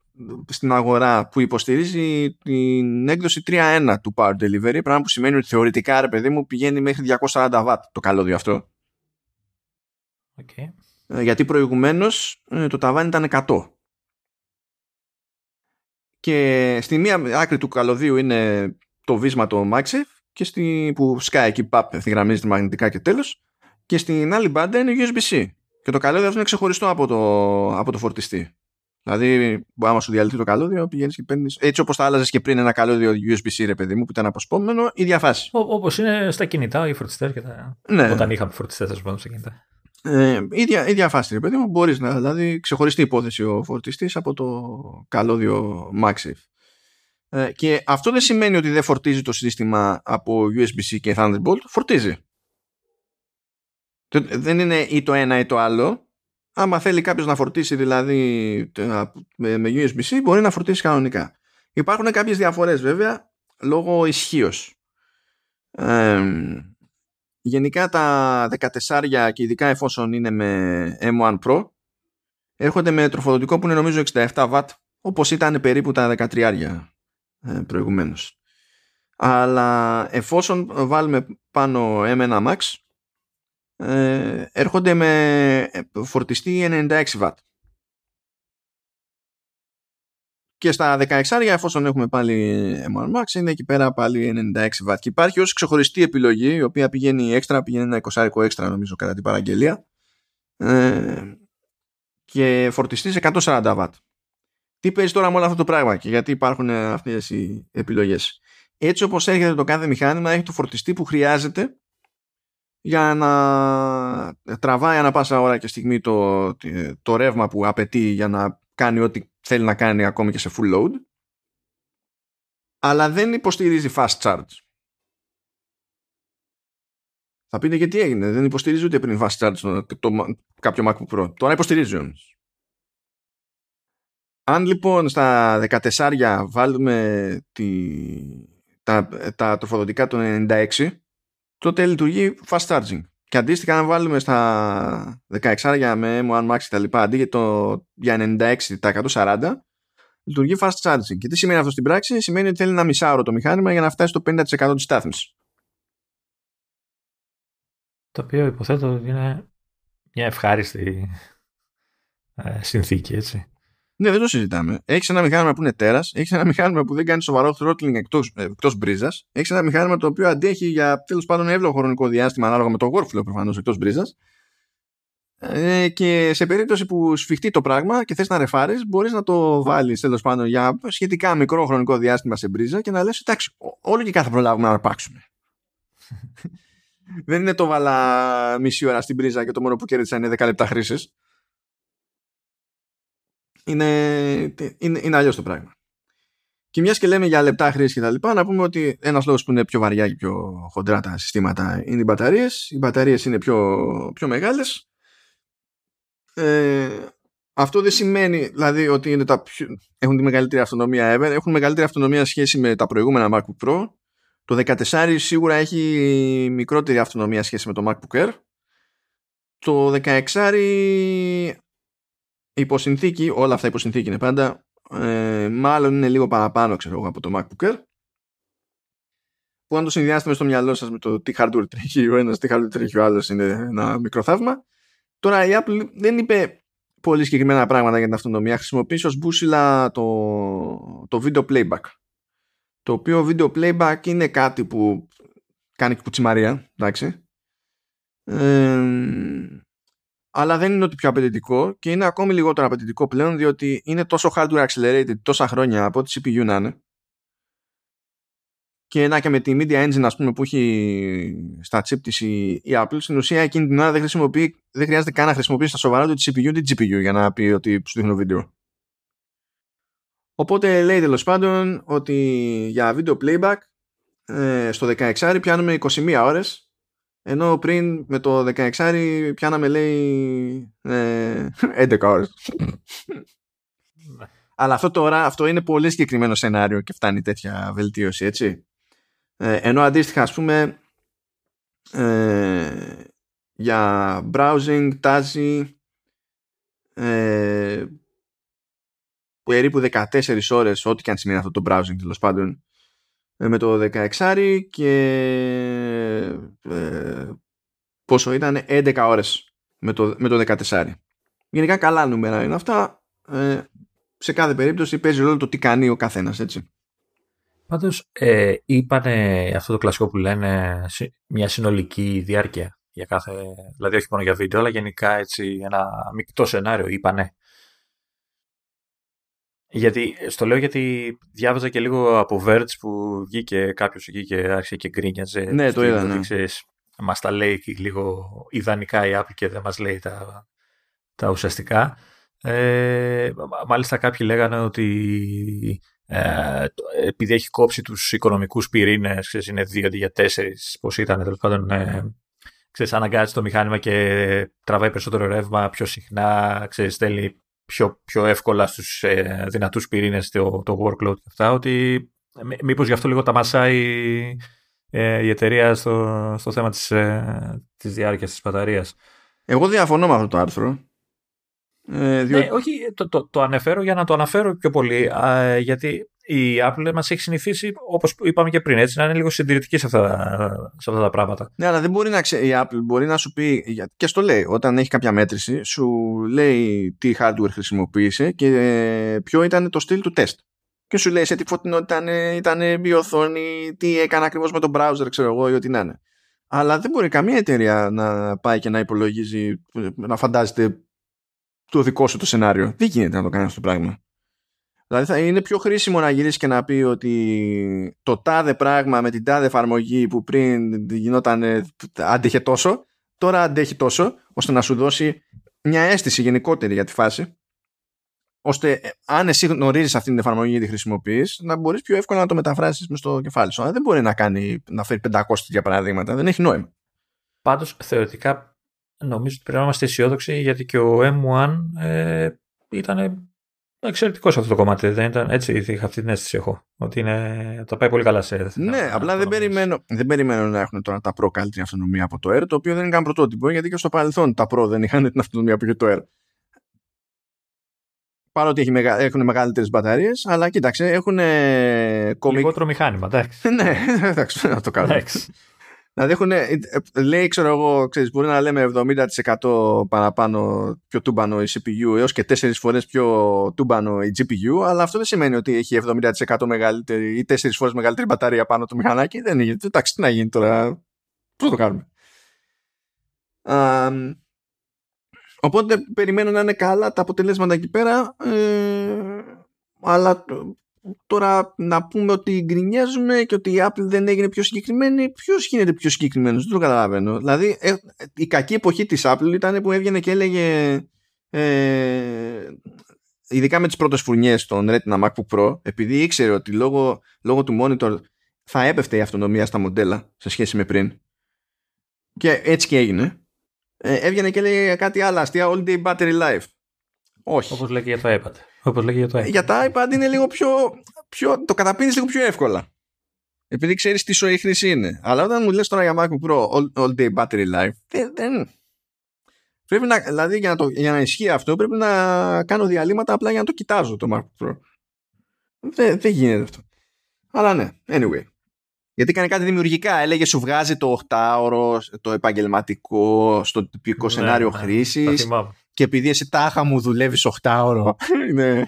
στην αγορά που υποστηρίζει την έκδοση 3.1 του Power Delivery, πράγμα που σημαίνει ότι θεωρητικά, ρε παιδί μου, πηγαίνει μέχρι 240 W το καλώδιο αυτό. Okay. Ε, γιατί προηγουμένως ε, το ταβάνι ήταν 100. Και στη μία άκρη του καλωδίου είναι το βίσμα το MagSafe και στη, που σκάει εκεί παπ ευθυγραμμίζεται μαγνητικά και τέλος και στην άλλη μπάντα είναι USB-C και το καλώδιο αυτό είναι ξεχωριστό από το, από το φορτιστή. Δηλαδή, άμα σου διαλυθεί το καλώδιο, πηγαίνεις και παίρνεις. Έτσι όπως θα άλλαζες και πριν ένα καλώδιο USB-C, ρε παιδί μου, που ήταν αποσπόμενο, η διαφάση. Όπως είναι στα κινητά, οι φορτιστές και τα. Ναι. Όταν είχαμε φορτιστές, ας πούμε, στα κινητά. Ε, ίδια, ίδια φάση, ρε παιδί μου, μπορείς να. Δηλαδή, ξεχωριστή υπόθεση ο φορτιστής από το καλώδιο MagSafe. Ε, και αυτό δεν σημαίνει ότι δεν φορτίζει το σύστημα από USB-C και Thunderbolt. Φορτίζει. Δεν είναι ή το ένα ή το άλλο. Άμα θέλει κάποιος να φορτίσει δηλαδή με USB-C, μπορεί να φορτίσει κανονικά. Υπάρχουν κάποιες διαφορές βέβαια λόγω ισχύως. Γενικά τα 14 και ειδικά εφόσον είναι με M1 Pro έρχονται με τροφοδοτικό που είναι νομίζω 67 W όπως ήταν περίπου τα 13 ε, προηγουμένως. Αλλά εφόσον βάλουμε πάνω M1 Max ε, έρχονται με φορτιστή 96 W. Και στα 16 εφόσον έχουμε πάλι M1 Max είναι εκεί πέρα πάλι 96 W. Και υπάρχει ως ξεχωριστή επιλογή η οποία πηγαίνει έξτρα, πηγαίνει ένα 20 έξτρα νομίζω κατά την παραγγελία ε, και φορτιστής 140 W. Τι παίζει τώρα με όλο αυτό το πράγμα και γιατί υπάρχουν αυτές οι επιλογές. Έτσι όπως έρχεται το κάθε μηχάνημα έχει το φορτιστή που χρειάζεται για να τραβάει ανα πάσα ώρα και στιγμή το, το ρεύμα που απαιτεί για να κάνει ό,τι θέλει να κάνει ακόμη και σε full load αλλά δεν υποστηρίζει fast charge. Θα πείτε γιατί έγινε, δεν υποστηρίζει ούτε πριν fast charge το, το, κάποιο MacBook Pro. Τώρα υποστηρίζει όμως. Αν λοιπόν στα 14 βάλουμε τη, τα, τα τροφοδοτικά των 96 τότε λειτουργεί fast charging. Και αντίστοιχα, αν βάλουμε στα 16 με M1 Max τα λοιπά, αντί για, το, για 96 τα 140, λειτουργεί fast charging. Και τι σημαίνει αυτό στην πράξη, σημαίνει ότι θέλει ένα μισάωρο το μηχάνημα για να φτάσει στο 50% της στάθμης. Το οποίο υποθέτω ότι είναι μια ευχάριστη ε, συνθήκη, έτσι. Ναι, δεν το συζητάμε. Έχεις ένα μηχάνημα που είναι τέρας, έχεις ένα μηχάνημα που δεν κάνει σοβαρό throttling εκτός εκτός μπρίζας, έχεις ένα μηχάνημα το οποίο αντέχει για τέλος πάντων εύλογο χρονικό διάστημα ανάλογα με το workflow προφανώς εκτός μπρίζας. Ε, και σε περίπτωση που σφιχτεί το πράγμα και θες να ρεφάρεις, μπορείς να το βάλεις τέλος πάντων για σχετικά μικρό χρονικό διάστημα σε μπρίζα και να λες: Εντάξει, όλο και κάθε προλάβουμε να αρπάξουμε. δεν είναι το βάλα μισή ώρα στην πρίζα και το μόνο που κέρδισα είναι 10 λεπτά χρήσης είναι, είναι, είναι αλλιώς το πράγμα. Και μιας και λέμε για λεπτά χρήση και τα λοιπά, να πούμε ότι ένας λόγος που είναι πιο βαριά και πιο χοντρά τα συστήματα είναι οι μπαταρίες. Οι μπαταρίες είναι πιο, πιο μεγάλες. Ε, αυτό δεν σημαίνει δηλαδή ότι είναι τα πιο, έχουν τη μεγαλύτερη αυτονομία ever. Έχουν μεγαλύτερη αυτονομία σχέση με τα προηγούμενα MacBook Pro. Το 14 σίγουρα έχει μικρότερη αυτονομία σχέση με το MacBook Air. Το 16 υποσυνθήκη, όλα αυτά υποσυνθήκη είναι πάντα, ε, μάλλον είναι λίγο παραπάνω ξέρω εγώ από το MacBook Air που αν το συνδυάσετε στο μυαλό σας με το τι hardware τρέχει ο ένας, τι hardware τρέχει ο άλλος είναι ένα μικρό θαύμα. Τώρα η Apple δεν είπε πολύ συγκεκριμένα πράγματα για την αυτονομία. Χρησιμοποίησε ως μπούσιλα το, το video playback. Το οποίο video playback είναι κάτι που κάνει κουτσιμαρία, εντάξει. Ε, αλλά δεν είναι ότι πιο απαιτητικό και είναι ακόμη λιγότερο απαιτητικό πλέον διότι είναι τόσο hardware accelerated τόσα χρόνια από τη CPU να είναι και να και με τη Media Engine ας πούμε που έχει στα chip της η, Apple στην ουσία εκείνη την ώρα δεν, χρησιμοποιεί, δεν χρειάζεται καν να χρησιμοποιήσει στα σοβαρά του τη CPU ή τη GPU για να πει ότι σου δείχνω βίντεο. Οπότε λέει τέλος πάντων ότι για video playback ε, στο 16 πιάνουμε 21 ώρες ενώ πριν με το 16 πιάναμε λέει ε, 11 ώρες. Αλλά αυτό τώρα αυτό είναι πολύ συγκεκριμένο σενάριο και φτάνει τέτοια βελτίωση έτσι. Ε, ενώ αντίστοιχα ας πούμε ε, για browsing τάζει ε, περίπου 14 ώρες ό,τι και αν σημαίνει αυτό το browsing τέλος πάντων ε, με το 16 και ε, πόσο ήταν 11 ώρες με το, με το 14 γενικά καλά νούμερα είναι αυτά ε, σε κάθε περίπτωση παίζει ρόλο το τι κάνει ο καθένας έτσι. Πάντως ε, είπανε αυτό το κλασικό που λένε μια συνολική διάρκεια για κάθε, δηλαδή όχι μόνο για βίντεο αλλά γενικά έτσι ένα μεικτό σενάριο είπανε γιατί, στο λέω γιατί διάβαζα και λίγο από Verge που βγήκε κάποιος εκεί και άρχισε και γκρίνιαζε. Ναι, το είδα. Ναι. Μας τα λέει λίγο ιδανικά η Apple και δεν μας λέει τα, τα ουσιαστικά. Ε, μάλιστα κάποιοι λέγανε ότι ε, επειδή έχει κόψει τους οικονομικούς πυρήνες, είναι δύο αντί για τέσσερις, πώς ήταν τέλος πάντων, ε, ξέρεις, αναγκάζει το μηχάνημα και τραβάει περισσότερο ρεύμα πιο συχνά, ξέρεις, στέλνει πιο, πιο εύκολα στους ε, δυνατούς πυρήνες το, το workload και αυτά, ότι μήπως γι' αυτό λίγο τα μασάει ε, η εταιρεία στο, στο θέμα της, ε, της διάρκειας της μπαταρίας. Εγώ διαφωνώ με αυτό το άρθρο. Ε, διότι... ναι, όχι, το, το, το, αναφέρω για να το αναφέρω πιο πολύ, α, γιατί η Apple μας έχει συνηθίσει, όπως είπαμε και πριν, έτσι, να είναι λίγο συντηρητική σε αυτά, σε αυτά τα πράγματα. Ναι, αλλά δεν μπορεί να ξε... η Apple μπορεί να σου πει, και στο λέει, όταν έχει κάποια μέτρηση, σου λέει τι hardware χρησιμοποίησε και ποιο ήταν το στυλ του τεστ. Και σου λέει σε τι φωτεινότητα ήταν, ήταν η οθόνη, τι έκανε ακριβώς με τον browser, ξέρω εγώ, ή ό,τι να είναι. Αλλά δεν μπορεί καμία εταιρεία να πάει και να υπολογίζει, να φαντάζεται το δικό σου το σενάριο. Δεν γίνεται να το κάνει αυτό το πράγμα. Δηλαδή θα είναι πιο χρήσιμο να γυρίσει και να πει ότι το τάδε πράγμα με την τάδε εφαρμογή που πριν γινόταν άντεχε τόσο, τώρα αντέχει τόσο, ώστε να σου δώσει μια αίσθηση γενικότερη για τη φάση, ώστε ε, αν εσύ γνωρίζεις αυτή την εφαρμογή και τη χρησιμοποιείς, να μπορείς πιο εύκολα να το μεταφράσεις μες στο κεφάλι σου. Αλλά δεν μπορεί να, κάνει, να φέρει 500 για παραδείγματα, δεν έχει νόημα. Πάντως θεωρητικά νομίζω ότι πρέπει να είμαστε αισιόδοξοι γιατί και ο M1 ε, ήταν εξαιρετικό σε αυτό το κομμάτι. Δεν ήταν έτσι, είχα αυτή την αίσθηση έχω. Ότι είναι, το πάει πολύ καλά σε. Ναι, απλά δεν περιμένω, δεν περιμένω να έχουν τώρα τα Pro καλύτερη αυτονομία από το Air, το οποίο δεν είναι καν πρωτότυπο, γιατί και στο παρελθόν τα Pro δεν είχαν την αυτονομία που είχε το Air. Παρότι έχει μεγα... έχουν μεγαλύτερες μπαταρίες, αλλά κοίταξε, έχουν. Λιγότερο μηχάνημα, εντάξει. ναι, εντάξει, να το κάνω. Δηλαδή έχουν, ε, λέει, ξέρω εγώ, ξέρεις, μπορεί να λέμε 70% παραπάνω πιο τούμπανο η CPU έως και 4 φορές πιο τούμπανο η GPU, αλλά αυτό δεν σημαίνει ότι έχει 70% μεγαλύτερη ή 4 φορές μεγαλύτερη μπαταρία πάνω το μηχανάκι. Δεν είναι, εντάξει, τι να γίνει τώρα, πώς το κάνουμε. οπότε περιμένω να είναι καλά τα αποτελέσματα εκεί πέρα, ε, αλλά Τώρα να πούμε ότι γκρινιάζουμε και ότι η Apple δεν έγινε πιο συγκεκριμένη. Ποιος γίνεται πιο συγκεκριμένος, δεν το καταλαβαίνω. Δηλαδή, ε, η κακή εποχή της Apple ήταν που έβγαινε και έλεγε. Ε, ειδικά με τις πρώτες φουρνιέ των Retina MacBook Pro, επειδή ήξερε ότι λόγω, λόγω του monitor θα έπεφτε η αυτονομία στα μοντέλα σε σχέση με πριν. Και έτσι και έγινε. Ε, έβγαινε και έλεγε κάτι άλλο αστεία, all day battery life. Όχι. Όπως λέει και για το iPad. Όπως λέγει για το iPad. Για τα iPad είναι λίγο πιο. πιο το καταπίνεις λίγο πιο εύκολα. Επειδή ξέρεις τι σοή χρήση είναι. Αλλά όταν μου λες τώρα για MacBook Pro all, all day battery life, δεν. Πρέπει να, δηλαδή για να, το, για να ισχύει αυτό πρέπει να κάνω διαλύματα απλά για να το κοιτάζω το MacBook Pro. Δεν, δεν γίνεται αυτό. Αλλά ναι, anyway. Γιατί κάνει κάτι δημιουργικά. Έλεγε σου βγάζει το 8ωρο, το επαγγελματικό, στο τυπικό ναι, σενάριο ναι, χρήσης και επειδή εσύ τάχα μου δουλεύεις 8 ώρο, ναι.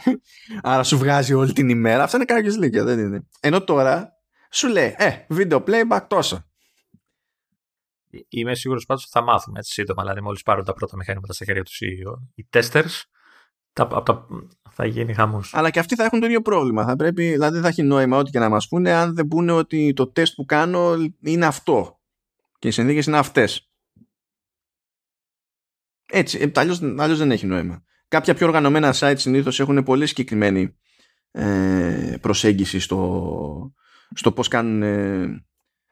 άρα σου βγάζει όλη την ημέρα. Αυτά είναι κάποιε λίγια, δεν είναι. Ενώ τώρα σου λέει, ε, video playback τόσο. Είμαι σίγουρος πάντως ότι θα μάθουμε έτσι σύντομα. Δηλαδή, μόλις πάρουν τα πρώτα μηχανήματα στα χέρια τους οι, οι testers, τα, τα, θα γίνει χαμός. Αλλά και αυτοί θα έχουν το ίδιο πρόβλημα. Θα πρέπει, δηλαδή, δεν θα έχει νόημα ό,τι και να μας πούνε, αν δεν πούνε ότι το τεστ που κάνω είναι αυτό. Και οι συνθήκες είναι αυτές. Έτσι, ε, αλλιώς, αλλιώς δεν έχει νόημα. Κάποια πιο οργανωμένα site συνήθως έχουν πολύ συγκεκριμένη ε, προσέγγιση στο, στο πώς κάνουν ε,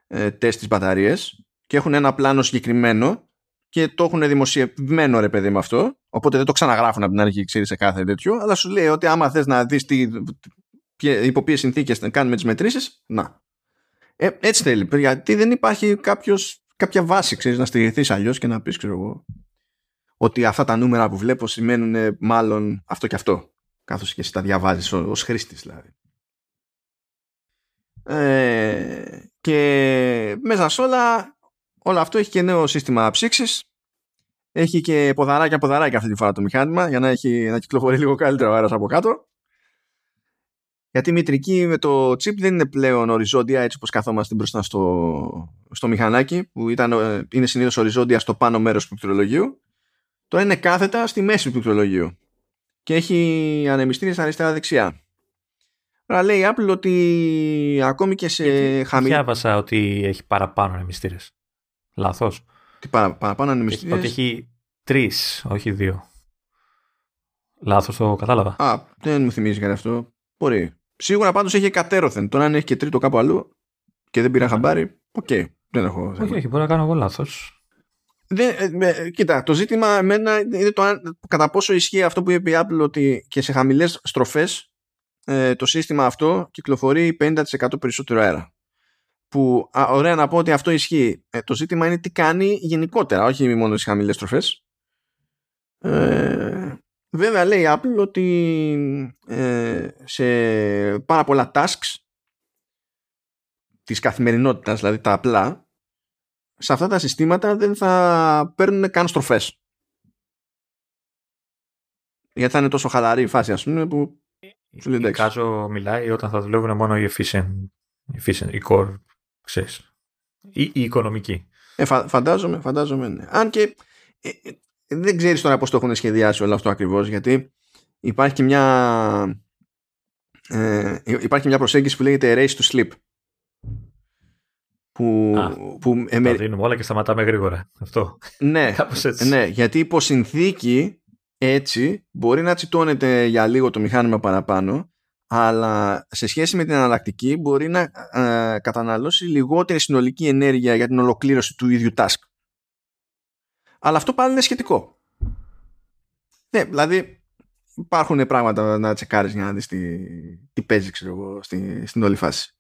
ε, τεστ τις μπαταρίες και έχουν ένα πλάνο συγκεκριμένο και το έχουν δημοσιευμένο ρε παιδί με αυτό. Οπότε δεν το ξαναγράφουν από την αρχή ξέρεις σε κάθε τέτοιο αλλά σου λέει ότι άμα θες να δεις τι, υπό ποιες συνθήκες κάνουμε τις μετρήσεις να. Ε, έτσι θέλει. Γιατί δεν υπάρχει κάποιος, κάποια βάση ξέρεις, να στηριχθείς αλλιώς και να πεις ξέρω εγώ ότι αυτά τα νούμερα που βλέπω σημαίνουν μάλλον αυτό και αυτό. Καθώς και εσύ τα διαβάζεις ως χρήστης δηλαδή. Ε, και μέσα σε όλα όλο αυτό έχει και νέο σύστημα ψήξης. Έχει και ποδαράκια ποδαράκια αυτή τη φορά το μηχάνημα για να, έχει, να κυκλοφορεί λίγο καλύτερα ο αέρας από κάτω. Γιατί η μητρική με το chip δεν είναι πλέον οριζόντια έτσι όπως καθόμαστε μπροστά στο, στο μηχανάκι που ήταν, ε, είναι συνήθως οριζόντια στο πάνω μέρος του πληκτρολογίου Τώρα είναι κάθετα στη μέση του πληκτρολογίου και έχει ανεμιστήρες αριστερά-δεξιά. Τώρα λέει η Apple ότι ακόμη και σε χαμηλή... Διάβασα ότι έχει παραπάνω ανεμιστήρες. Λάθος. Τι παρα, παραπάνω ανεμιστήρες; Ότι έχει τρεις, όχι δύο. Λάθος το κατάλαβα. Α, δεν μου θυμίζει κάτι αυτό. Μπορεί. Σίγουρα πάντως έχει εκατέρωθεν. Τώρα αν έχει και τρίτο κάπου αλλού και δεν πήρα χαμπάρι, OK. Okay. Δεν έχω Όχι, όχι, μπορεί να κάνω εγώ λάθος. Δεν, ε, κοίτα, το ζήτημα εμένα είναι το κατά πόσο ισχύει αυτό που είπε η Apple ότι και σε χαμηλές στροφές ε, το σύστημα αυτό κυκλοφορεί 50% περισσότερο αέρα. Που α, ωραία να πω ότι αυτό ισχύει. Ε, το ζήτημα είναι τι κάνει γενικότερα, όχι μόνο στις χαμηλές στροφές. Ε, βέβαια λέει η Apple ότι ε, σε πάρα πολλά tasks της καθημερινότητας, δηλαδή τα απλά, σε αυτά τα συστήματα δεν θα παίρνουν καν στροφές. Γιατί θα είναι τόσο χαλαρή η φάση, ας πούμε, που σου λέει Κάζο μιλάει όταν θα δουλεύουν μόνο οι efficient, efficient οι core, ξέρεις, ή η οικονομική. Ε, φα, φαντάζομαι, φαντάζομαι, ναι. Αν και ε, ε, δεν ξέρεις τώρα πώς το έχουν σχεδιάσει όλο αυτό ακριβώς, γιατί υπάρχει και μια, ε, υπάρχει μια προσέγγιση που λέγεται race to sleep που, Α, που ε, τα δίνουμε όλα και σταματάμε γρήγορα. Αυτό. Ναι, ναι, γιατί υπό συνθήκη έτσι μπορεί να τσιτώνεται για λίγο το μηχάνημα παραπάνω αλλά σε σχέση με την αναλλακτική μπορεί να ε, καταναλώσει λιγότερη συνολική ενέργεια για την ολοκλήρωση του ίδιου task. Αλλά αυτό πάλι είναι σχετικό. Ναι, δηλαδή υπάρχουν πράγματα να τσεκάρεις για να δεις τι, τι παίζει ξέρω εγώ, στη, στην όλη φάση.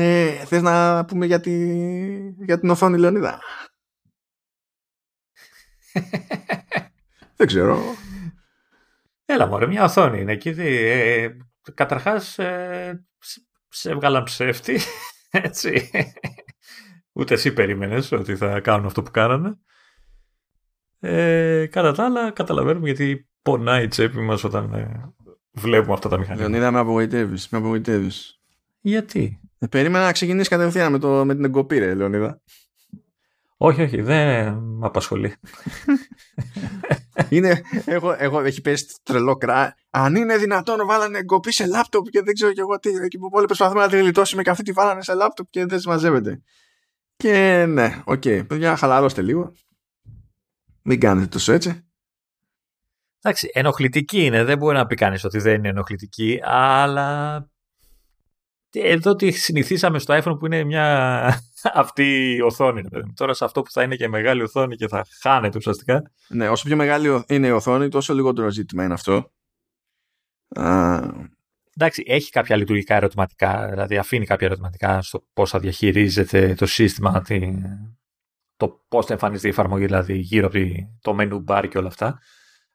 Ε, θες να πούμε για, τη, για την οθόνη Λεωνίδα; Δεν ξέρω. Έλα μωρέ, μια οθόνη είναι εκεί. Ε, καταρχάς ε, σε έβγαλαν ψεύτη. Έτσι. Ούτε εσύ περίμενες ότι θα κάνουν αυτό που κάνανε. Ε, κατά τα άλλα καταλαβαίνουμε γιατί πονάει η τσέπη μας όταν ε, βλέπουμε αυτά τα μηχανήματα. Λεωνίδα με απογοητεύεις. Με απογοητεύεις. Γιατί; Ε, περίμενα να ξεκινήσει κατευθείαν με, το, με την εγκοπή, ρε, Λεωνίδα. Όχι, όχι, δεν με απασχολεί. είναι, έχω, έχω, έχει πέσει τρελό κρά. Αν είναι δυνατόν βάλανε εγκοπή σε λάπτοπ και δεν ξέρω κι εγώ τι. Εκεί που όλοι προσπαθούμε να τη γλιτώσουμε και αυτή τη βάλανε σε λάπτοπ και δεν συμμαζεύεται. Και ναι, OK. Okay. Παιδιά, χαλαρώστε λίγο. Μην κάνετε τόσο έτσι. Εντάξει, ενοχλητική είναι. Δεν μπορεί να πει κανείς ότι δεν είναι ενοχλητική, αλλά εδώ τη συνηθίσαμε στο iPhone που είναι μια αυτή η οθόνη. Τώρα σε αυτό που θα είναι και μεγάλη οθόνη και θα χάνεται ουσιαστικά. Ναι, όσο πιο μεγάλη είναι η οθόνη, τόσο λιγότερο ζήτημα είναι αυτό. Εντάξει, έχει κάποια λειτουργικά ερωτηματικά, δηλαδή αφήνει κάποια ερωτηματικά στο πώς θα διαχειρίζεται το σύστημα, το πώς θα εμφανίζεται η εφαρμογή, δηλαδή γύρω από το menu bar και όλα αυτά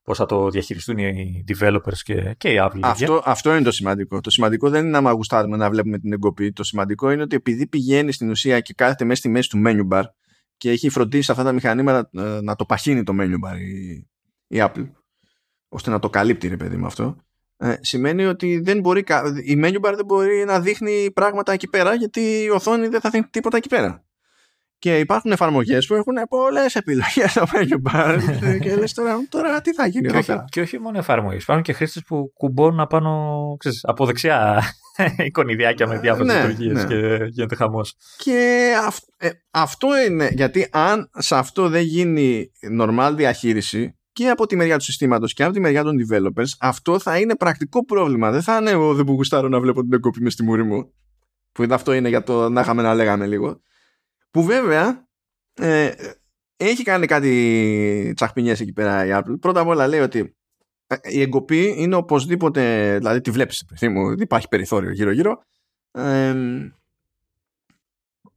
πώς θα το διαχειριστούν οι developers και, και οι Apple. Αυτό, αυτό είναι το σημαντικό. Το σημαντικό δεν είναι να γουστάρουμε να βλέπουμε την εγκοπή. Το σημαντικό είναι ότι επειδή πηγαίνει στην ουσία και κάθεται μέσα στη μέση του menu bar και έχει φροντίσει αυτά τα μηχανήματα ε, να το παχύνει το menu bar η, η Apple ώστε να το καλύπτει ρε παιδί με αυτό ε, σημαίνει ότι δεν μπορεί, η menu bar δεν μπορεί να δείχνει πράγματα εκεί πέρα γιατί η οθόνη δεν θα δείχνει τίποτα εκεί πέρα. Και υπάρχουν εφαρμογές που έχουν πολλές επιλογές στο menu bar. και λες τώρα, τώρα τι θα γίνει και, όχι, και όχι μόνο εφαρμογές. Υπάρχουν και χρήστες που κουμπώνουν απάνω ξέρεις, από δεξιά εικονιδιάκια με διάφορες ναι, λειτουργίες ναι. και γίνεται χαμός. Και αυ, ε, αυτό είναι γιατί αν σε αυτό δεν γίνει normal διαχείριση και από τη μεριά του συστήματος και από τη μεριά των developers, αυτό θα είναι πρακτικό πρόβλημα. Δεν θα είναι εγώ δεν που γουστάρω να βλέπω την εγκοπή μες στη μούρη μου. Που αυτό είναι για το να είχαμε να λέγαμε λίγο. Που βέβαια ε, έχει κάνει κάτι τσαχπινιές εκεί πέρα η Apple. Πρώτα απ' όλα λέει ότι ε, η εγκοπή είναι οπωσδήποτε, δηλαδή τη βλέπεις μου, υπάρχει περιθώριο γύρω-γύρω. Ε,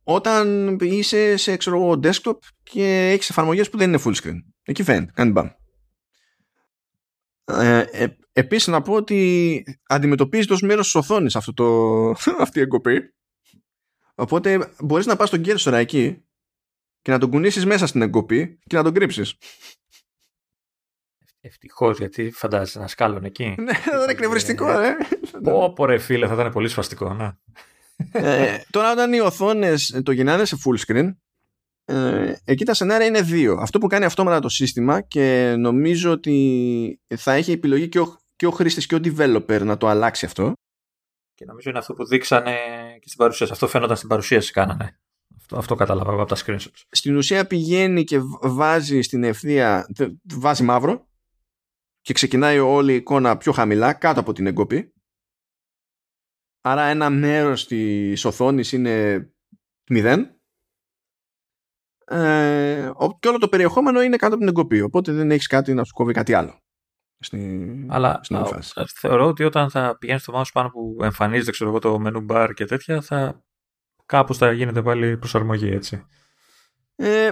όταν είσαι σε ξέρω, desktop και έχεις εφαρμογές που δεν είναι full screen. Εκεί φαίνεται, κάνει μπαμ. Ε, ε, επίσης να πω ότι αντιμετωπίζεται ως μέρος της οθόνης αυτό το, αυτή η εγκοπή Οπότε μπορείς να πας στον Gersora εκεί και να τον κουνήσεις μέσα στην εγκοπή και να τον κρύψεις. Ευτυχώς, γιατί φαντάζεσαι να σκάλουν εκεί. Ναι, θα ήταν εκνευριστικό, ε. Πω, πω ρε φίλε, θα ήταν πολύ σφαστικό, ναι. ε, τώρα όταν οι οθόνες το γυρνάνε σε full screen, ε, εκεί τα σενάρια είναι δύο. Αυτό που κάνει αυτόματα το σύστημα και νομίζω ότι θα έχει επιλογή και ο, και ο χρήστης και ο developer να το αλλάξει αυτό. Και νομίζω είναι αυτό που δείξανε και στην παρουσίαση. Αυτό φαίνονταν στην παρουσίαση κάνανε. Αυτό, αυτό κατάλαβα από τα screenshots. Στην ουσία πηγαίνει και βάζει στην ευθεία, βάζει μαύρο και ξεκινάει όλη η εικόνα πιο χαμηλά, κάτω από την εγκοπή. Άρα ένα μέρος της οθόνης είναι 0 Ε, και όλο το περιεχόμενο είναι κάτω από την εγκοπή. Οπότε δεν έχεις κάτι να σου κόβει κάτι άλλο. Στη, Αλλά στην φάση. θεωρώ ότι όταν θα πηγαίνεις στο mouse πάνω που εμφανίζεται ξέρω εγώ, το menu bar και τέτοια, θα κάπως θα γίνεται πάλι προσαρμογή, έτσι. Ε,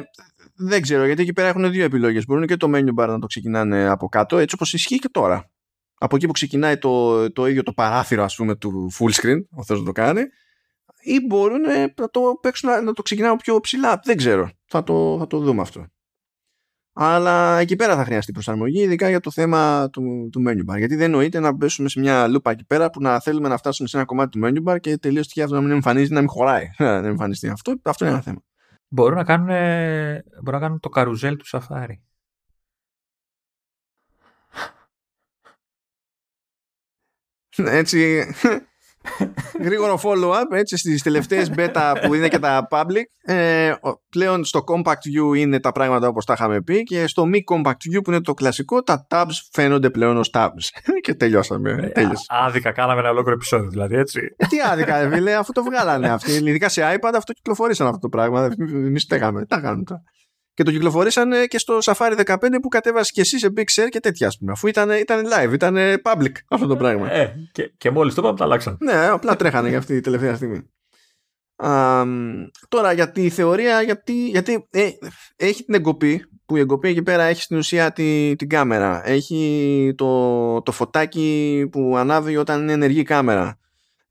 δεν ξέρω, γιατί εκεί πέρα έχουν δύο επιλογές. Μπορούν και το menu bar να το ξεκινάνε από κάτω, έτσι όπως ισχύει και τώρα. Από εκεί που ξεκινάει το, το ίδιο το παράθυρο, ας πούμε, του full screen, ο Θεός να το κάνει, ή μπορούν να το, παίξουν, να το ξεκινάνε πιο ψηλά. Δεν ξέρω. Θα το, θα το δούμε αυτό. Αλλά εκεί πέρα θα χρειαστεί προσαρμογή, ειδικά για το θέμα του, του menu bar. Γιατί δεν εννοείται να μπέσουμε σε μια λούπα εκεί πέρα που να θέλουμε να φτάσουμε σε ένα κομμάτι του menu bar και τελείως τυχαία αυτό να μην εμφανίζει, να μην χωράει. να εμφανιστεί αυτό. Αυτό είναι ένα θέμα. Μπορούν να κάνουν, μπορούν να κάνουν το καρουζέλ του Safari. Έτσι Γρήγορο follow-up έτσι στις τελευταίες beta που είναι και τα public. Ε, πλέον στο compact view είναι τα πράγματα όπως τα είχαμε πει και στο μη compact view που είναι το κλασικό τα tabs φαίνονται πλέον ως tabs. Και τελειώσαμε ε, τέλειωσε. άδικα κάναμε ένα ολόκληρο επεισόδιο δηλαδή έτσι. Ε, τι άδικα φίλε αφού το βγάλανε αυτοί. Ειδικά σε iPad αυτό κυκλοφορήσαν αυτό το πράγμα. Εμείς τα τα κάνουμε τώρα και το κυκλοφορήσαν και στο Safari 15 που κατέβασες και εσύ σε Big Share και τέτοια, ας πούμε. Αφού ήταν, ήταν live, ήταν public αυτό το πράγμα. Ε, και, και μόλις το είπαμε, τα αλλάξαν. Ναι, απλά τρέχανε για αυτή τη τελευταία στιγμή. Α, τώρα για τη θεωρία, γιατί, γιατί ε, έχει την εγκοπή, που η εγκοπή εκεί πέρα έχει στην ουσία τη, την κάμερα. Έχει το, το φωτάκι που ανάβει όταν είναι ενεργή η κάμερα.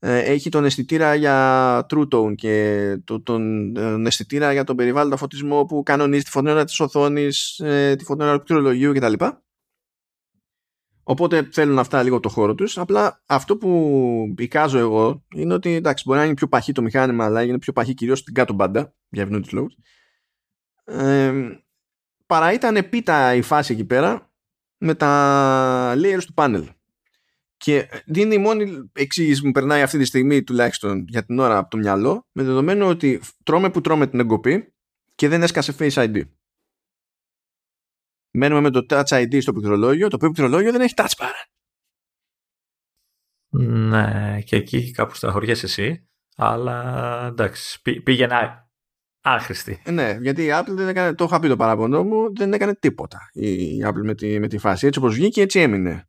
Ε, έχει τον αισθητήρα για True Tone και το, τον, τον αισθητήρα για τον περιβάλλοντα φωτισμό που κανονίζει τη φωτεινότητα της οθόνης, ε, τη φωτεινότητα του κτηρολογίου κτλ. Οπότε θέλουν αυτά λίγο το χώρο τους. Απλά αυτό που εικάζω εγώ είναι ότι εντάξει, μπορεί να είναι πιο παχύ το μηχάνημα, αλλά είναι πιο παχύ κυρίως στην κάτω μπάντα για ευνούτης λόγους. Ε, παρά ήταν πίτα η φάση εκεί πέρα με τα layers του πάνελ. Και είναι η μόνη εξήγηση που μου περνάει αυτή τη στιγμή τουλάχιστον για την ώρα από το μυαλό με δεδομένο ότι τρώμε που τρώμε την εγκοπή και δεν έσκασε Face ID. Μένουμε με το Touch ID στο πληκτρολόγιο, το οποίο πληκτρολόγιο δεν έχει Touch Bar. Ναι, και εκεί κάπου στεναχωριέσαι εσύ, αλλά εντάξει, πήγαινε άχρηστη. Ναι, γιατί η Apple δεν έκανε, το είχα πει το παράπονο μου, δεν έκανε τίποτα η Apple με τη, με τη φάση. Έτσι όπως βγήκε, έτσι έμεινε.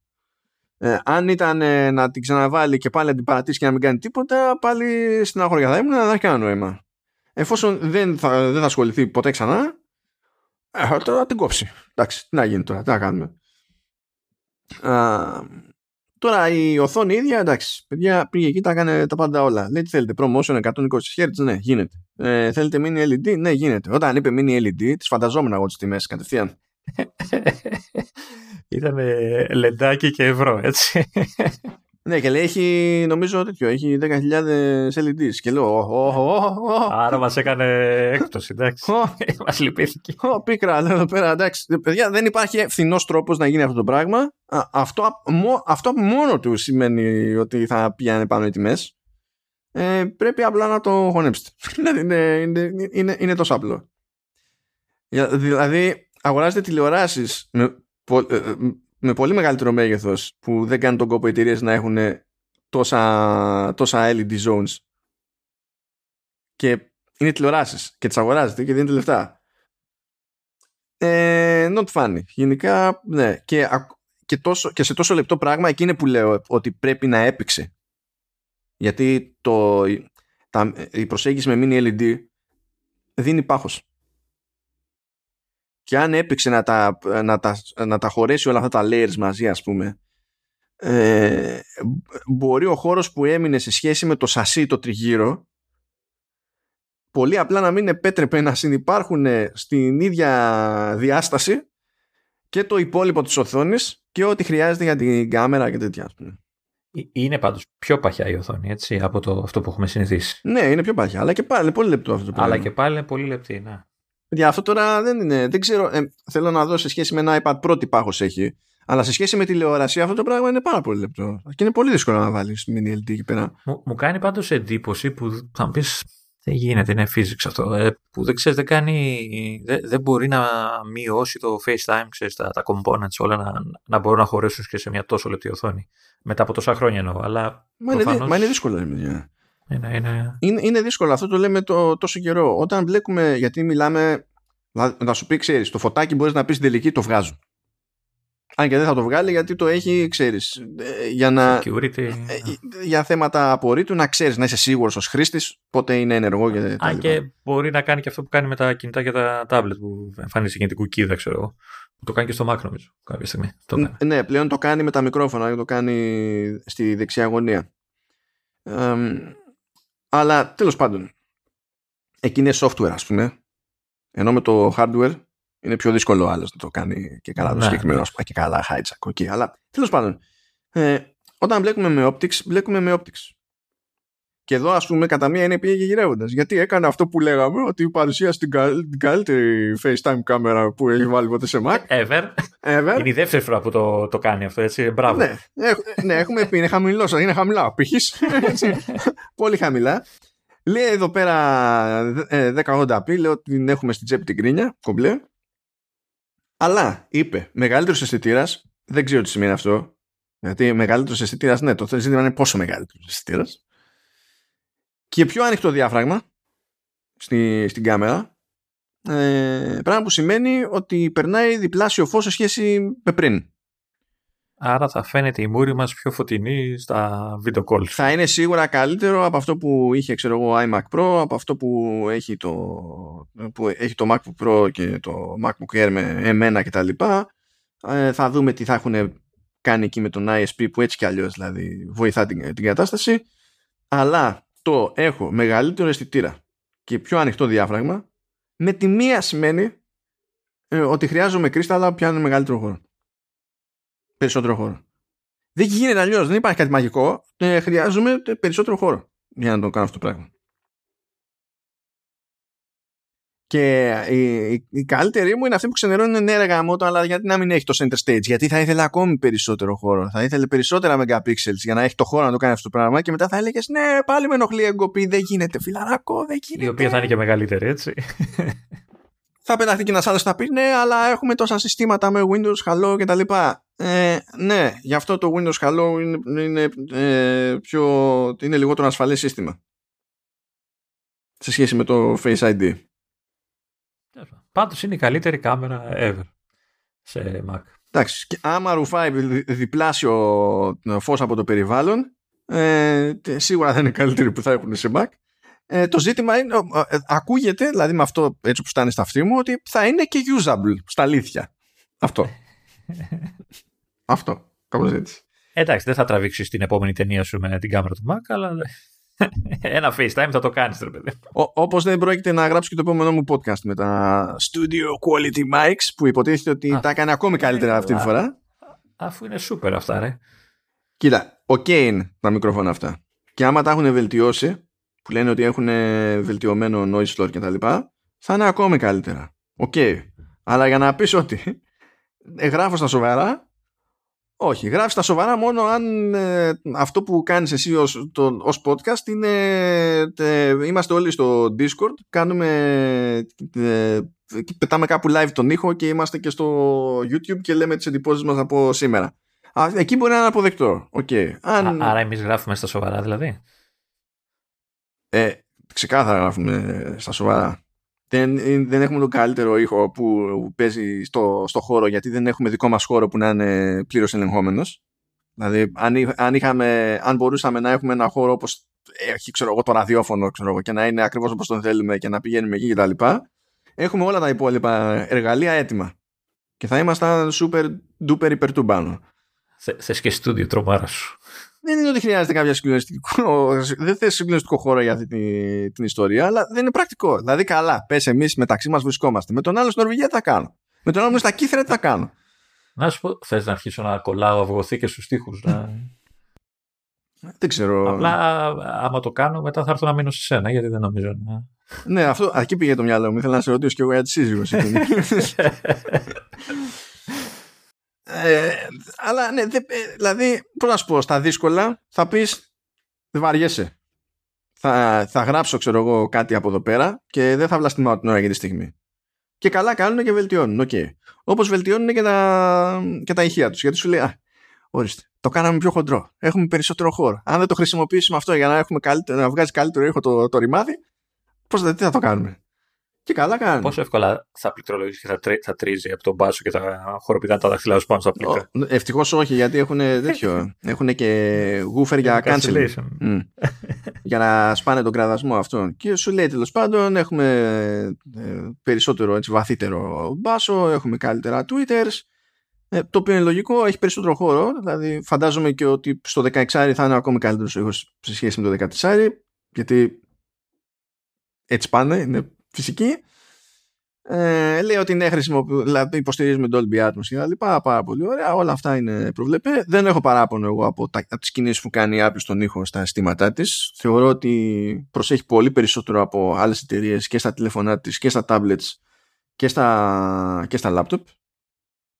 Ε, αν ήταν ε, να την ξαναβάλει και πάλι να την παρατήσει και να μην κάνει τίποτα, πάλι στην αγοριά θα ήμουν, να έχει κανένα νόημα. Εφόσον δεν θα, δεν θα ασχοληθεί ποτέ ξανά, ε, τώρα την κόψει. Εντάξει, τι να γίνει τώρα, τι να κάνουμε. Α, τώρα η οθόνη ίδια, εντάξει, παιδιά πήγε εκεί, τα έκανε τα πάντα όλα. Λέει τι θέλετε, promotion 120 Hz, ναι, γίνεται. Ε, θέλετε mini LED, ναι, γίνεται. Όταν είπε mini LED, τις φανταζόμουν εγώ τις τιμές κατευθείαν. Ήταν λεντάκι και ευρώ, έτσι. Ναι, και λέει έχει, νομίζω τέτοιο, έχει 10.000 LEDs. Και λέω, Άρα μας έκανε έκπτωση, εντάξει. μας λυπήθηκε. Πίκρα, λέω εδώ πέρα, εντάξει. Παιδιά, δεν υπάρχει φθηνό τρόπος να γίνει αυτό το πράγμα. Αυτό, αυτό μόνο του σημαίνει ότι θα πιάνε πάνω οι τιμές. Ε, πρέπει απλά να το χωνέψετε. Δηλαδή είναι, είναι, είναι, είναι τόσο απλό. Δηλαδή, αγοράζετε τηλεοράσεις με, ε, ε, με πολύ μεγαλύτερο μέγεθος που δεν κάνουν τον κόπο εταιρείες να έχουν τόσα, τόσα LED zones και είναι τηλεοράσεις και τις αγοράζετε και δίνετε λεφτά. Ε, not funny. Γενικά, ναι. Και, και, τόσο, και σε τόσο λεπτό πράγμα εκείνη που λέω ότι πρέπει να έπαιξε. Γιατί το, τα, η προσέγγιση με mini LED δίνει πάχος και αν έπαιξε να τα, να τα, να τα χωρέσει όλα αυτά τα layers μαζί ας πούμε ε, μπορεί ο χώρος που έμεινε σε σχέση με το σασί το τριγύρο πολύ απλά να μην επέτρεπε να συνεπάρχουν στην ίδια διάσταση και το υπόλοιπο της οθόνης και ό,τι χρειάζεται για την κάμερα και τέτοια ας πούμε. Ε, είναι πάντως πιο παχιά η οθόνη, έτσι, από το, αυτό που έχουμε συνηθίσει. Ναι, είναι πιο παχιά, αλλά και πάλι είναι πολύ λεπτό αυτό το πράγμα. Αλλά και πάλι είναι πολύ λεπτή, ναι. Για αυτό τώρα δεν είναι. Δεν ξέρω. Ε, θέλω να δω σε σχέση με ένα iPad πρώτη πάχος έχει. Αλλά σε σχέση με τηλεόραση αυτό το πράγμα είναι πάρα πολύ λεπτό. Και είναι πολύ δύσκολο να βάλεις mini LED εκεί πέρα. Μου, μου κάνει πάντως εντύπωση που θα μου πεις δεν γίνεται, είναι physics αυτό. Ε, που δεν ξέρεις, δεν κάνει. Δεν, δεν μπορεί να μειώσει το FaceTime, ξέρεις, τα, τα components όλα να, να μπορούν να χωρέσουν και σε μια τόσο λεπτή οθόνη. Μετά από τόσα χρόνια εννοώ. Αλλά μα, προφανώς... είναι, μα είναι δύσκολο, είναι, είναι... Είναι, είναι δύσκολο. Αυτό το λέμε το, τόσο καιρό. Όταν βλέπουμε, γιατί μιλάμε Να σου πει, ξέρεις, το φωτάκι μπορείς να πεις στην τελική το βγάζουν. Αν και δεν θα το βγάλει γιατί το έχει, ξέρεις. Ε, για, να, Security. για θέματα απορρίτου να ξέρεις, να είσαι σίγουρος ως χρήστης πότε είναι ενεργό και τα Αν και μπορεί να κάνει και αυτό που κάνει με τα κινητά και τα tablet που εμφανίζει κινητικού κίδα, ξέρω εγώ. Το κάνει και στο Mac νομίζω κάποια στιγμή. Το κάνει. Ναι, πλέον το κάνει με τα μικρόφωνα, το κάνει στη δεξιά γωνία. Ε, αλλά τέλος πάντων, εκεί είναι software ας πούμε, ενώ με το hardware είναι πιο δύσκολο άλλος να το κάνει και καλά το Ναι, συγκεκριμένο, ναι. ας πούμε, και καλά hijack, okay. αλλά τέλος πάντων, ε, όταν μπλέκουμε με optics, μπλέκουμε με optics. Και εδώ, ας πούμε, κατά μία είναι πήγε γυρεύοντας. Γιατί έκανε αυτό που λέγαμε, ότι παρουσίασε την, καλ- την καλύτερη FaceTime κάμερα που έχει βάλει ποτέ σε Mac. Ever. Ever. Είναι η δεύτερη φορά που το, το κάνει αυτό, έτσι. Μπράβο. Ναι, έχ- ναι, έχουμε πει, είναι χαμηλός. Είναι χαμηλά ο πύχης. Έτσι, Πολύ χαμηλά. Λέει εδώ πέρα ε, 1080p, λέω ότι την έχουμε στην τσέπη την κρίνια, κομπλέ. Αλλά είπε, μεγαλύτερος αισθητήρας, δεν ξέρω τι σημαίνει αυτό. Γιατί μεγαλύτερος αισθητήρας, ναι, το ζήτημα είναι πόσο μεγαλύτερος αισθητήρας. Και πιο ανοιχτό διάφραγμα στη, στην κάμερα. Ε, πράγμα που σημαίνει ότι περνάει διπλάσιο φως σε σχέση με πριν. Άρα θα φαίνεται η μούρη μας πιο φωτεινή στα video calls. θα είναι σίγουρα καλύτερο από αυτό που είχε ξέρω εγώ iMac Pro, από αυτό που έχει το, που έχει το MacBook Pro και το MacBook Air με εμένα και τα λοιπά. Ε, θα δούμε τι θα έχουν κάνει εκεί με τον ISP που έτσι κι αλλιώς δηλαδή βοηθά την, την κατάσταση. Αλλά το έχω μεγαλύτερο αισθητήρα και πιο ανοιχτό διάφραγμα με τη μία σημαίνει ε, ότι χρειάζομαι κρίσταλα που πιάνουν μεγαλύτερο χώρο. Περισσότερο χώρο. Δεν γίνεται αλλιώς. Δεν υπάρχει κάτι μαγικό. Ε, χρειάζομαι περισσότερο χώρο για να το κάνω αυτό το πράγμα. Και η, η, η καλύτερη μου είναι αυτή που ξενερώνει ναι, ρε γαμώτο, αλλά γιατί να μην έχει το center stage. Γιατί θα ήθελε ακόμη περισσότερο χώρο. Θα ήθελε περισσότερα megapixels για να έχει το χώρο να το κάνει αυτό το πράγμα. Και μετά θα έλεγες Ναι, πάλι με ενοχλεί εγκοπή. Δεν γίνεται, φιλαράκο, δεν γίνεται. Η οποία θα είναι και μεγαλύτερη, έτσι. Θα πεταχθεί και ένας άλλος θα πει ναι, αλλά έχουμε τόσα συστήματα με Windows Hello κτλ. Ε, ναι, γι' αυτό το Windows Hello είναι, είναι, ε, πιο, είναι λιγότερο ασφαλές σύστημα σε σχέση με το Face ID. Πάντως είναι η καλύτερη κάμερα ever σε Mac. Εντάξει, και άμα ρουφάει δι- διπλάσιο φως από το περιβάλλον, ε, τε- σίγουρα δεν είναι καλύτερη που θα έχουν σε Mac. Ε, το ζήτημα είναι, ε, ε, ακούγεται, δηλαδή με αυτό έτσι που στάνε στα αυτή μου, ότι θα είναι και usable στα αλήθεια. Αυτό. αυτό. Κάπως έτσι. Εντάξει, δεν θα τραβήξεις την επόμενη ταινία σου με την κάμερα του Mac, αλλά ένα FaceTime θα το κάνεις, ρε παιδί. Ο, όπως δεν πρόκειται να γράψω και το επόμενό μου podcast με τα studio quality mics που υποτίθεται ότι Α, τα έκανε ακόμη καλύτερα αυτή τη α. φορά. Αφού είναι super αυτά, ρε. Κοίτα, οκ είναι τα μικρόφωνα αυτά. Και άμα τα έχουν βελτιώσει, που λένε ότι έχουν βελτιωμένο noise floor και τα λοιπά, θα είναι ακόμη καλύτερα. Οκ. Αλλά για να πεις ότι ε, γράφω στα σοβαρά, όχι. Γράφεις στα σοβαρά μόνο αν ε, αυτό που κάνεις εσύ ως, το, ως podcast είναι ε, είμαστε όλοι στο Discord, κάνουμε ε, πετάμε κάπου live τον ήχο και είμαστε και στο YouTube και λέμε τις εντυπώσεις μας από σήμερα. Α, εκεί μπορεί να είναι αποδεκτό. Οκ. Αν... Α, άρα εμείς γράφουμε στα σοβαρά, δηλαδή. Ε, ξεκάθαρα γράφουμε στα σοβαρά. Δεν, δεν έχουμε τον καλύτερο ήχο που παίζει στο, στο χώρο γιατί δεν έχουμε δικό μας χώρο που να είναι πλήρως ελεγχόμενος. Δηλαδή αν, εί- αν, είχαμε, αν μπορούσαμε να έχουμε ένα χώρο όπως έχει ξέρω εγώ, το ραδιόφωνο ξέρω εγώ, και να είναι ακριβώς όπως τον θέλουμε και να πηγαίνουμε εκεί κτλ. Έχουμε όλα τα υπόλοιπα εργαλεία έτοιμα. Και θα ήμασταν super duper υπερτούμπανο. Θε, θες και στούντιο τρομάρα σου. Δεν είναι ότι χρειάζεται κάποια συγκλονιστικό. Δεν θες συγκλονιστικό χώρο για αυτή την, την ιστορία, αλλά δεν είναι πρακτικό. Δηλαδή, καλά, πες εμείς μεταξύ μας βρισκόμαστε. Με τον άλλο στην Νορβηγία τι θα κάνω; Με τον άλλο μου στα κύθρα τι θα κάνω; Να σου πω, θες να αρχίσω να κολλάω αυγοθήκες στους τοίχους. Να... Δεν ξέρω. Απλά άμα το κάνω μετά θα έρθω να μείνω σε σένα γιατί δεν νομίζω να... Ναι, αυτό, εκεί πήγε το μυαλό μου. Ήθελα να σε ρωτήσω και εγώ για τη σύζυγο. σου. ε, αλλά ναι, δε, ε, δηλαδή, πώς να σου πω, στα δύσκολα θα πεις δεν βαριέσαι. Θα, θα γράψω, ξέρω εγώ, κάτι από εδώ πέρα και δεν θα βλαστημάω την ώρα για τη στιγμή. Και καλά κάνουν και βελτιώνουν. Οκ. Όπως βελτιώνουν και τα, και τα ηχεία τους. Γιατί σου λέει, Α, ορίστε, το κάναμε πιο χοντρό. Έχουμε περισσότερο χώρο. Αν δεν το χρησιμοποιήσουμε αυτό για να, έχουμε καλύτερο, να βγάζει καλύτερο ήχο το, το ρημάδι, πώς θα, τι θα το κάνουμε. Και καλά κάνει. Πόσο εύκολα θα πληκτρολογήσει και θα, τρί, θα τρίζει από τον μπάσο και θα χοροπηδάνε τα δάχτυλά σου πάνω στα πλήκτρα. Ευτυχώς όχι, γιατί έχουν τέτοιο. έχουν και γούφερ για cancel. mm. για να σπάνε τον κραδασμό αυτό. Και σου λέει τέλος πάντων έχουμε ε, περισσότερο έτσι, βαθύτερο μπάσο, έχουμε καλύτερα Twitters. Ε, το οποίο είναι λογικό, έχει περισσότερο χώρο. Δηλαδή, φαντάζομαι και ότι στο 16 θα είναι ακόμη καλύτερος ο ήχος σε σχέση με το 14, γιατί έτσι πάνε, είναι φυσική. Ε, λέει ότι είναι χρησιμοποιού, δηλαδή υποστηρίζουμε Dolby Atmos και τα λοιπά, πάρα πολύ ωραία, όλα αυτά είναι προβλεπέ. Δεν έχω παράπονο εγώ από, τα, από τις κινήσεις που κάνει η Apple στον ήχο στα αισθήματά της. Θεωρώ ότι προσέχει πολύ περισσότερο από άλλες εταιρείες και στα τηλεφωνά της και στα tablets και στα, και στα laptop.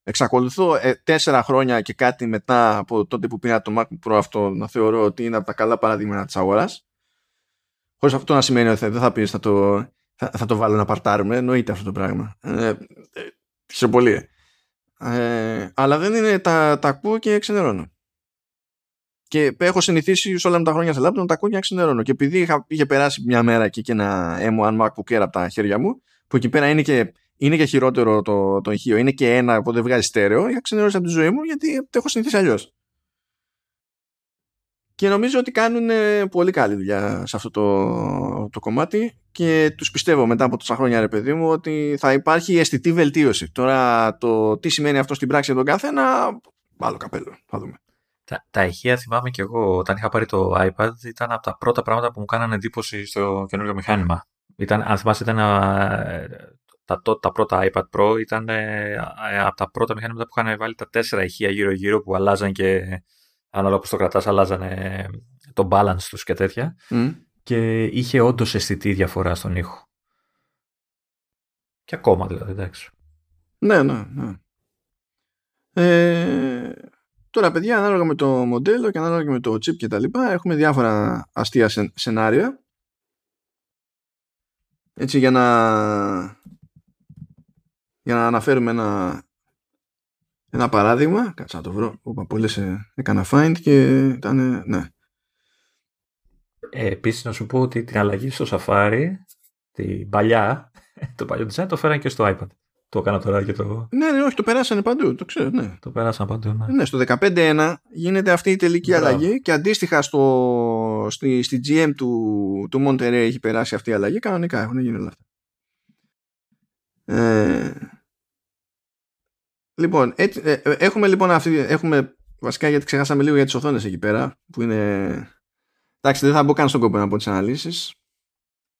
Εξακολουθώ ε, τέσσερα χρόνια και κάτι μετά από τότε που πήρα το MacBook Pro αυτό να θεωρώ ότι είναι από τα καλά παραδείγματα της αγοράς. Χωρίς αυτό να σημαίνει ότι δεν θα πεις θα το θα, θα το βάλω να παρτάρουμε. Εννοείται αυτό το πράγμα. Ε, ε, σε πολύ. Ε, αλλά δεν είναι τα, τα ακούω και ξενερώνω. Και έχω συνηθίσει σε όλα τα χρόνια σε λάπτο να τα ακούω και να ξενερώνω. Και επειδή είχα, είχε περάσει μια μέρα εκεί και ένα M1 MacBook Air από τα χέρια μου, που εκεί πέρα είναι και, είναι και χειρότερο το, το ηχείο, είναι και ένα που δεν βγάζει στέρεο, είχα ξενερώσει από τη ζωή μου γιατί το έχω συνηθίσει αλλιώς και νομίζω ότι κάνουν πολύ καλή δουλειά σε αυτό το, το κομμάτι και τους πιστεύω μετά από τόσα χρόνια ρε παιδί μου ότι θα υπάρχει αισθητή βελτίωση. Τώρα το τι σημαίνει αυτό στην πράξη για τον καθένα, άλλο καπέλο, θα δούμε. Τα, τα ηχεία θυμάμαι και εγώ όταν είχα πάρει το iPad ήταν από τα πρώτα πράγματα που μου κάνανε εντύπωση στο καινούργιο μηχάνημα. Ήταν, αν θυμάσαι ήταν τα, τα πρώτα iPad Pro ήταν από τα πρώτα μηχανήματα που είχαν βάλει τα τέσσερα ηχεία γύρω γύρω που αλλάζαν και ανάλογα πώς το κρατάς αλλάζανε το balance τους και τέτοια και είχε όντως αισθητή διαφορά στον ήχο. Και ακόμα δηλαδή, εντάξει. Ναι, ναι, ναι. Ε, τώρα παιδιά, ανάλογα με το μοντέλο και ανάλογα με το chip και τα λοιπά, έχουμε διάφορα αστεία σενάρια. Έτσι για να για να αναφέρουμε ένα ένα παράδειγμα, κάτσα να το βρω, που πολλές ε, έκανα find και ήταν, ναι. Ε, επίσης να σου πω ότι την αλλαγή στο Safari, την παλιά, το παλιό design το φέραν και στο iPad. Το έκανα τώρα και το... Ναι, ναι, όχι, το περάσανε παντού, το ξέρω, ναι. Το περάσανε παντού, ναι. Ναι, στο 15.1 γίνεται αυτή η τελική Μπράβο. αλλαγή και αντίστοιχα στο, στη, στη GM του, του Monterey έχει περάσει αυτή η αλλαγή, κανονικά έχουν γίνει όλα αυτά. Ε, Λοιπόν, έτσι, ε, ε, έχουμε λοιπόν αυτή, έχουμε βασικά γιατί ξεχάσαμε λίγο για τις οθόνες εκεί πέρα, που είναι... Εντάξει, δεν θα μπω καν στον κόπο να πω τις αναλύσεις.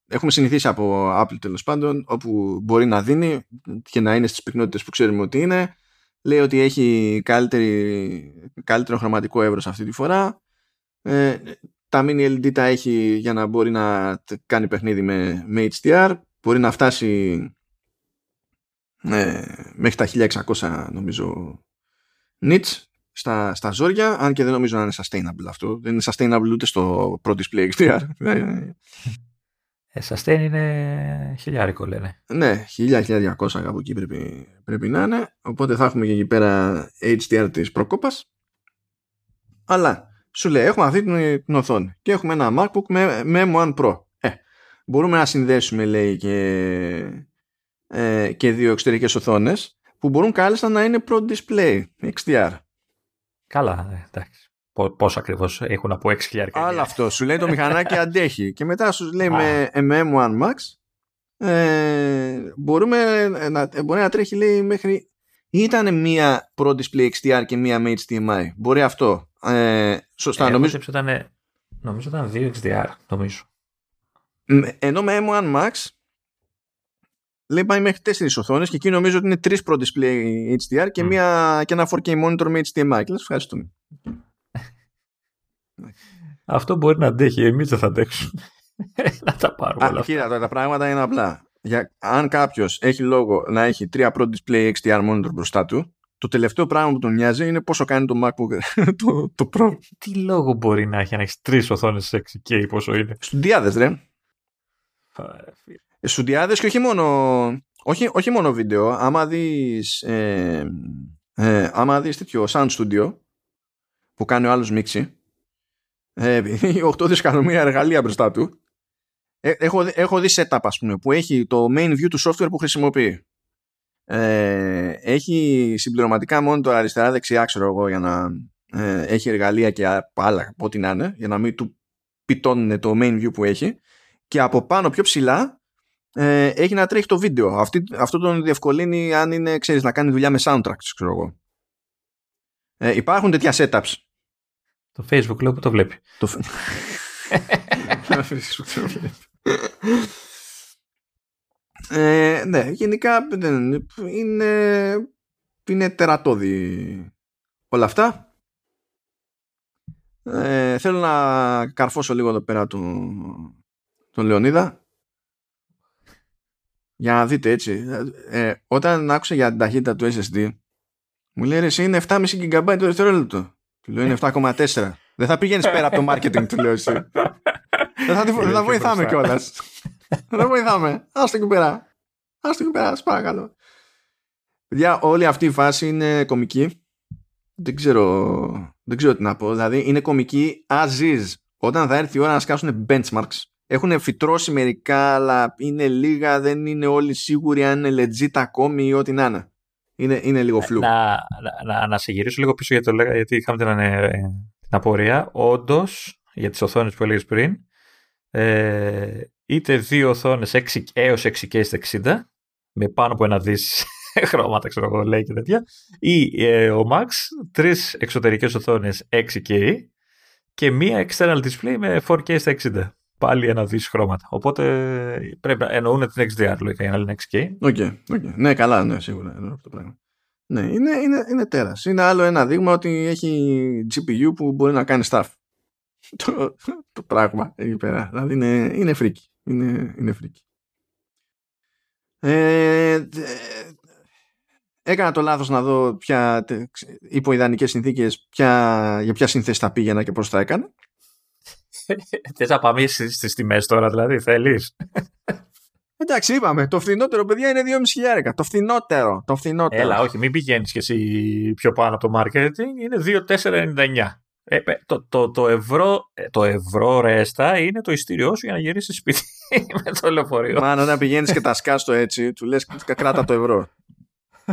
Έχουμε συνηθίσει από Apple τέλος πάντων, όπου μπορεί να δίνει και να είναι στις πυκνότητες που ξέρουμε ότι είναι. Λέει ότι έχει καλύτερη, καλύτερο χρωματικό εύρος αυτή τη φορά. Ε, τα mini LED τα έχει για να μπορεί να κάνει παιχνίδι με, με HDR. Μπορεί να φτάσει ε, μέχρι τα 1600 νομίζω nits στα, στα ζόρια, αν και δεν νομίζω να είναι sustainable αυτό. Δεν είναι sustainable ούτε στο Pro Display XDR. Ε, sustain είναι χιλιάρικο λένε. Ναι, 1000-1200 από εκεί πρέπει, πρέπει να είναι. Οπότε θα έχουμε και εκεί πέρα HDR της προκόπας. Αλλά σου λέει έχουμε αυτή την, την οθόνη και έχουμε ένα MacBook με, με M1 Pro. Ε, μπορούμε να συνδέσουμε λέει και ε, και δύο εξωτερικές οθόνες που μπορούν κάλλιστα να είναι Pro Display XDR. Καλά, ε, εντάξει. Πόσο ακριβώς έχουν από 6.000 Αλλά αυτό σου λέει το μηχανάκι αντέχει. Και μετά σου λέει με MM1 Max ε, μπορούμε να, μπορεί να τρέχει λέει μέχρι ήταν μία Pro Display XDR και μία με HDMI. Μπορεί αυτό. Ε, σωστά. Ε, νομίζω... Ήταν, νομίζω ήταν δύο XDR. Νομίζω. Ενώ με M1 Max λέει πάει μέχρι τέσσερι οθόνες και εκεί νομίζω ότι είναι τρεις Pro Display HDR και, μια, και ένα 4K monitor με HDMI. Και λες, ευχαριστούμε. Αυτό μπορεί να αντέχει, εμείς δεν θα αντέξουμε. να τα πάρουμε όλα Κοίτα, τα πράγματα είναι απλά. Για, αν κάποιος έχει λόγο να έχει τρία Pro Display XDR monitor μπροστά του, το τελευταίο πράγμα που τον νοιάζει είναι πόσο κάνει το MacBook το, το Pro. Τι λόγο μπορεί να έχει να έχεις τρεις οθόνες 6K, πόσο είναι; Στουντιάδε, ρε. Σουντιάδες και όχι μόνο, όχι, όχι μόνο βίντεο. Άμα δεις, ε, ε, άμα δεις τέτοιο sound studio που κάνει ο άλλος μίξη, ε, 8 δισεκατομμύρια εργαλεία μπροστά του, Ε, έχω, έχω δει setup, ας πούμε, που έχει το main view του software που χρησιμοποιεί. Ε, έχει συμπληρωματικά monitor αριστερά-δεξιά, ξέρω εγώ, για να ε, έχει εργαλεία και άλλα, ό,τι να είναι, για να μην του πιτώνουν το main view που έχει. Και από πάνω πιο ψηλά ε, έχει να τρέχει το βίντεο. Αυτή, αυτό τον διευκολύνει αν είναι, ξέρεις, να κάνει δουλειά με soundtracks, ξέρω εγώ. Ε, υπάρχουν τέτοια setups. Το Facebook λέω που το βλέπει. Το Facebook το βλέπει. Ε, ναι, γενικά είναι, είναι τερατώδη όλα αυτά. Ε, θέλω να καρφώσω λίγο εδώ πέρα τον, τον Λεωνίδα για να δείτε έτσι. Ε, όταν άκουσα για την ταχύτητα του SSD μου λέει ρε εσύ είναι 7,5 GB το δευτερόλεπτο. Του λέω είναι 7,4. Δεν θα πηγαίνεις πέρα από το marketing του λέω εσύ. Δεν θα, δεν θα βοηθάμε κιόλας. Δεν βοηθάμε. Άστο εκεί πέρα. Άστο εκεί πέρα, παρακαλώ. Παιδιά, όλη αυτή η φάση είναι κομική. Δεν ξέρω, δεν ξέρω τι να πω. Δηλαδή, είναι κομική as is. Όταν θα έρθει η ώρα να σκάσουν benchmarks, έχουν φυτρώσει μερικά, αλλά είναι λίγα, δεν είναι όλοι σίγουροι αν είναι legit ακόμη ή ό,τι να είναι. Είναι, είναι λίγο φλού. Να, να, να, σε γυρίσω λίγο πίσω γιατί, το γιατί είχαμε την, ε, την απορία. Όντως, για τις οθόνες που έλεγες πριν, ε, είτε δύο οθόνες έως 6K στα 60 με πάνω από ένα δις χρώματα, ξέρω εγώ, λέει και τέτοια, ή ε, ο Max, τρεις εξωτερικές οθόνες 6K και μία external display με 4K στα 60. Πάλι ένα δις χρώματα. Οπότε πρέπει να εννοούν την XDR, λογικά, για να λένε 6K. Okay, okay. Ναι, καλά, ναι, σίγουρα. αυτό το πράγμα. Ναι, είναι, είναι, είναι τέρας. Είναι άλλο ένα δείγμα ότι έχει GPU που μπορεί να κάνει stuff. το, το πράγμα εκεί πέρα. Δηλαδή είναι, είναι φρίκι. Είναι, είναι φρίκι. Ε, έκανα το λάθος να δω ποια, υπό ιδανικές συνθήκες ποια, για ποια σύνθεση θα πήγαινα και πώς θα έκανα. Θες να πάμε στις τιμές τώρα δηλαδή, θέλεις; Εντάξει, είπαμε. Το φθηνότερο, παιδιά, είναι 2.500. Το φθηνότερο. Το φθηνότερο. Έλα, όχι, μην πηγαίνεις και εσύ πιο πάνω από το marketing. Είναι 2.499. Ε, το, το, το, ευρώ, ε, το ευρώ ρέστα είναι το ειστήριό σου για να γυρίσεις σπίτι με το λεωφορείο. Μάλλον όταν πηγαίνεις και τα σκάστο έτσι, του λες κράτα το ευρώ.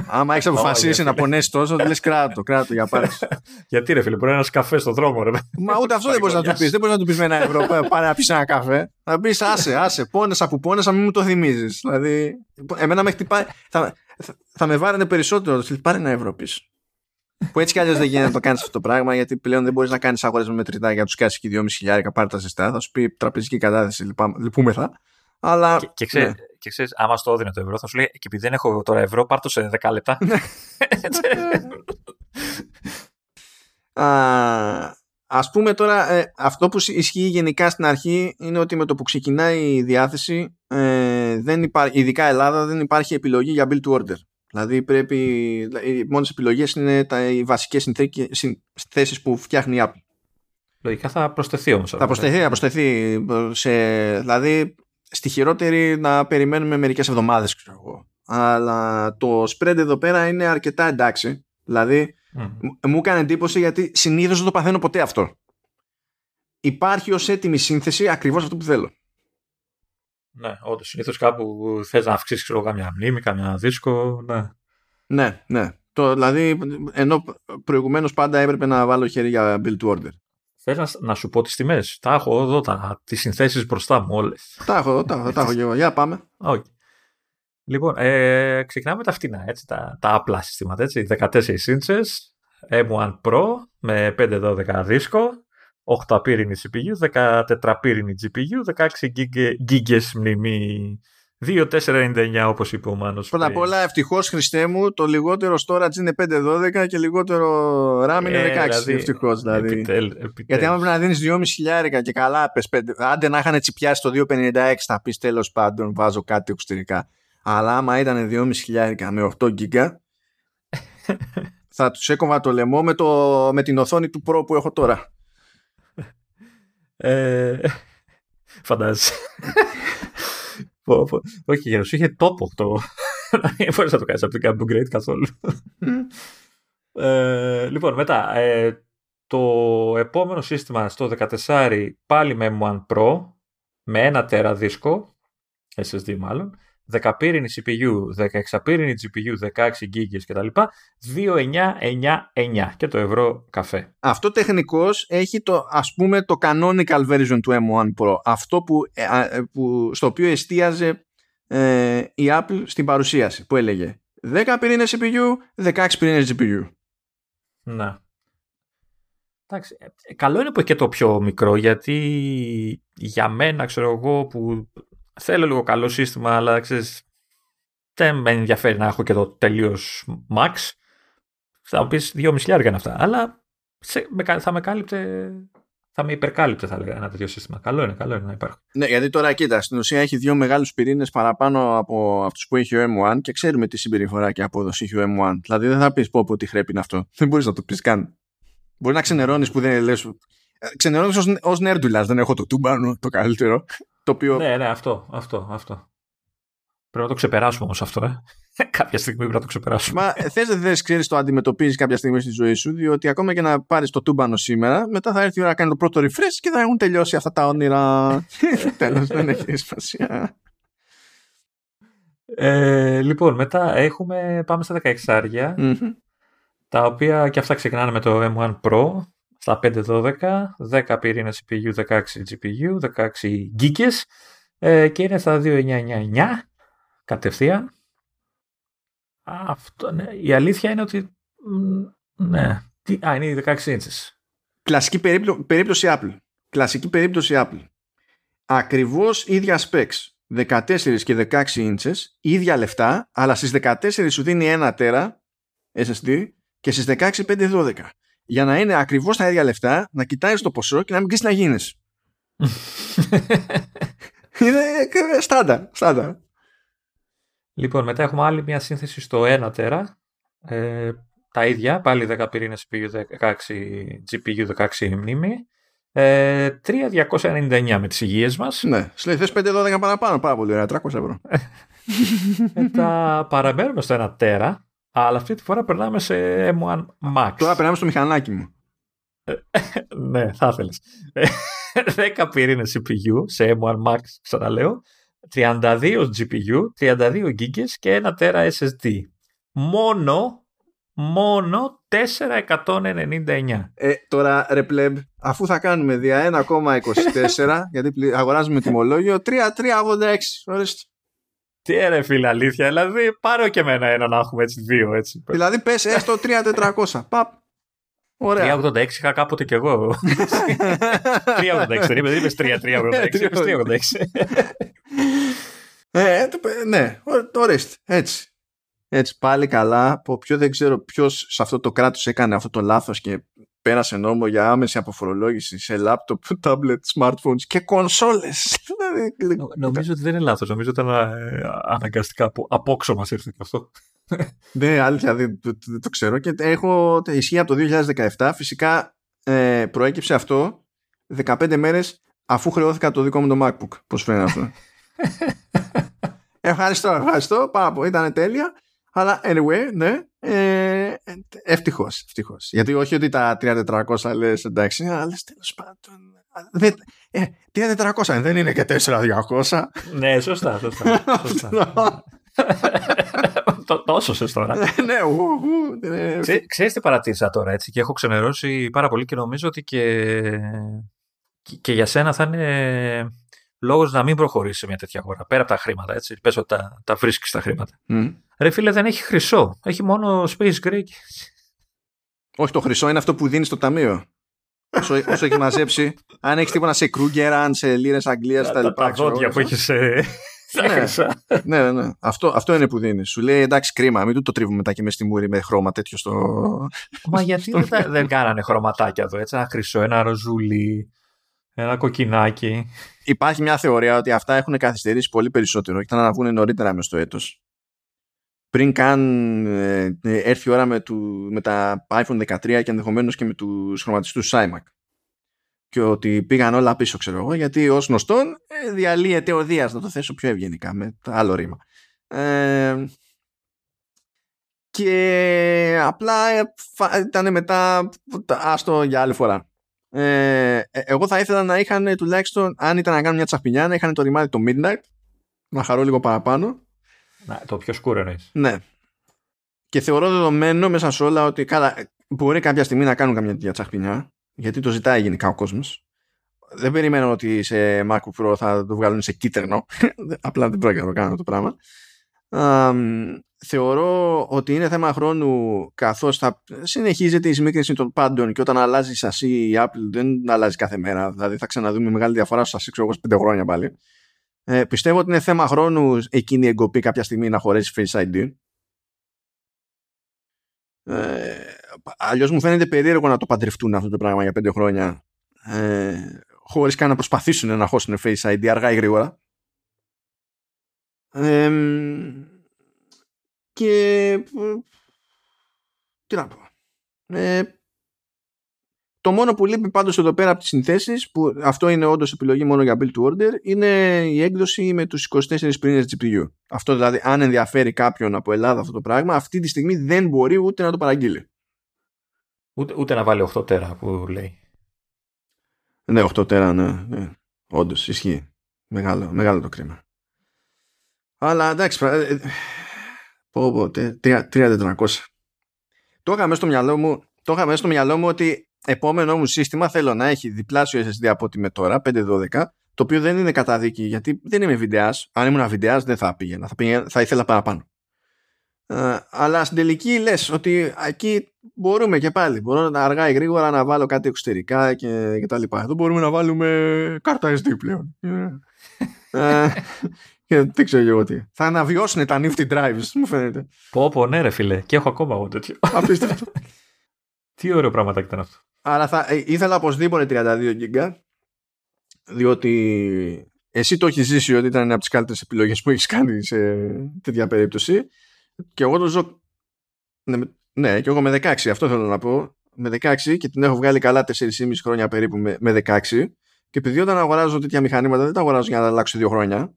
Άμα έχεις αποφασίσει να πονέσει τόσο, του λες κράτο, κράτο για πάρεις. Γιατί ρε φίλε, μπορεί ένας καφές στον δρόμο, ρε. Μα ούτε αυτό δεν μπορείς να του πεις. Δεν μπορείς να του πεις με ένα ευρώ, πάρε να πει ένα καφέ. Θα πεις άσε, άσε, πόνεσα που πόνεσα, μην μου το θυμίζεις. Δηλαδή, εμένα με χτυπάει. Θα, θα, με βάρανε περισσότερο. Πάρε ένα ευρώ πίσω. Που έτσι κι αλλιώς δεν γίνεται να το κάνεις αυτό το πράγμα, γιατί πλέον δεν μπορείς να κάνεις αγορέ με μετρητά για να τους κάσει και 2,5 χιλιάρικα πάρει τα ζεστά. Θα σου πει τραπεζική κατάθεση, λυπούμεθα. Αλλά. Και, και, ξέρει, ναι. Και ξέρεις, άμα στο έδινε το ευρώ, θα σου λέει και επειδή δεν έχω τώρα ευρώ, πάρ το σε 10 λεπτά. Α, ας πούμε τώρα ε, αυτό που ισχύει γενικά στην αρχή είναι ότι με το που ξεκινάει η διάθεση ε, δεν υπάρχει, ειδικά Ελλάδα δεν υπάρχει επιλογή για build to order Δηλαδή πρέπει, οι μόνες επιλογές είναι τα, οι βασικές θέσεις που φτιάχνει η Apple. Λογικά θα προσθεθεί όμως. Θα προσθεθεί, θα προσθεθεί. Σε, δηλαδή στη χειρότερη να περιμένουμε μερικές εβδομάδες ξέρω εγώ. Αλλά το spread εδώ πέρα είναι αρκετά εντάξει. Δηλαδή μου έκανε εντύπωση γιατί συνήθως δεν το παθαίνω ποτέ αυτό. Υπάρχει ως έτοιμη σύνθεση ακριβώς αυτό που θέλω. Ναι, όντως. Συνήθως κάπου θες να αυξήσεις καμιά μνήμη, καμιά δίσκο. Ναι, ναι. ναι. Το, δηλαδή, ενώ προηγουμένως πάντα έπρεπε να βάλω χέρι για build to order. Θες να, να, σου πω τις τιμές. Τα έχω εδώ, τις συνθέσεις μπροστά μου όλες. Τα έχω, τα, τα έχω και εγώ. Για πάμε. Okay. Λοιπόν, ε, ξεκινάμε με τα φτηνά, έτσι, τα, τα απλά συστήματα. Έτσι, 14 inches, M1 Pro με 512 δίσκο, 8 πύρινη CPU, 14 πύρινη GPU, 16 γίγες μνημή 2.499 όπως είπε ο Μάνος. Πρώτα απ' όλα ευτυχώς Χριστέ μου το λιγότερο storage είναι 5.12 και λιγότερο RAM είναι 16 ε, δηλαδή, ευτυχώς δηλαδή. Επιτέλ, επιτέλ. Γιατί άμα πρέπει να δίνεις 2.5 χιλιάρικα και καλά πες 5, άντε να είχαν τσιπιάσει το 2.56 θα πεις τέλος πάντων βάζω κάτι εξωτερικά. Αλλά άμα ήταν 2.5 χιλιάρικα με 8 GB θα τους έκοβα το λαιμό με, το, με την οθόνη του Pro που έχω τώρα. Ε, φαντάζεσαι. Όχι, για να σου είχε τόπο το. Δεν μπορείς να το κάνεις από την upgrade καθόλου. ε, λοιπόν, μετά. Ε, το επόμενο σύστημα στο 14 πάλι με M1 Pro με ένα τέρα δίσκο, SSD μάλλον, 10 πύρινη CPU, 16 πύρινη GPU, 16 GB κτλ. 2.999 και το ευρώ καφέ. Αυτό τεχνικώς έχει το ας πούμε το canonical version του M1 Pro. Αυτό που, ε, ε, που, στο οποίο εστίαζε ε, η Apple στην παρουσίαση που έλεγε 10 πυρήνες CPU, 16 πυρήνες GPU. Να. Εντάξει, καλό είναι που έχει και το πιο μικρό γιατί για μένα ξέρω εγώ που θέλω λίγο καλό σύστημα, αλλά ξέρεις, δεν με ενδιαφέρει να έχω και το τελείως max. Θα πεις δύο μισλιάρια είναι αυτά. Αλλά σε, θα με κάλυπτε. Θα με υπερκάλυπτε, θα έλεγα, ένα τέτοιο σύστημα. Καλό είναι, καλό είναι να υπάρχει. Ναι, γιατί τώρα κοίτα, στην ουσία έχει δύο μεγάλους πυρήνες παραπάνω από αυτούς που έχει ο M1 και ξέρουμε τι συμπεριφορά και απόδοση έχει ο M1. Δηλαδή δεν θα πεις πω, πω τι χρέπει είναι αυτό. Δεν μπορείς να το πεις καν. Μπορεί να ξενερώνεις που δεν λες. Ξενερώνεις ως νέρντουλα. Δεν έχω το τούμπανο το καλύτερο. Το οποίο... Ναι, ναι, αυτό, αυτό, αυτό. Πρέπει να το ξεπεράσουμε όμως αυτό, ε. κάποια στιγμή πρέπει να το ξεπεράσουμε. Μα θες δεν θες, ξέρεις, το αντιμετωπίζεις κάποια στιγμή στη ζωή σου, διότι ακόμα και να πάρεις το τούμπανο σήμερα, μετά θα έρθει η ώρα να κάνει το πρώτο refresh και θα έχουν τελειώσει αυτά τα όνειρα. Τέλος, δεν έχει σημασία. Ε, λοιπόν, μετά έχουμε, πάμε στα 16 άρια, τα οποία και αυτά ξεκινάνε με το M1 Pro στα 512, 10 πυρήνα CPU, 16 GPU, 16 GB ε, και είναι στα 2999 κατευθείαν. Αυτό, ναι. Η αλήθεια είναι ότι ναι. Τι, α, είναι οι 16 inches. Κλασική περίπτωση Apple. Κλασική περίπτωση Apple. Ακριβώς ίδια specs. 14 και 16 inches, ίδια λεφτά, αλλά στις 14 σου δίνει 1 τέρα SSD και στις 16 512 για να είναι ακριβώς τα ίδια λεφτά, να κοιτάει το ποσό και να μην ξέρεις να γίνεις. είναι στάντα, στάντα. Λοιπόν, μετά έχουμε άλλη μια σύνθεση στο 1 τέρα. Ε, τα ίδια, πάλι 10 πυρήνες CPU, 16 GPU, 16 μνήμη. Ε, 3.299 με τις υγείες μας. Ναι, σου λέει θες 5-12 παραπάνω, πάρα πολύ ωραία, 300 ευρώ. Μετά παραμένουμε στο 1 τέρα αλλά αυτή τη φορά περνάμε σε M1 Max. Τώρα περνάμε στο μηχανάκι μου. ναι, θα ήθελες. 10 πυρήνες CPU σε M1 Max, ξαναλέω. 32 GPU, 32 GB και 1 TB SSD. Μόνο, μόνο 499. Ε, τώρα, ρε πλεμπ, αφού θα κάνουμε δια 1,24, γιατί αγοράζουμε τιμολόγιο, 3,386. Ορίστε. Τι έρε φίλε αλήθεια, δηλαδή πάρω και εμένα ένα να έχουμε έτσι δύο έτσι. Δηλαδή πες έστω 3400, παπ. Ωραία. 386 είχα κάποτε κι εγώ. 386, δεν είπες 386, είπες 386. ε, ναι, ορίστε, έτσι. Έτσι πάλι καλά, από ποιο δεν ξέρω ποιος σε αυτό το κράτος έκανε αυτό το λάθος και πέρασε νόμο για άμεση αποφορολόγηση σε λάπτοπ, τάμπλετ, smartphones και κονσόλες. νομίζω ότι δεν είναι λάθος. Νομίζω ότι ήταν ε, αναγκαστικά από απόξω μας ήρθε και αυτό. ναι, αλήθεια δεν το, ξέρω και έχω ισχύει από το 2017. Φυσικά ε, προέκυψε αυτό 15 μέρες αφού χρεώθηκα το δικό μου το MacBook. Πώς φαίνεται αυτό; ευχαριστώ, ευχαριστώ. Πάρα πολύ. Ήταν τέλεια. Αλλά anyway, ναι. Ε, Ευτυχώς. Ευτυχώς. Γιατί όχι ότι τα 3400 λες εντάξει, αλλά τέλος πάντων. Δεν, ε, 3400 δεν είναι και 4200. Ναι, σωστά, σωστά. σωστά. Τόσο σωστό τώρα. ναι, ναι. Ξέρεις τι παρατήρησα τώρα έτσι και έχω ξενερώσει πάρα πολύ και νομίζω ότι και, και για σένα θα είναι λόγος να μην προχωρήσεις σε μια τέτοια αγορά. Πέρα από τα χρήματα, έτσι. Πες ότι τα, τα βρίσκεις τα χρήματα. Mm. Ρε φίλε, δεν έχει χρυσό. Έχει μόνο Space Gray. Όχι, το χρυσό είναι αυτό που δίνεις στο ταμείο. όσο, όσο έχει μαζέψει. Αν έχεις τίποτα σε Κρούγκεραν, σε λίρες Αγγλίας τα λοιπά. Τα δόντια που έχεις σε. ναι, ναι, ναι. Αυτό, αυτό είναι που δίνεις. Σου λέει εντάξει, κρίμα, μην του το τρίβουμε μετά και μες στη μούρη με χρώμα τέτοιο στο. Μα γιατί δεν, δεν κάνανε χρωματάκια εδώ, έτσι. Ένα χρυσό, ένα ροζούλι, ένα κοκκινάκι. Υπάρχει μια θεωρία ότι αυτά έχουν καθυστερήσει πολύ περισσότερο και θα να βγουν νωρίτερα μες στο έτος πριν καν ε, έρθει η ώρα με, του, με τα iPhone 13 και ενδεχομένως και με τους χρωματιστούς iMac. Και ότι πήγαν όλα πίσω, ξέρω εγώ, γιατί ως γνωστόν ε, διαλύεται ο Δίας, να το θέσω πιο ευγενικά, με άλλο ρήμα. Ε, και απλά ε, ήταν μετά άστο για άλλη φορά. Ε, ε, εγώ θα ήθελα να είχαν τουλάχιστον, αν ήταν να κάνουν μια τσαχπινιά, να είχαν το ρημάδι το Midnight. Να χαρώ λίγο παραπάνω. Να, το πιο σκούρο εννοείς. Ναι. Και θεωρώ δεδομένο μέσα σε όλα ότι καλά, μπορεί κάποια στιγμή να κάνουν καμιά τέτοια τσαχπινιά, γιατί το ζητάει γενικά ο κόσμος. Δεν περιμένω ότι σε MacBook Pro θα το βγάλουν σε κίτρινο. Απλά δεν πρόκειται να το κάνω το πράγμα. θεωρώ ότι είναι θέμα χρόνου καθώς θα συνεχίζεται η σμίκρυνση των πάντων και όταν αλλάζει σασί η Apple δεν αλλάζει κάθε μέρα δηλαδή θα ξαναδούμε μεγάλη διαφορά στο σασί ξέρω εγώ πέντε χρόνια πάλι ε, πιστεύω ότι είναι θέμα χρόνου εκείνη η εγκοπή κάποια στιγμή να χωρέσει Face ID ε, αλλιώς μου φαίνεται περίεργο να το παντρευτούν αυτό το πράγμα για πέντε χρόνια. Ε, χωρίς καν να προσπαθήσουν να χώσουν Face ID αργά ή γρήγορα. Και τι να πω. Ε, το μόνο που λείπει πάντως εδώ πέρα από τις συνθέσεις που αυτό είναι όντως επιλογή μόνο για build to order είναι η έκδοση με τους 24 πυρήνες GPU. Αυτό δηλαδή αν ενδιαφέρει κάποιον από Ελλάδα αυτό το πράγμα αυτή τη στιγμή δεν μπορεί ούτε να το παραγγείλει. Ούτε, ούτε να βάλει 8 τέρα που λέει. Ναι 8 τέρα ναι, ναι. Όντως ισχύει. Μεγάλο, μεγάλο το κρίμα. Αλλά εντάξει, ε, πω πω, 3400. Το είχα μέσα στο μυαλό μου, το είχα μέσα στο μυαλό μου ότι επόμενο μου σύστημα θέλω να έχει διπλάσιο SSD από ό,τι με τώρα, 512, το οποίο δεν είναι καταδίκη γιατί δεν είμαι βιντεάς. Αν ήμουν βιντεάς δεν θα πήγαινα, θα, πήγαινα, θα ήθελα παραπάνω. Uh, αλλά στην τελική λες ότι εκεί μπορούμε και πάλι. Μπορώ να αργά ή γρήγορα να βάλω κάτι εξωτερικά και, και τα λοιπά. Εδώ μπορούμε να βάλουμε κάρτα SD πλέον. uh, και δεν ξέρω εγώ τι. Θα αναβιώσουν τα nifty drives, μου φαίνεται. Πω, πω, ναι, ρε φίλε. Και έχω ακόμα εγώ τέτοιο. Απίστευτο. τι ωραίο πράγμα ήταν αυτό. Αλλά θα, ε, ήθελα οπωσδήποτε 32 GB, διότι εσύ το έχεις ζήσει ότι ήταν από τις καλύτερες επιλογές που έχεις κάνει σε τέτοια περίπτωση. Και εγώ το ζω. Ναι, ναι, και εγώ με 16, αυτό θέλω να πω. Με 16 και την έχω βγάλει καλά 4,5 χρόνια περίπου με, με 16. Και επειδή όταν αγοράζω τέτοια μηχανήματα δεν τα αγοράζω για να αλλάξω δύο χρόνια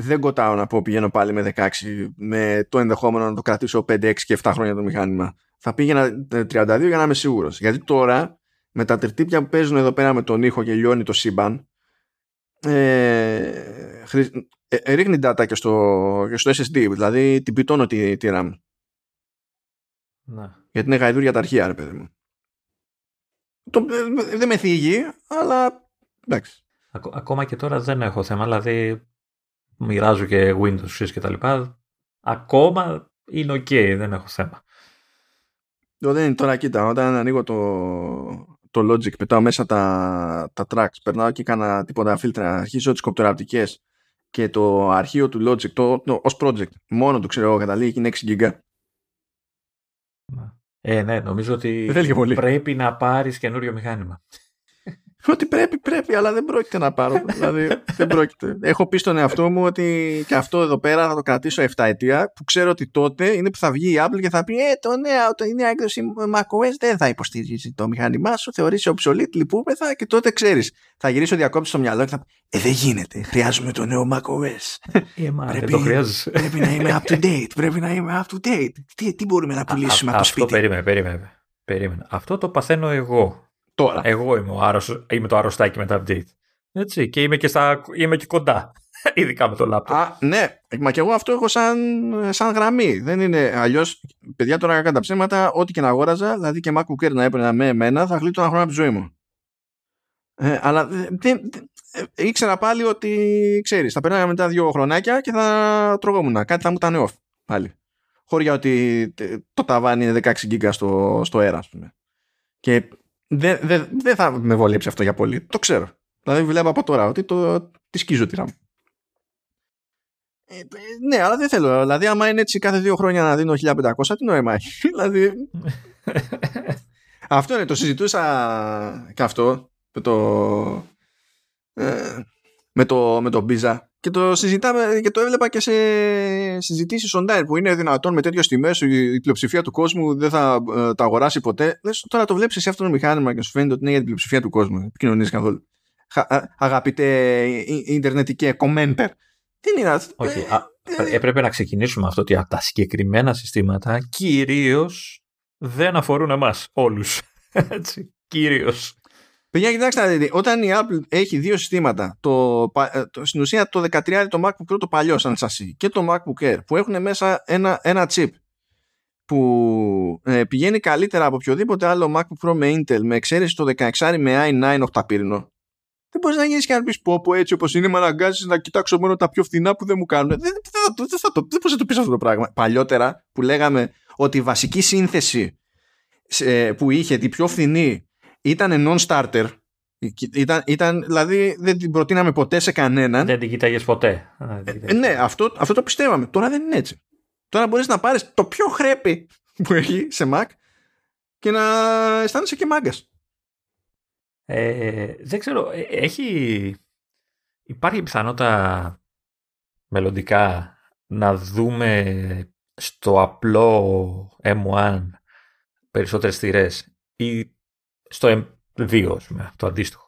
δεν κοτάω να πω πηγαίνω πάλι με 16 με το ενδεχόμενο να το κρατήσω 5, 6 και 7 χρόνια το μηχάνημα. Θα πήγαινα 32 για να είμαι σίγουρος. Γιατί τώρα με τα τερτύπια που παίζουν εδώ πέρα με τον ήχο και λιώνει το σύμπαν ε, ε, ρίχνει data και στο, και στο SSD δηλαδή την πιτώνω τη, τη RAM να. γιατί είναι γαϊδούρια τα αρχεία ρε παιδί μου το, ε, δεν με θίγει αλλά εντάξει ακόμα και τώρα δεν έχω θέμα δηλαδή μοιράζω και Windows και τα λοιπά, ακόμα είναι ok, δεν έχω θέμα. Το δεν είναι τώρα, κοίτα, όταν ανοίγω το, το Logic, πετάω μέσα τα, τα tracks, περνάω και κάνα τίποτα φίλτρα, αρχίζω τις κοπτεραπτικές και το αρχείο του Logic, το, το, ως project, μόνο του ξέρω εγώ καταλήγει και είναι 6 GB. Ε, ναι, νομίζω ότι πρέπει να πάρεις καινούριο μηχάνημα. Ότι πρέπει, πρέπει, αλλά δεν πρόκειται να πάρω. δηλαδή, δεν πρόκειται. Έχω πει στον εαυτό μου ότι και αυτό εδώ πέρα θα το κρατήσω 7 ετία, που ξέρω ότι τότε είναι που θα βγει η Apple και θα πει Ε, το νέο, το, η νέα έκδοση macOS δεν θα υποστηρίζει το μηχάνημά σου, θεωρήσει obsolete, λυπούμεθα και τότε ξέρεις. Θα γυρίσω διακόπτη στο μυαλό και θα πει Ε, δεν γίνεται. Χρειάζομαι το νέο macOS. Ε, μα, πρέπει, το χρειάζεσαι. πρέπει να είμαι up to date. Πρέπει να είμαι up to date. Τι, τι μπορούμε να πουλήσουμε από το σπίτι; Αυτό περίμενε, περίμενε. περίμενε. Αυτό το παθαίνω εγώ Τώρα. Εγώ είμαι, ο άρρωστος, είμαι το αρρωστάκι με τα update. Έτσι, και είμαι και, στα, είμαι και κοντά. Ειδικά με το λάπτοπ. Α, ναι, μα και εγώ αυτό έχω σαν, σαν γραμμή. Δεν είναι αλλιώς. Παιδιά τώρα κακά τα ψέματα, ό,τι και να αγόραζα, δηλαδή και MacBook Air να έπαιρνα με εμένα, θα γλίτω ένα χρόνο από τη ζωή μου. Ε, αλλά δεν, ε, ήξερα πάλι ότι ξέρεις, θα περνάγαμε μετά δύο χρονάκια και θα τρογόμουν. Κάτι θα μου ήταν off πάλι. Χωρί ότι το ταβάνι είναι 16 γίγκα στο, στο αέρα, ας πούμε. Και δεν δε, δε θα με βολέψει αυτό για πολύ. Το ξέρω. Δηλαδή βλέπω από τώρα ότι το, τη σκίζω τη RAM. Ε, ναι, αλλά δεν θέλω. Δηλαδή, άμα είναι έτσι κάθε δύο χρόνια να δίνω 1500, τι νόημα έχει. δηλαδή. αυτό είναι. Το συζητούσα και αυτό με το. Ε, με το, με το Biza και το συζητάμε και το έβλεπα και σε συζητήσεις online που είναι δυνατόν με τέτοιες τιμές η πλειοψηφία του κόσμου δεν θα ε, τα αγοράσει ποτέ. Λες, τώρα το βλέπεις σε αυτό το μηχάνημα και σου φαίνεται ότι είναι για την πλειοψηφία του κόσμου. Επικοινωνείς καθόλου. Αγαπητέ ιντερνετικέ κομμέντερ. Τι είναι αυτό; Όχι. Ε, έπρεπε να ξεκινήσουμε αυτό ότι τα συγκεκριμένα συστήματα κυρίως δεν αφορούν εμάς όλους. Έτσι. Κυρίως. Παιδιά, κοιτάξτε, όταν η Apple έχει δύο συστήματα, το, το, στην ουσία το 13 το MacBook Pro το παλιό σαν σασί και το MacBook Air που έχουν μέσα ένα, ένα chip που ε, πηγαίνει καλύτερα από οποιοδήποτε άλλο MacBook Pro με Intel με εξαίρεση το 16 με i9 οχταπύρινο δεν μπορείς να γίνεις και να πεις πω, πω έτσι όπως είναι, με αναγκάζει να κοιτάξω μόνο τα πιο φθηνά που δεν μου κάνουν. Δεν, δεν, δεν, δεν, θα το, δεν να το πεις αυτό το πράγμα. Παλιότερα που λέγαμε ότι η βασική σύνθεση που είχε την πιο φθηνή ήταν non-starter. Ήταν, ήταν, δηλαδή δεν την προτείναμε ποτέ σε κανέναν. Δεν την κοιτάγε ποτέ. Ε, ναι, αυτό, αυτό το πιστεύαμε. Τώρα δεν είναι έτσι. Τώρα μπορείς να πάρεις το πιο χρέπι που έχει σε Mac και να αισθάνεσαι και μάγκας. Ε, δεν ξέρω, ε, έχει... Υπάρχει πιθανότητα μελλοντικά να δούμε στο απλό M1 περισσότερες θυρές ή στο M2 το αντίστοιχο.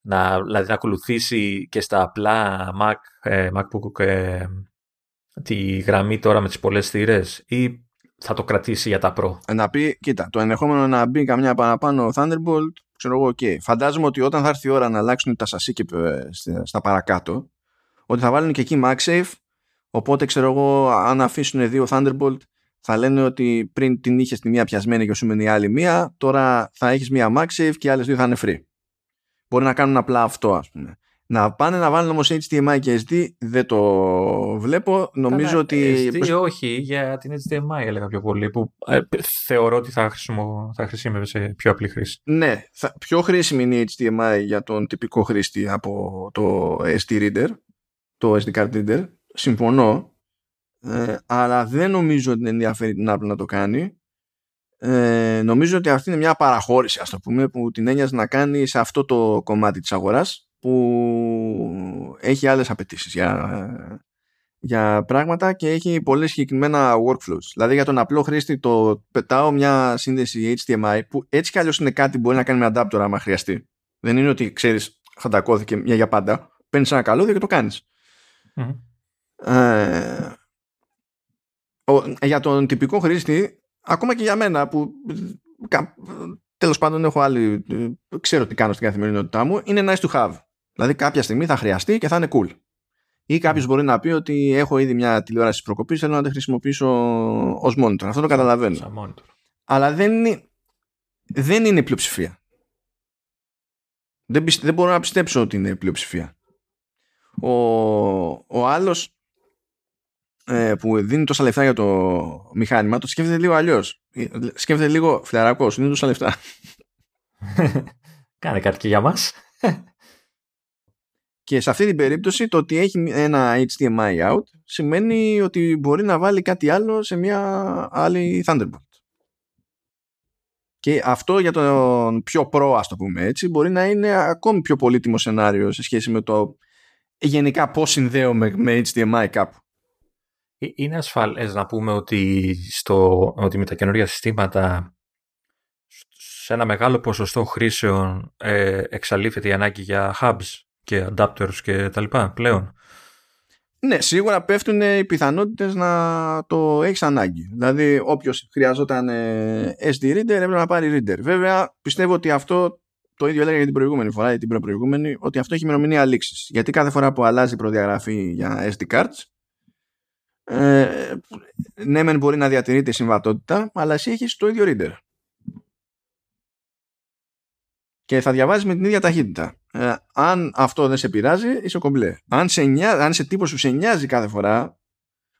Να, δηλαδή να ακολουθήσει και στα απλά Mac, ε, MacBook ε, τη γραμμή τώρα με τις πολλές θύρες ή θα το κρατήσει για τα Pro; Να πει, κοίτα, το ενδεχόμενο να μπει καμιά παραπάνω Thunderbolt ξέρω εγώ, okay. φαντάζομαι ότι όταν θα έρθει η ώρα να αλλάξουν τα σασί και ε, στα παρακάτω, ότι θα βάλουν και εκεί MagSafe, οπότε ξέρω εγώ, αν αφήσουν δύο Thunderbolt, θα λένε ότι πριν την είχε τη μία πιασμένη και σου μείνει η άλλη μία, τώρα θα έχεις μία MagSafe και οι άλλες δύο θα είναι free. Μπορεί να κάνουν απλά αυτό, ας πούμε. Να πάνε να βάλουν όμως HDMI και SD δεν το βλέπω. Νομίζω Καλά, ότι. SD όχι, για την HDMI έλεγα πιο πολύ. Που ε, θεωρώ ότι θα, χρησιμο, θα χρησιμεύει σε πιο απλή χρήση. Ναι, θα, πιο χρήσιμη είναι η HDMI για τον τυπικό χρήστη από το SD Reader, το SD Card Reader. Συμφωνώ. Ε, αλλά δεν νομίζω ότι ενδιαφέρει την Apple να το κάνει. Ε, νομίζω ότι αυτή είναι μια παραχώρηση, ας το πούμε, που την έννοιαζε να κάνει σε αυτό το κομμάτι της αγοράς που έχει άλλες απαιτήσεις για, για πράγματα και έχει πολύ συγκεκριμένα workflows. Δηλαδή για τον απλό χρήστη το πετάω μια σύνδεση HDMI που έτσι κι αλλιώς είναι κάτι που μπορεί να κάνει με adapter άμα χρειαστεί. Δεν είναι ότι ξέρεις χαντακώθηκε μια για πάντα. Παίρνεις ένα καλώδιο και το κανεις Ε, για τον τυπικό χρήστη ακόμα και για μένα που τέλος πάντων έχω άλλη ξέρω τι κάνω στην καθημερινότητά μου είναι nice to have Δηλαδή κάποια στιγμή θα χρειαστεί και θα είναι cool. Ή κάποιος ναι. μπορεί να πει ότι έχω ήδη μια τηλεόραση προκοπής, θέλω να τη χρησιμοποιήσω ως monitor. Αυτό το καταλαβαίνω. Αλλά δεν είναι, δεν είναι πλειοψηφία. Δεν, δεν μπορώ να πιστέψω ότι είναι πλειοψηφία. Ο, ο άλλος ε, που δίνει τόσα λεφτά για το μηχάνημα το σκέφτεται λίγο αλλιώς. Σκέφτεται λίγο φλερακό, είναι τόσα λεφτά. Κάνε κάτι και για μας. Και σε αυτή την περίπτωση το ότι έχει ένα HDMI out σημαίνει ότι μπορεί να βάλει κάτι άλλο σε μια άλλη Thunderbolt. Και αυτό για τον πιο προ, ας το πούμε έτσι, μπορεί να είναι ακόμη πιο πολύτιμο σενάριο σε σχέση με το γενικά πώς συνδέομαι με HDMI κάπου. Ε, είναι ασφαλές να πούμε ότι, στο, ότι με τα καινούργια συστήματα σε ένα μεγάλο ποσοστό χρήσεων ε, εξαλείφεται η ανάγκη για hubs και adapters και τα λοιπά πλέον. Ναι, σίγουρα πέφτουν οι πιθανότητες να το έχεις ανάγκη. Δηλαδή όποιος χρειαζόταν ε, SD reader έπρεπε να πάρει reader. Βέβαια πιστεύω ότι αυτό το ίδιο έλεγα για την προηγούμενη φορά ή την προηγούμενη ότι αυτό έχει ημερομηνία λήξης. Γιατί κάθε φορά που αλλάζει η προδιαγραφή για SD cards ε, ναι μεν μπορεί να διατηρείται η συμβατότητα αλλά εσύ έχεις το ίδιο reader και θα διαβάζεις με την ίδια ταχύτητα. Ε, αν αυτό δεν σε πειράζει, είσαι κομπλέ. Αν, σε νοιάζει, αν είσαι τύπος που σε νοιάζει κάθε φορά,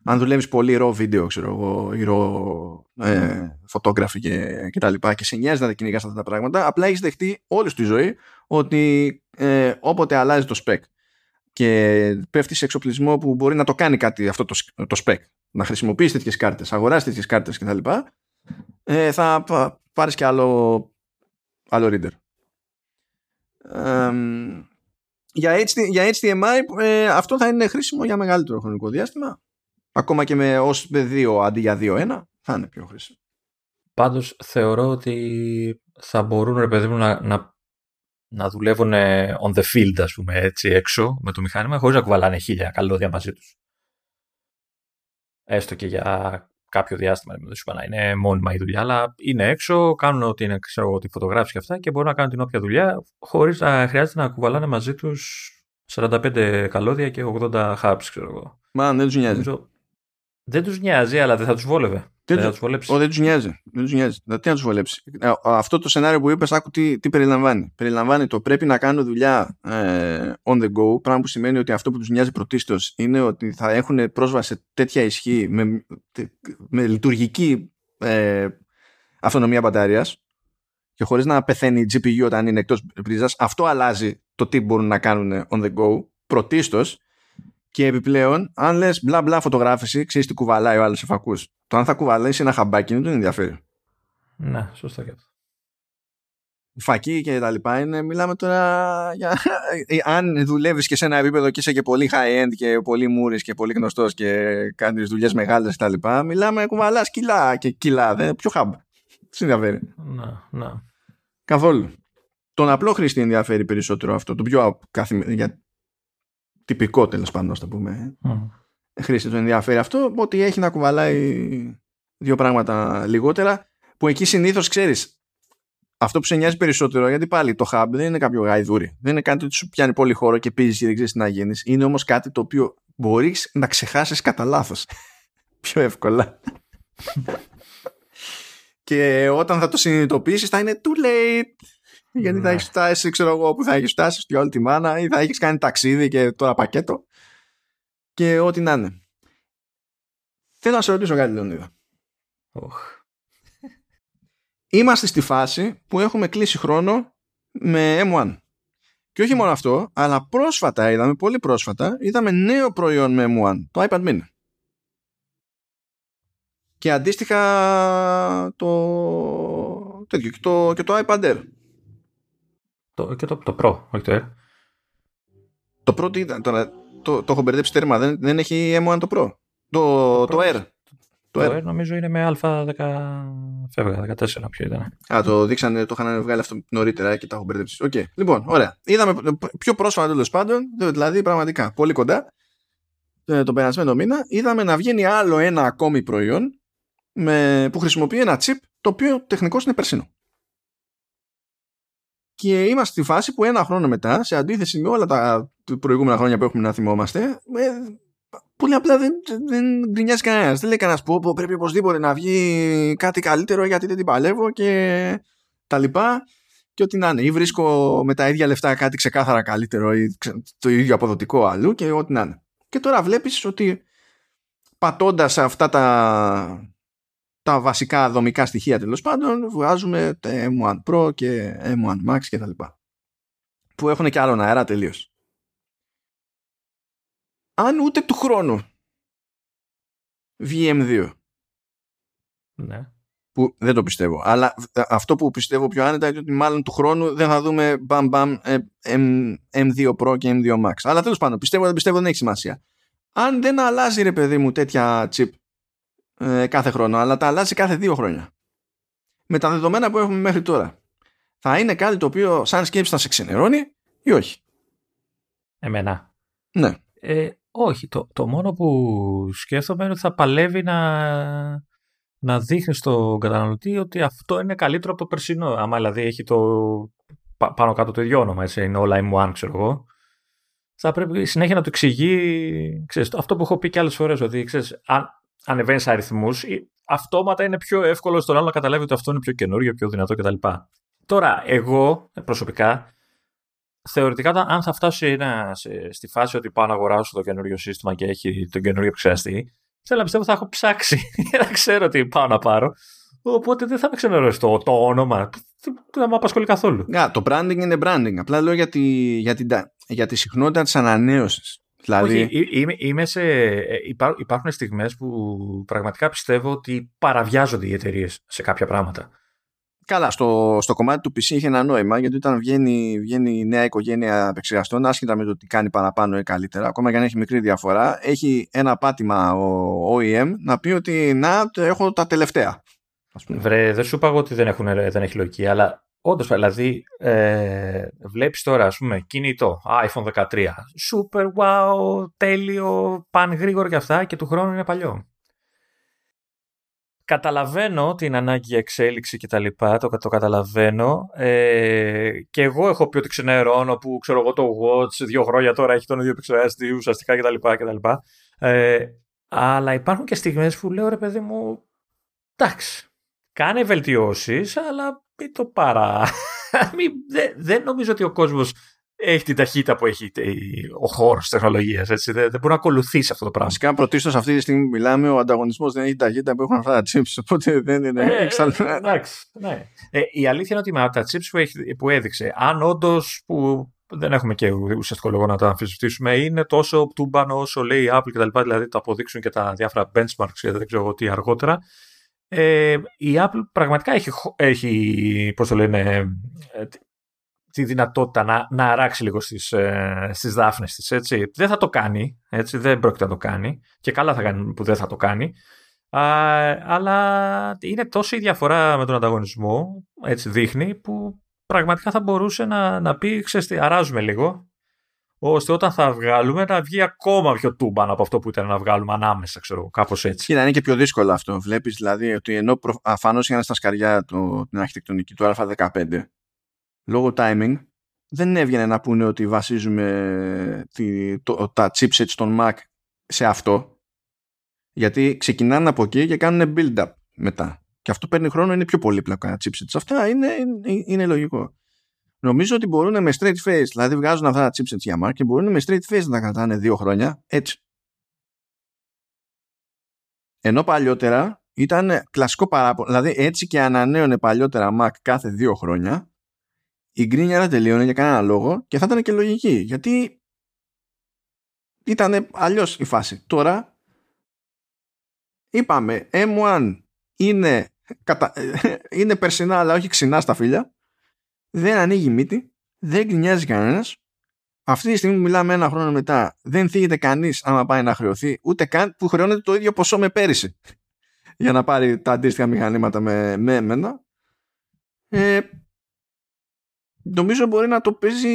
αν δουλεύεις πολύ ρο βίντεο, ξέρω εγώ, ή ρο ε, photography και, και τα λοιπά και σε νοιάζει να τα κυνηγάς αυτά τα πράγματα, απλά έχεις δεχτεί όλη τη ζωή ότι ε, όποτε αλλάζει το spec και πέφτει σε εξοπλισμό που μπορεί να το κάνει κάτι αυτό το, το spec, να χρησιμοποιήσει τέτοιες κάρτες, αγοράσει τέτοιες κάρτες κτλ., ε, θα πάρεις και άλλο, άλλο reader για, HD, για HDMI ε, αυτό θα είναι χρήσιμο για μεγαλύτερο χρονικό διάστημα. Ακόμα και με ως 2 αντί για 2-1 θα είναι πιο χρήσιμο. Πάντως θεωρώ ότι θα μπορούν ρε παιδί μου να, να, να δουλεύουν on the field ας πούμε έτσι έξω με το μηχάνημα χωρίς να κουβαλάνε χίλια καλώδια μαζί τους. Έστω και για κάποιο διάστημα. Δεν σου να είναι μόνιμα η δουλειά, αλλά είναι έξω, κάνουν ό,τι είναι, ξέρω, τη φωτογράφηση και αυτά και μπορούν να κάνουν την όποια δουλειά χωρίς να χρειάζεται να κουβαλάνε μαζί τους 45 καλώδια και 80 hubs, ξέρω εγώ. Μα δεν τους νοιάζει. Δεν τους νοιάζει, αλλά δεν θα τους βόλευε. Δεν, θα του βολέψει. δεν τους νοιάζει. Δεν τους νοιάζει. τι να τους βολέψει. Ε, αυτό το σενάριο που είπες, άκου τι, τι περιλαμβάνει. Περιλαμβάνει το πρέπει να κάνω δουλειά ε, on the go, πράγμα που σημαίνει ότι αυτό που τους νοιάζει πρωτίστως είναι ότι θα έχουν πρόσβαση σε τέτοια ισχύ με, με λειτουργική ε, αυτονομία μπαταρίας και χωρίς να πεθαίνει η GPU όταν είναι εκτός πρίζα. Αυτό αλλάζει το τι μπορούν να κάνουν on the go πρωτίστως και επιπλέον, αν λες μπλα μπλα φωτογράφηση, ξέρεις τι κουβαλάει ο άλλος σε φακούς. Το αν θα κουβαλήσει ένα χαμπάκι δεν τον ενδιαφέρει. Ναι, σωστά και αυτό. Φακή και τα λοιπά είναι, μιλάμε τώρα για. αν δουλεύεις και σε ένα επίπεδο και είσαι και πολύ high end και πολύ μούρης και πολύ γνωστός και κάνεις δουλειές μεγάλες τα λοιπά, μιλάμε κουβαλάς κιλά και κιλά. Δεν, πιο χαμπ. Τι ενδιαφέρει. Να, να. Καθόλου. Τον απλό χρήστη ενδιαφέρει περισσότερο αυτό. Το πιο καθημερινό τυπικό τέλος πάντων, ας το πούμε. Mm. Χρήστη του ενδιαφέρει αυτό, ότι έχει να κουβαλάει δύο πράγματα λιγότερα, που εκεί συνήθως ξέρεις. Αυτό που σε νοιάζει περισσότερο, γιατί πάλι το hub δεν είναι κάποιο γαϊδούρι. Δεν είναι κάτι που σου πιάνει πολύ χώρο και πίζει και δεν ξέρεις τι να γίνεις. Είναι όμως κάτι το οποίο μπορείς να ξεχάσεις κατά λάθος. Πιο εύκολα. και όταν θα το συνειδητοποιήσεις, θα είναι too late. Γιατί θα ναι. έχεις φτάσει, ξέρω εγώ, που θα έχεις φτάσει και όλη τη μάνα, ή θα έχεις κάνει ταξίδι και τώρα πακέτο. Και ό,τι να είναι. Θέλω να σε ρωτήσω κάτι, Λεωνίδα. Είμαστε στη φάση που έχουμε κλείσει χρόνο με M1. Και όχι μόνο αυτό, αλλά πρόσφατα είδαμε, πολύ πρόσφατα, είδαμε νέο προϊόν με M1, το iPad mini. Και αντίστοιχα το, τέτοιο, και το, και το iPad Air. Το, και το, το Pro, όχι το Air. Το Pro τι ήταν, τώρα το, το έχω μπερδέψει τέρμα, δεν, δεν έχει M1 το Pro; Το, το, Air. Το, Air. νομίζω είναι με Α10, φεύγα, 14 ποιο ήταν. Α, το δείξανε, το είχαν βγάλει αυτό νωρίτερα και τα έχω μπερδέψει. OK, okay. λοιπόν, ωραία. Είδαμε πιο πρόσφατα τέλος πάντων, δηλαδή πραγματικά πολύ κοντά, ε, τον περασμένο μήνα, είδαμε να βγαίνει άλλο ένα ακόμη προϊόν με, που χρησιμοποιεί ένα chip το οποίο τεχνικώς είναι περσινό. Και είμαστε στη φάση που ένα χρόνο μετά, σε αντίθεση με όλα τα προηγούμενα χρόνια που έχουμε να θυμόμαστε, ε, πολύ απλά δεν, δεν γκρινιάζει κανένας. Δεν λέει κανένας που πρέπει οπωσδήποτε να βγει κάτι καλύτερο γιατί δεν την παλεύω και τα λοιπά. Και ό,τι να είναι. Ή βρίσκω με τα ίδια λεφτά κάτι ξεκάθαρα καλύτερο ή το ίδιο αποδοτικό αλλού και ό,τι να είναι. Και τώρα βλέπεις ότι πατώντας αυτά τα τα βασικά δομικά στοιχεία τέλος πάντων βγάζουμε τα M1 Pro και M1 Max και τα λοιπά. Που έχουν και άλλον αέρα τελείως. Αν ούτε του χρόνου βγει M2 ναι. που δεν το πιστεύω. Αλλά αυτό που πιστεύω πιο άνετα είναι ότι μάλλον του χρόνου δεν θα δούμε μπαμ μπαμ M2 Pro και M2 Max. Αλλά τέλος πάντων πιστεύω δεν πιστεύω δεν έχει σημασία. Αν δεν αλλάζει ρε παιδί μου τέτοια chip ε, κάθε χρόνο, αλλά τα αλλάζει κάθε δύο χρόνια. Με τα δεδομένα που έχουμε μέχρι τώρα. Θα είναι κάτι το οποίο σαν σκέψη θα σε ξενερώνει ή όχι; Εμένα. Ναι. Ε, όχι. Το, το μόνο που σκέφτομαι είναι ότι θα παλεύει να, να δείχνει στον καταναλωτή ότι αυτό είναι καλύτερο από το περσινό. Άμα δηλαδή έχει το πάνω κάτω το ίδιο όνομα, έτσι, είναι όλα M1, ξέρω εγώ. Θα πρέπει συνέχεια να το εξηγεί. Ξέρεις, αυτό που έχω πει και άλλες φορές, ότι ξέρεις, αν, ανεβαίνεις αριθμούς, αυτόματα είναι πιο εύκολο στον άλλο να καταλάβει ότι αυτό είναι πιο καινούριο, πιο δυνατό κτλ. Τώρα, εγώ προσωπικά, θεωρητικά, αν θα φτάσει ένα, σε, στη φάση ότι πάω να αγοράσω το καινούριο σύστημα και έχει τον καινούριο επεξεργαστή, θέλω να πιστεύω ότι θα έχω ψάξει για να ξέρω τι πάω να πάρω. Οπότε δεν θα με ξενερώσει το, το όνομα. Δεν θα με απασχολεί καθόλου. Yeah, το branding είναι branding. Απλά λέω για τη, για τη, για τη συχνότητα της ανανέωσης. Δηλαδή... Όχι, είμαι, είμαι σε, ε, υπάρχουν στιγμές που πραγματικά πιστεύω ότι παραβιάζονται οι εταιρείες σε κάποια πράγματα. Καλά, στο, στο κομμάτι του PC έχει ένα νόημα γιατί όταν βγαίνει, βγαίνει η νέα οικογένεια επεξεργαστών, άσχετα με το τι κάνει παραπάνω ή καλύτερα, ακόμα και αν έχει μικρή διαφορά, έχει ένα πάτημα ο OEM να πει ότι να, έχω τα τελευταία. Βρε, δεν σου είπα ότι δεν, έχουν, δεν έχει λογική, αλλά Όντως, δηλαδή, ε, βλέπεις τώρα, ας πούμε, κινητό, iPhone 13. Super wow, τέλειο, πάνε γρήγορα και αυτά και του χρόνου είναι παλιό. καταλαβαίνω την ανάγκη για εξέλιξη και τα λοιπά, το, το καταλαβαίνω. Ε, και εγώ έχω πει ότι ξενερώνω που ξέρω εγώ το Watch δύο χρόνια τώρα έχει τον ίδιο επεξεργαστή ουσιαστικά κτλ. Ε, αλλά υπάρχουν και στιγμές που λέω ρε παιδί μου, εντάξει, κάνε βελτιώσεις, αλλά μην το παρά. δεν, δεν νομίζω ότι ο κόσμος έχει την ταχύτητα που έχει ο χώρος τη τεχνολογία. Δεν, δεν μπορεί να ακολουθήσει αυτό το πράγμα. Φυσικά, πρωτίστως αυτή τη στιγμή που μιλάμε, ο ανταγωνισμός δεν έχει την ταχύτητα που έχουν αυτά τα chips. Οπότε δεν είναι. Ε, εντάξει. Ναι. Ε, η αλήθεια είναι ότι με τα chips που, έχει, που έδειξε, αν όντως. που δεν έχουμε και ουσιαστικό λόγο να το αμφισβητήσουμε, είναι τόσο τούμπανο όσο λέει η Apple κτλ. Δηλαδή το αποδείξουν και τα διάφορα benchmarks και δεν ξέρω εγώ τι αργότερα. Ε, η Apple πραγματικά έχει, έχει πώς το λένε, ε, τη δυνατότητα να, να αράξει λίγο στις, ε, στις δάφνες της. Έτσι. Δεν θα το κάνει, έτσι, δεν πρόκειται να το κάνει και καλά θα κάνει που δεν θα το κάνει. Α, αλλά είναι τόσο η διαφορά με τον ανταγωνισμό, έτσι δείχνει, που πραγματικά θα μπορούσε να, να πει, ξέρεις τι, αράζουμε λίγο, ώστε όταν θα βγάλουμε να βγει ακόμα πιο τούμπαν από αυτό που ήταν να βγάλουμε ανάμεσα, ξέρω κάπως έτσι. Κοίτα, είναι και πιο δύσκολο αυτό. Βλέπεις δηλαδή ότι ενώ προ... αφανώς είχαν στα σκαριά το, την αρχιτεκτονική του Α15, λόγω timing δεν έβγαινε να πούνε ότι βασίζουμε τη, το, τα chipsets των Mac σε αυτό γιατί ξεκινάνε από εκεί και κάνουν build-up μετά και αυτό παίρνει χρόνο είναι πιο πολύπλοκα chipsets αυτά είναι, είναι, είναι λογικό νομίζω ότι μπορούν με straight face δηλαδή βγάζουν αυτά τα chipsets για Mac και μπορούν με straight face να τα κρατάνε δύο χρόνια έτσι ενώ παλιότερα ήταν κλασικό παράπονο δηλαδή έτσι και ανανέωνε παλιότερα Mac κάθε δύο χρόνια η γκρίνια δεν τελείωνε για κανένα λόγο και θα ήταν και λογική γιατί ήταν αλλιώς η φάση. Τώρα είπαμε M1 είναι, κατα... είναι περσινά αλλά όχι ξινά στα φίλια δεν ανοίγει μύτη δεν γκρινιάζει κανένας. Αυτή τη στιγμή που μιλάμε ένα χρόνο μετά δεν θίγεται κανείς άμα πάει να χρεωθεί ούτε καν που χρεώνεται το ίδιο ποσό με πέρυσι για να πάρει τα αντίστοιχα μηχανήματα με, με εμένα ε, νομίζω μπορεί να το παίζει,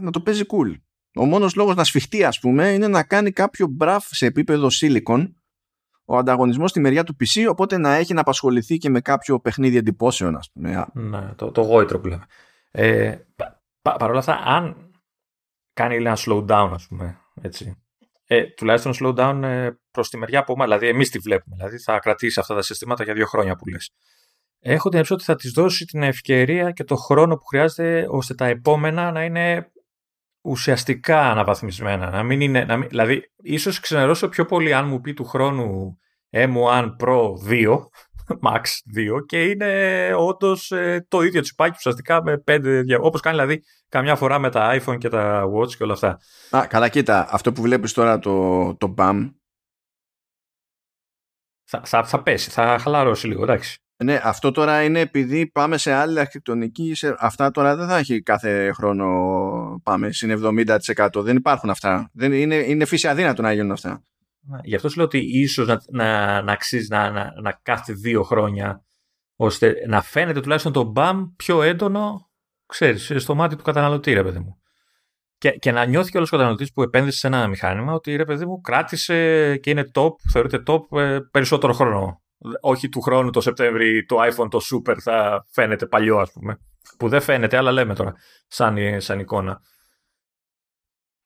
να το παίζει cool. Ο μόνος λόγος να σφιχτεί ας πούμε είναι να κάνει κάποιο μπραφ σε επίπεδο silicon ο ανταγωνισμός στη μεριά του PC οπότε να έχει να απασχοληθεί και με κάποιο παιχνίδι εντυπώσεων ας πούμε. Ναι, το, το γόητρο που λέμε. Ε, πα, παρ' όλα αυτά αν κάνει ένα slow down ας πούμε έτσι. Ε, τουλάχιστον slow down ε, προς τη μεριά που δηλαδή εμείς τη βλέπουμε. Δηλαδή θα κρατήσεις αυτά τα συστήματα για δύο χρόνια που λες έχω την ότι θα της δώσει την ευκαιρία και το χρόνο που χρειάζεται ώστε τα επόμενα να είναι ουσιαστικά αναβαθμισμένα. Να μην είναι, να μην, δηλαδή, ίσως ξενερώσω πιο πολύ αν μου πει του χρόνου M1 Pro 2, Max 2 και είναι όντως ε, το ίδιο τσιπάκι ουσιαστικά με 5, όπως κάνει δηλαδή καμιά φορά με τα iPhone και τα Watch και όλα αυτά. Α, καλά κοίτα, αυτό που βλέπεις τώρα το, το BAM θα, θα, θα πέσει, θα χαλαρώσει λίγο, εντάξει. Ναι, αυτό τώρα είναι επειδή πάμε σε άλλη αρχιτεκτονική. Σε... Αυτά τώρα δεν θα έχει κάθε χρόνο πάμε στην 70%. Δεν υπάρχουν αυτά. Δεν είναι, είναι φύση αδύνατο να γίνουν αυτά. Ναι, γι' αυτό σου λέω ότι ίσως να, να, να αξίζει να, να, να κάθε δύο χρόνια ώστε να φαίνεται τουλάχιστον το μπαμ πιο έντονο, ξέρεις, στο μάτι του καταναλωτή, ρε παιδί μου. Και, και να νιώθει και όλος ο καταναλωτής που επένδυσε σε ένα μηχάνημα ότι ρε παιδί μου κράτησε και είναι top, θεωρείται top ε, περισσότερο χρόνο όχι του χρόνου το Σεπτέμβρη το iPhone το Super θα φαίνεται παλιό ας πούμε. Που δεν φαίνεται αλλά λέμε τώρα σαν, σαν εικόνα.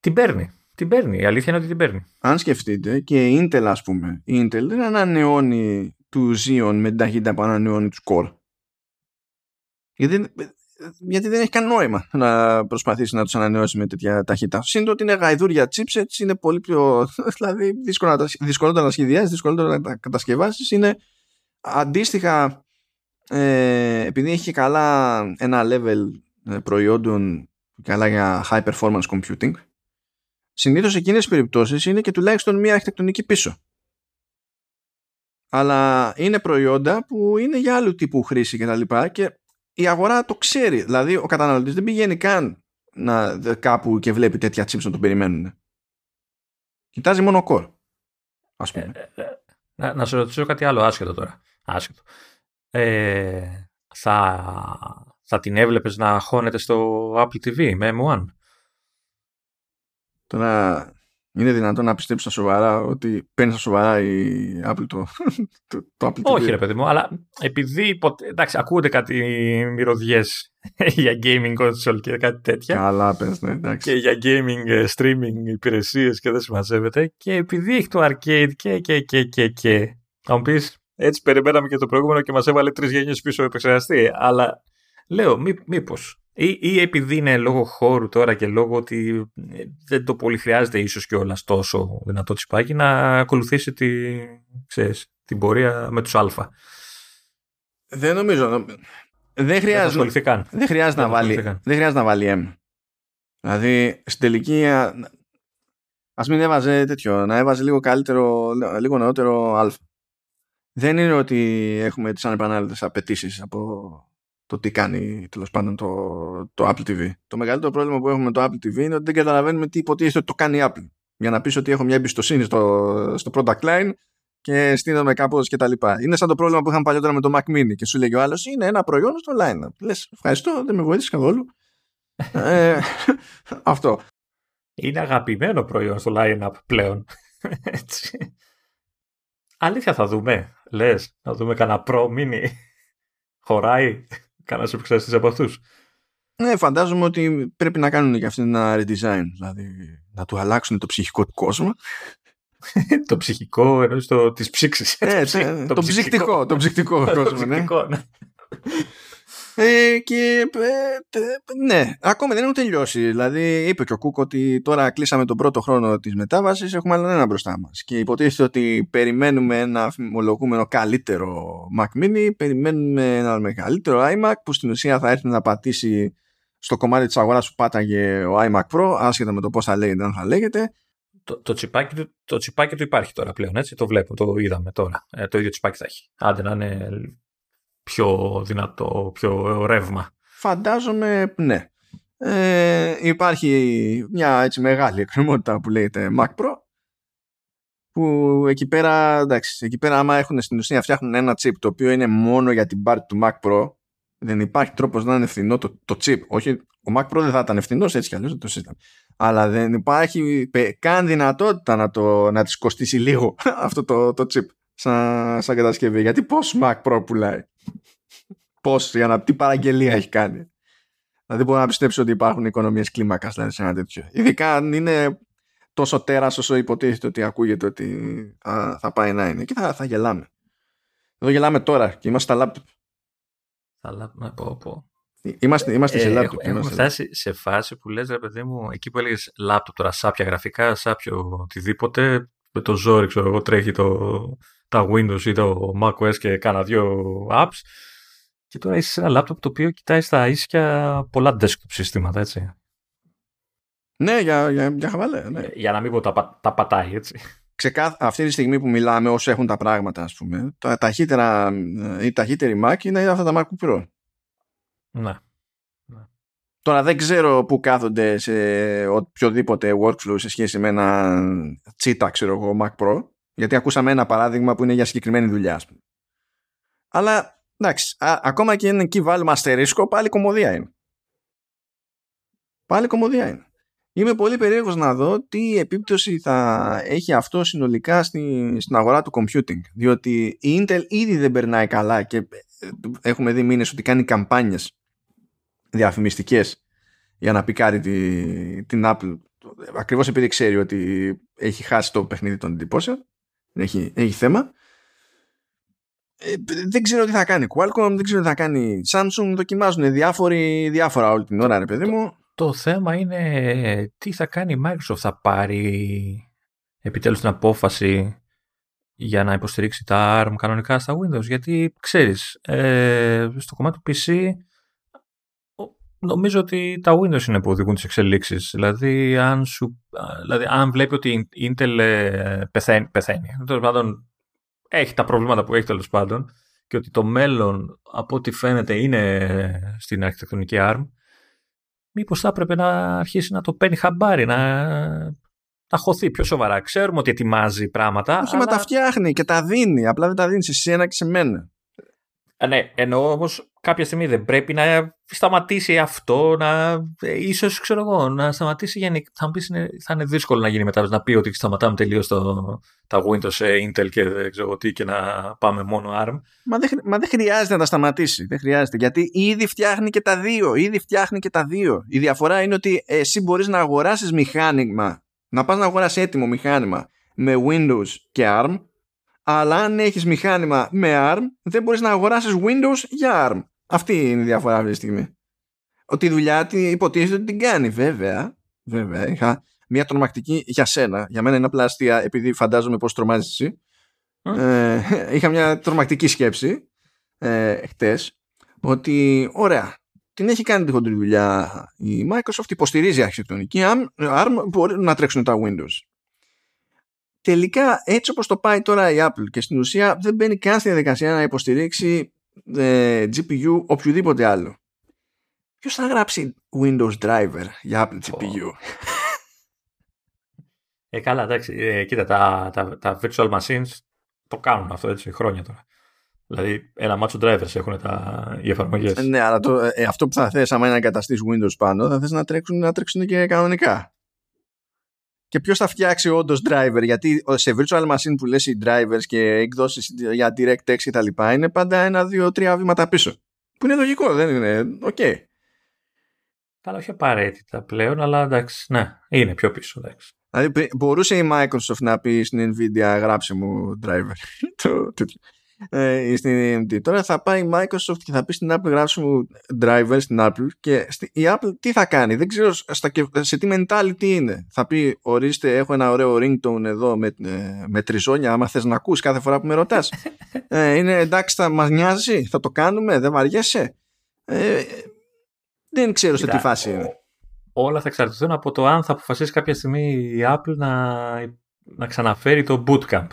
Την παίρνει. Την παίρνει. Η αλήθεια είναι ότι την παίρνει. Αν σκεφτείτε και η Intel ας πούμε. Η Intel δεν ανανεώνει του Xeon με την ταχύτητα που ανανεώνει τους Core. Γιατί, γιατί δεν έχει καν νόημα να προσπαθήσει να τους ανανεώσει με τέτοια ταχύτητα. Σύντομα ότι είναι γαϊδούρια chipsets, είναι πολύ πιο. δηλαδή δύσκολο να δυσκολότερο να σχεδιάσει, δυσκολότερο να τα κατασκευάσεις. Είναι αντίστοιχα, ε, επειδή έχει καλά ένα level ε, προϊόντων καλά για high performance computing, συνήθως εκείνες τι περιπτώσεις είναι και τουλάχιστον μία αρχιτεκτονική πίσω. Αλλά είναι προϊόντα που είναι για άλλου τύπου χρήση και τα λοιπά και η αγορά το ξέρει. Δηλαδή ο καταναλωτής δεν πηγαίνει καν να, κάπου και βλέπει τέτοια chips να τον περιμένουν. Κοιτάζει μόνο core. Ας πούμε. Ε, ε, ε, να, να σε ρωτήσω κάτι άλλο άσχετο τώρα. Άσχετο. Ε, θα, θα την έβλεπες να χώνεται στο Apple TV με M1. Τώρα Είναι δυνατόν να πιστέψεις σοβαρά ότι παίρνει στα σοβαρά η Apple το, το, το Apple TV. Όχι, ρε παιδί μου, αλλά επειδή. Εντάξει, ακούγονται κάτι μυρωδιές για gaming console και κάτι τέτοια. Καλά, πες, ναι, εντάξει. Και για gaming ε, streaming υπηρεσίες και δεν συμμαζεύεται. Και επειδή έχει το arcade και. και, και, και, και. Θα μου πεις, έτσι περιμέναμε και το προηγούμενο και μας έβαλε τρεις γενιέ πίσω επεξεργαστή. Αλλά λέω, μήπως ή, ή επειδή είναι λόγω χώρου τώρα και λόγω ότι ε, δεν το πολύ χρειάζεται ίσως κιόλας τόσο δυνατό τσιπάκι να ακολουθήσει τη, ξέρεις, την πορεία με τους α. Δεν νομίζω. Δεν χρειάζεται, δεν δεν χρειάζεται, να, βάλει, δεν χρειάζεται να βάλει M. Δηλαδή στην τελική ας μην έβαζε τέτοιο, να έβαζε λίγο καλύτερο, λίγο νεότερο α. Δεν είναι ότι έχουμε τις ανεπανάληπτες απαιτήσεις από το τι κάνει τέλος πάντων το, το Apple TV. Το μεγαλύτερο πρόβλημα που έχουμε με το Apple TV είναι ότι δεν καταλαβαίνουμε τι υποτίθεται ότι το κάνει η Apple. Για να πεις ότι έχω μια εμπιστοσύνη στο, στο product line και στείνομαι κάπως κτλ. Είναι σαν το πρόβλημα που είχαμε παλιότερα με το Mac Mini και σου λέγει ο άλλος είναι ένα προϊόν στο line. Λες, ευχαριστώ, δεν με βοήθησε καθόλου. ε, αυτό. Είναι αγαπημένο προϊόν στο line-up πλέον. Έτσι. Αλήθεια θα δούμε, λες, να δούμε κανένα Pro Mini. Χωράει. Κανένας επεξεργαστής από αυτούς. Ναι, φαντάζομαι ότι πρέπει να κάνουν και αυτοί ένα redesign. Δηλαδή να του αλλάξουν το ψυχικό του κόσμο. το ψυχικό εννοείς το της ψήξης. Ε, το, το, ψυχτικό, το ψυχτικό κόσμο, ναι. Ναι. Ε, και ε, ναι, ακόμη δεν έχουν τελειώσει. Δηλαδή, είπε και ο Κούκ ότι τώρα κλείσαμε τον πρώτο χρόνο της μετάβασης, έχουμε άλλο ένα μπροστά μας. Και υποτίθεται ότι περιμένουμε ένα ομολογούμενο καλύτερο Mac Mini, περιμένουμε ένα μεγαλύτερο iMac που στην ουσία θα έρθει να πατήσει στο κομμάτι της αγοράς που πάταγε ο iMac Pro, άσχετα με το πώς θα λέγεται, αν θα λέγεται. Το, το, τσιπάκι, του, το τσιπάκι του υπάρχει τώρα πλέον, έτσι. Το βλέπω, το είδαμε τώρα. Ε, το ίδιο τσιπάκι θα έχει. Άντε να είναι πιο δυνατό, πιο ρεύμα. Φαντάζομαι ναι. Ε, υπάρχει μια έτσι μεγάλη εκκρεμότητα που λέγεται Mac Pro που εκεί πέρα, εντάξει, εκεί πέρα άμα έχουν στην ουσία φτιάχνουν ένα chip το οποίο είναι μόνο για την πάρτη του Mac Pro δεν υπάρχει τρόπος να είναι φθηνό το, το chip. Όχι, ο Mac Pro δεν θα ήταν φθηνός έτσι κι αλλιώς το σύστημα. Αλλά δεν υπάρχει καν δυνατότητα να, το, να της κοστίσει λίγο αυτό το, το chip σαν, σαν κατασκευή. Γιατί πώς Mac Pro πουλάει; πώς, για να, τι παραγγελία έχει κάνει; Δηλαδή μπορώ να πιστέψω ότι υπάρχουν οικονομίες κλίμακας δηλαδή, σε ένα τέτοιο. Ειδικά αν είναι τόσο τέρας όσο υποτίθεται ότι ακούγεται ότι θα, θα πάει να είναι. Και θα, θα γελάμε. Εδώ γελάμε τώρα και είμαστε στα λάπτοπ. Στα λάπτοπ, πω, πω. Είμαστε, είμαστε σε λάπτοπ. Έχουμε φτάσει σε φάση που λες ρε παιδί μου, εκεί που έλεγες λάπτοπ τώρα, σάπια γραφικά, σάπιο οτιδήποτε, με το ζόρι ξέρω εγώ τρέχει το, τα Windows ή το macOS και κάνα δύο apps και τώρα είσαι σε ένα λάπτοπ το οποίο κοιτάει στα ίσια πολλά desktop συστήματα, έτσι. Ναι, για, για, για χαβαλέ. Ναι. Για να μην πω τα, τα πατάει, έτσι. Ξεκάθ, αυτή τη στιγμή που μιλάμε, όσο έχουν τα πράγματα, ας πούμε, τα ταχύτερα, η ταχύτερη Mac είναι αυτά τα Mac Pro. Ναι. Τώρα δεν ξέρω πού κάθονται σε οποιοδήποτε workflow σε σχέση με ένα Cheetah, ξέρω εγώ, Mac Pro. Γιατί ακούσαμε ένα παράδειγμα που είναι για συγκεκριμένη δουλειά, ας πούμε. Αλλά εντάξει, ακόμα και αν εκεί βάλουμε αστερίσκο, πάλι κομμωδία είναι. Πάλι κομμωδία είναι. Είμαι πολύ περίεργος να δω τι επίπτωση θα έχει αυτό συνολικά στη, στην αγορά του computing. Διότι η Intel ήδη δεν περνάει καλά και ε, έχουμε δει μήνες ότι κάνει καμπάνιες διαφημιστικές για να πικάρει τη, την Apple ακριβώς επειδή ξέρει ότι έχει χάσει το παιχνίδι των εντυπώσεων έχει, έχει θέμα. Ε, δεν ξέρω τι θα κάνει Qualcomm δεν ξέρω τι θα κάνει Samsung δοκιμάζουν διάφοροι, διάφορα όλη την ώρα ρε παιδί μου. το, θέμα είναι τι θα κάνει η Microsoft θα πάρει επιτέλους την απόφαση για να υποστηρίξει τα ARM κανονικά στα Windows γιατί ξέρεις ε, στο κομμάτι του PC Νομίζω ότι τα Windows είναι που οδηγούν τις εξελίξεις. Δηλαδή, αν, σου, δηλαδή, αν βλέπει ότι η Intel ε, πεθαίνει, πεθαίνει. Τέλος πάντων, έχει τα προβλήματα που έχει τέλος πάντων και ότι το μέλλον, από ό,τι φαίνεται, είναι στην αρχιτεκτονική ARM, μήπως θα έπρεπε να αρχίσει να το παίρνει χαμπάρι, να, να χωθεί πιο σοβαρά. Ξέρουμε ότι ετοιμάζει πράγματα. Όχι, αλλά... μα τα φτιάχνει και τα δίνει. Απλά δεν τα δίνεις σε εσένα και σε μένα. ναι, εννοώ όμως κάποια στιγμή δεν πρέπει να σταματήσει αυτό, να, ε, ίσως ξέρω εγώ, να σταματήσει γενικά. Θα μου πεις θα είναι δύσκολο να γίνει μετά, να πει ότι σταματάμε τελείως το, τα Windows Intel και δεν ξέρω τι και να πάμε μόνο ARM. Μα δεν, μα δεν χρειάζεται να τα σταματήσει, δεν χρειάζεται, γιατί ήδη φτιάχνει και τα δύο, ήδη φτιάχνει και τα δύο. Η διαφορά είναι ότι εσύ μπορείς να αγοράσεις μηχάνημα, να πας να αγοράσεις έτοιμο μηχάνημα με Windows και ARM, αλλά αν έχεις μηχάνημα με ARM, δεν μπορείς να αγοράσεις Windows για ARM. Αυτή είναι η διαφορά αυτή τη στιγμή. Ότι η δουλειά υποτίθεται ότι την κάνει. Βέβαια, βέβαια, είχα μια τρομακτική για σένα. Για μένα είναι απλά αστεία, επειδή φαντάζομαι πώ τρομάζεις εσύ. Ε, είχα μια τρομακτική σκέψη ε, χτες ότι ωραία την έχει κάνει τη χοντρή δουλειά η Microsoft υποστηρίζει αρχιτεκτονική ARM μπορεί να τρέξουν τα Windows τελικά έτσι όπως το πάει τώρα η Apple και στην ουσία δεν μπαίνει καν στη διαδικασία να υποστηρίξει ε, GPU οποιοδήποτε άλλο. Ποιος θα γράψει Windows Driver για Apple GPU. Ε, καλά, εντάξει. Ε, κοίτα, τα, τα, τα virtual machines το κάνουν αυτό έτσι χρόνια τώρα. Δηλαδή, ένα μάτσο drivers έχουν τα, οι εφαρμογές. Ε, ναι, αλλά το, ε, αυτό που θα θες άμα είναι να εγκαταστήσεις Windows πάνω, θα θες να τρέξουν, να τρέξουν και κανονικά. Και ποιος θα φτιάξει όντως driver, γιατί σε virtual machine που λες οι drivers και εκδόσεις για DirectX και τα λοιπά είναι πάντα ένα, δύο, τρία βήματα πίσω. Που είναι λογικό, δεν είναι; OK. Okay. Καλά, όχι απαραίτητα πλέον, αλλά εντάξει, ναι, είναι πιο πίσω. Εντάξει. Δηλαδή, μπορούσε η Microsoft να πει στην Nvidia γράψε μου driver. ε, στην AMD. Τώρα θα πάει η Microsoft και θα πει στην Apple γράψει μου driver στην Apple και η Apple τι θα κάνει; Δεν ξέρω στα, σε τι mentality είναι. Θα πει ορίστε έχω ένα ωραίο ringtone εδώ με, ε, με τριζόνια άμα θες να ακούς κάθε φορά που με ρωτάς. ε, είναι εντάξει θα μας νοιάζει, θα το κάνουμε, δεν βαριέσαι; Ε, δεν ξέρω σε τι φάση είναι. Όλα θα εξαρτηθούν από το αν θα αποφασίσει κάποια στιγμή η Apple να, να ξαναφέρει το bootcamp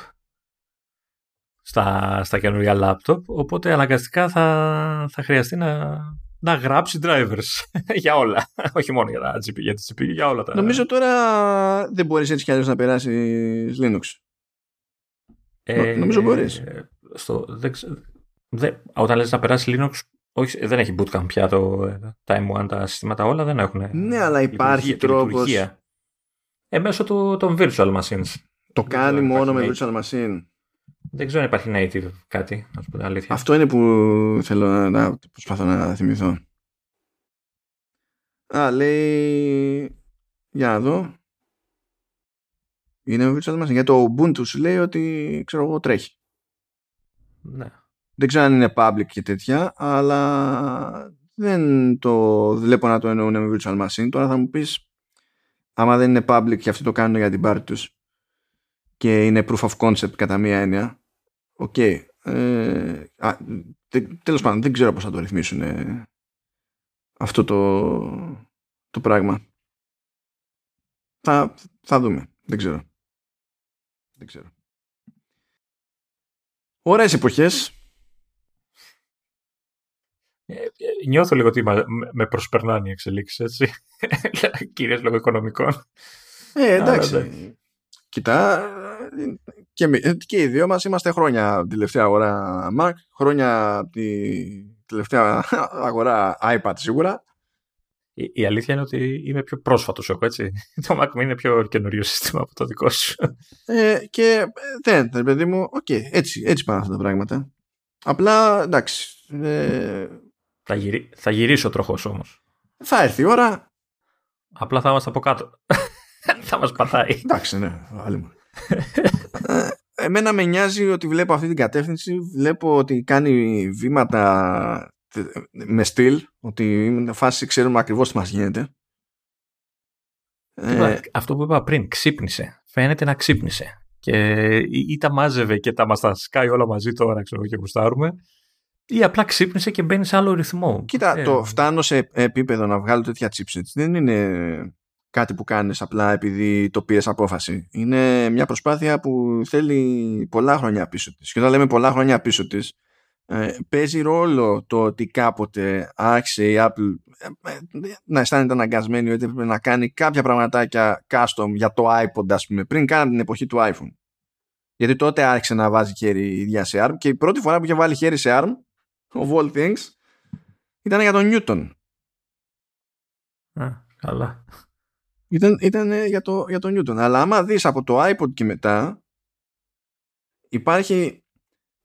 στα, στα καινούργια laptop, οπότε αναγκαστικά θα, θα χρειαστεί να, να γράψει drivers για όλα. Όχι μόνο για, τα GP, για τις GPU, για όλα τα... Νομίζω τώρα δεν μπορείς έτσι κι αλλιώς να περάσεις Linux. Ε, Νομίζω μπορείς. Στο, δεν, δεν, όταν λες να περάσεις Linux, όχι, δεν έχει bootcamp πια το, τα M1, τα συστήματα όλα δεν έχουν. Ναι, αλλά υπάρχει τρόπος. Ε, μέσω του, των virtual machines. Το κάνει μόνο με virtual machine. Δεν ξέρω αν υπάρχει native κάτι, να σου πω αλήθεια. Αυτό είναι που θέλω να, να προσπαθώ να θυμηθώ. Α, λέει... Για να δω. Είναι με virtual machine. Για το Ubuntu σου λέει ότι ξέρω εγώ τρέχει. Ναι. Δεν ξέρω αν είναι public και τέτοια, αλλά δεν το βλέπω να το εννοούν με virtual machine. Τώρα θα μου πεις, άμα δεν είναι public και αυτοί το κάνουν για την πάρτη τους και είναι proof of concept κατά μία έννοια, OK. Okay. Ε, τέλος πάντων, δεν ξέρω πώς θα το ρυθμίσουν ε, αυτό το, το πράγμα. Θα, θα δούμε. Δεν ξέρω. Δεν ξέρω. Ωραίες εποχές. Ε, ε, νιώθω λίγο ότι με προσπερνάνε οι εξελίξεις, έτσι. Κυρίως λόγω οικονομικών. Ε, εντάξει. Κοιτά, και, ε, και οι δύο μας είμαστε χρόνια την τελευταία αγορά Mac, χρόνια την τελευταία αγορά iPad σίγουρα. Η, η, αλήθεια είναι ότι είμαι πιο πρόσφατος εγώ, έτσι. Το Mac μου είναι πιο καινούριο σύστημα από το δικό σου. Ε, και ε, δεν, παιδί μου, OK, okay, έτσι, έτσι πάνε αυτά τα πράγματα. Απλά, εντάξει. Ε, θα, γυρί, θα γυρίσει ο τροχός όμως. Θα έρθει η ώρα. Απλά θα είμαστε από κάτω. θα μας πατάει. Εντάξει, ναι, άλλη ε, εμένα με νοιάζει ότι βλέπω αυτή την κατεύθυνση. Βλέπω ότι κάνει βήματα με στυλ ότι είναι φάση ξέρουμε ακριβώς τι μας γίνεται. Ε, αυτό που είπα πριν ξύπνησε. Φαίνεται να ξύπνησε. Και ή τα μάζευε και τα μας τα σκάει όλα μαζί τώρα ξέρω και γουστάρουμε ή απλά ξύπνησε και μπαίνει σε άλλο ρυθμό. Κοίτα, ε, το φτάνω σε επίπεδο να βγάλω τέτοια chipsets. Δεν είναι κάτι που κάνεις απλά επειδή το πήρες απόφαση. Είναι μια προσπάθεια που θέλει πολλά χρόνια πίσω της. Και όταν λέμε πολλά χρόνια πίσω της, ε, παίζει ρόλο το ότι κάποτε άρχισε η Apple ε, να αισθάνεται αναγκασμένη ότι έπρεπε να κάνει κάποια πραγματάκια custom για το iPod ας πούμε πριν καν την εποχή του iPhone. Γιατί τότε άρχισε να βάζει χέρι η ίδια σε ARM και η πρώτη φορά που είχε βάλει χέρι σε ARM of all things ήταν για τον Νιούτον. Α, καλά. Ήταν, ήταν για, το, για τον Νιούτον. Αλλά άμα δεις από το iPod και μετά υπάρχει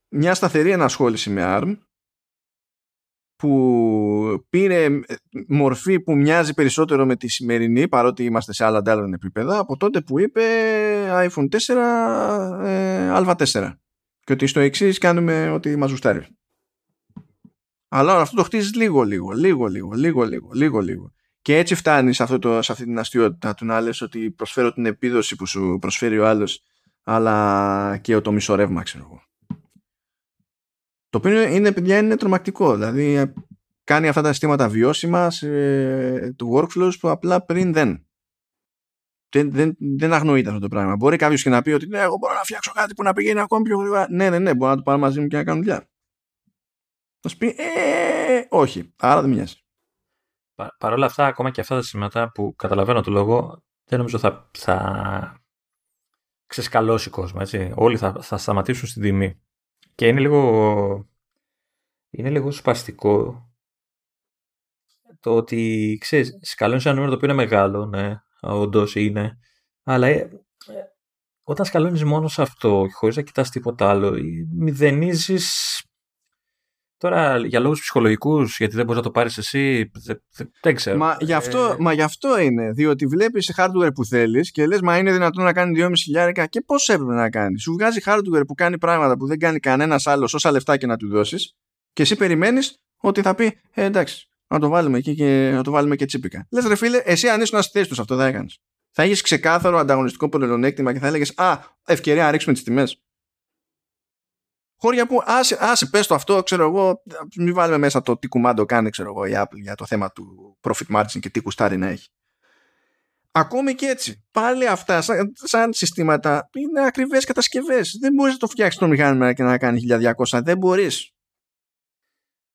μια σταθερή ενασχόληση με ARM που πήρε ε, μορφή που μοιάζει περισσότερο με τη σημερινή παρότι είμαστε σε άλλα αντάλλων επίπεδα από τότε που είπε iPhone 4 ε, Α4 και ότι στο εξής κάνουμε ότι μας γουστάρει. Αλλά αυτό το χτίζεις λίγο λίγο, λίγο λίγο, λίγο λίγο, λίγο λίγο. Και έτσι φτάνει σε, αυτό το, σε αυτή την αστείωτητα του να λες ότι προσφέρω την επίδοση που σου προσφέρει ο άλλος αλλά και το μισό ρεύμα ξέρω εγώ. Το οποίο είναι, παιδιά, είναι τρομακτικό. Δηλαδή, κάνει αυτά τα συστήματα βιώσιμα σε, του workflows που απλά πριν δεν. Δεν, δεν, δεν αγνοείται αυτό το πράγμα. Μπορεί κάποιος και να πει ότι ναι, εγώ μπορώ να φτιάξω κάτι που να πηγαίνει ακόμη πιο γρήγορα. Ναι, ναι, ναι, μπορώ να το πάρω μαζί μου και να κάνω δουλειά. Θα σου πει, ε, όχι. Άρα δεν μοιάζει. Παρ' όλα αυτά, ακόμα και αυτά τα συστήματα που καταλαβαίνω το λόγο, δεν νομίζω θα, θα ξεσκαλώσει κόσμο. Έτσι. Όλοι θα, θα σταματήσουν στην τιμή. Και είναι λίγο, είναι λίγο σπαστικό το ότι, ξέρεις, σκαλώνεις ένα νούμερο το οποίο είναι μεγάλο, ναι, όντως είναι, αλλά ε, ε, όταν σκαλώνεις μόνο σε αυτό, χωρίς να κοιτάς τίποτα άλλο, μηδενίζεις Τώρα για λόγους ψυχολογικούς, γιατί δεν μπορείς να το πάρεις εσύ, δεν, δεν ξέρω. Μα γι, αυτό, ε... μα γι' αυτό είναι, διότι βλέπεις hardware που θέλεις και λες μα είναι δυνατόν να κάνει 2,5 χιλιάρικα και πώς έπρεπε να κάνεις. Σου βγάζει hardware που κάνει πράγματα που δεν κάνει κανένας άλλος όσα λεφτά και να του δώσεις και εσύ περιμένεις ότι θα πει ε, εντάξει, να το βάλουμε εκεί και, να το βάλουμε και τσίπικα. Λες ρε φίλε, εσύ αν ήσουν στη θέση τους αυτό θα έκανες. Θα έχεις ξεκάθαρο ανταγωνιστικό πλεονέκτημα και θα έλεγες Α, ευκαιρία να ρίξουμε τις τιμές χώρια που άσε, άσε πες το αυτό, ξέρω εγώ, μην βάλουμε μέσα το τι κουμάντο κάνει, ξέρω εγώ, η Apple για το θέμα του profit margin και τι κουστάρι να έχει. Ακόμη και έτσι, πάλι αυτά σαν, σαν συστήματα είναι ακριβές κατασκευές. Δεν μπορείς να το φτιάξεις το μηχάνημα και να κάνει 1200, δεν μπορείς.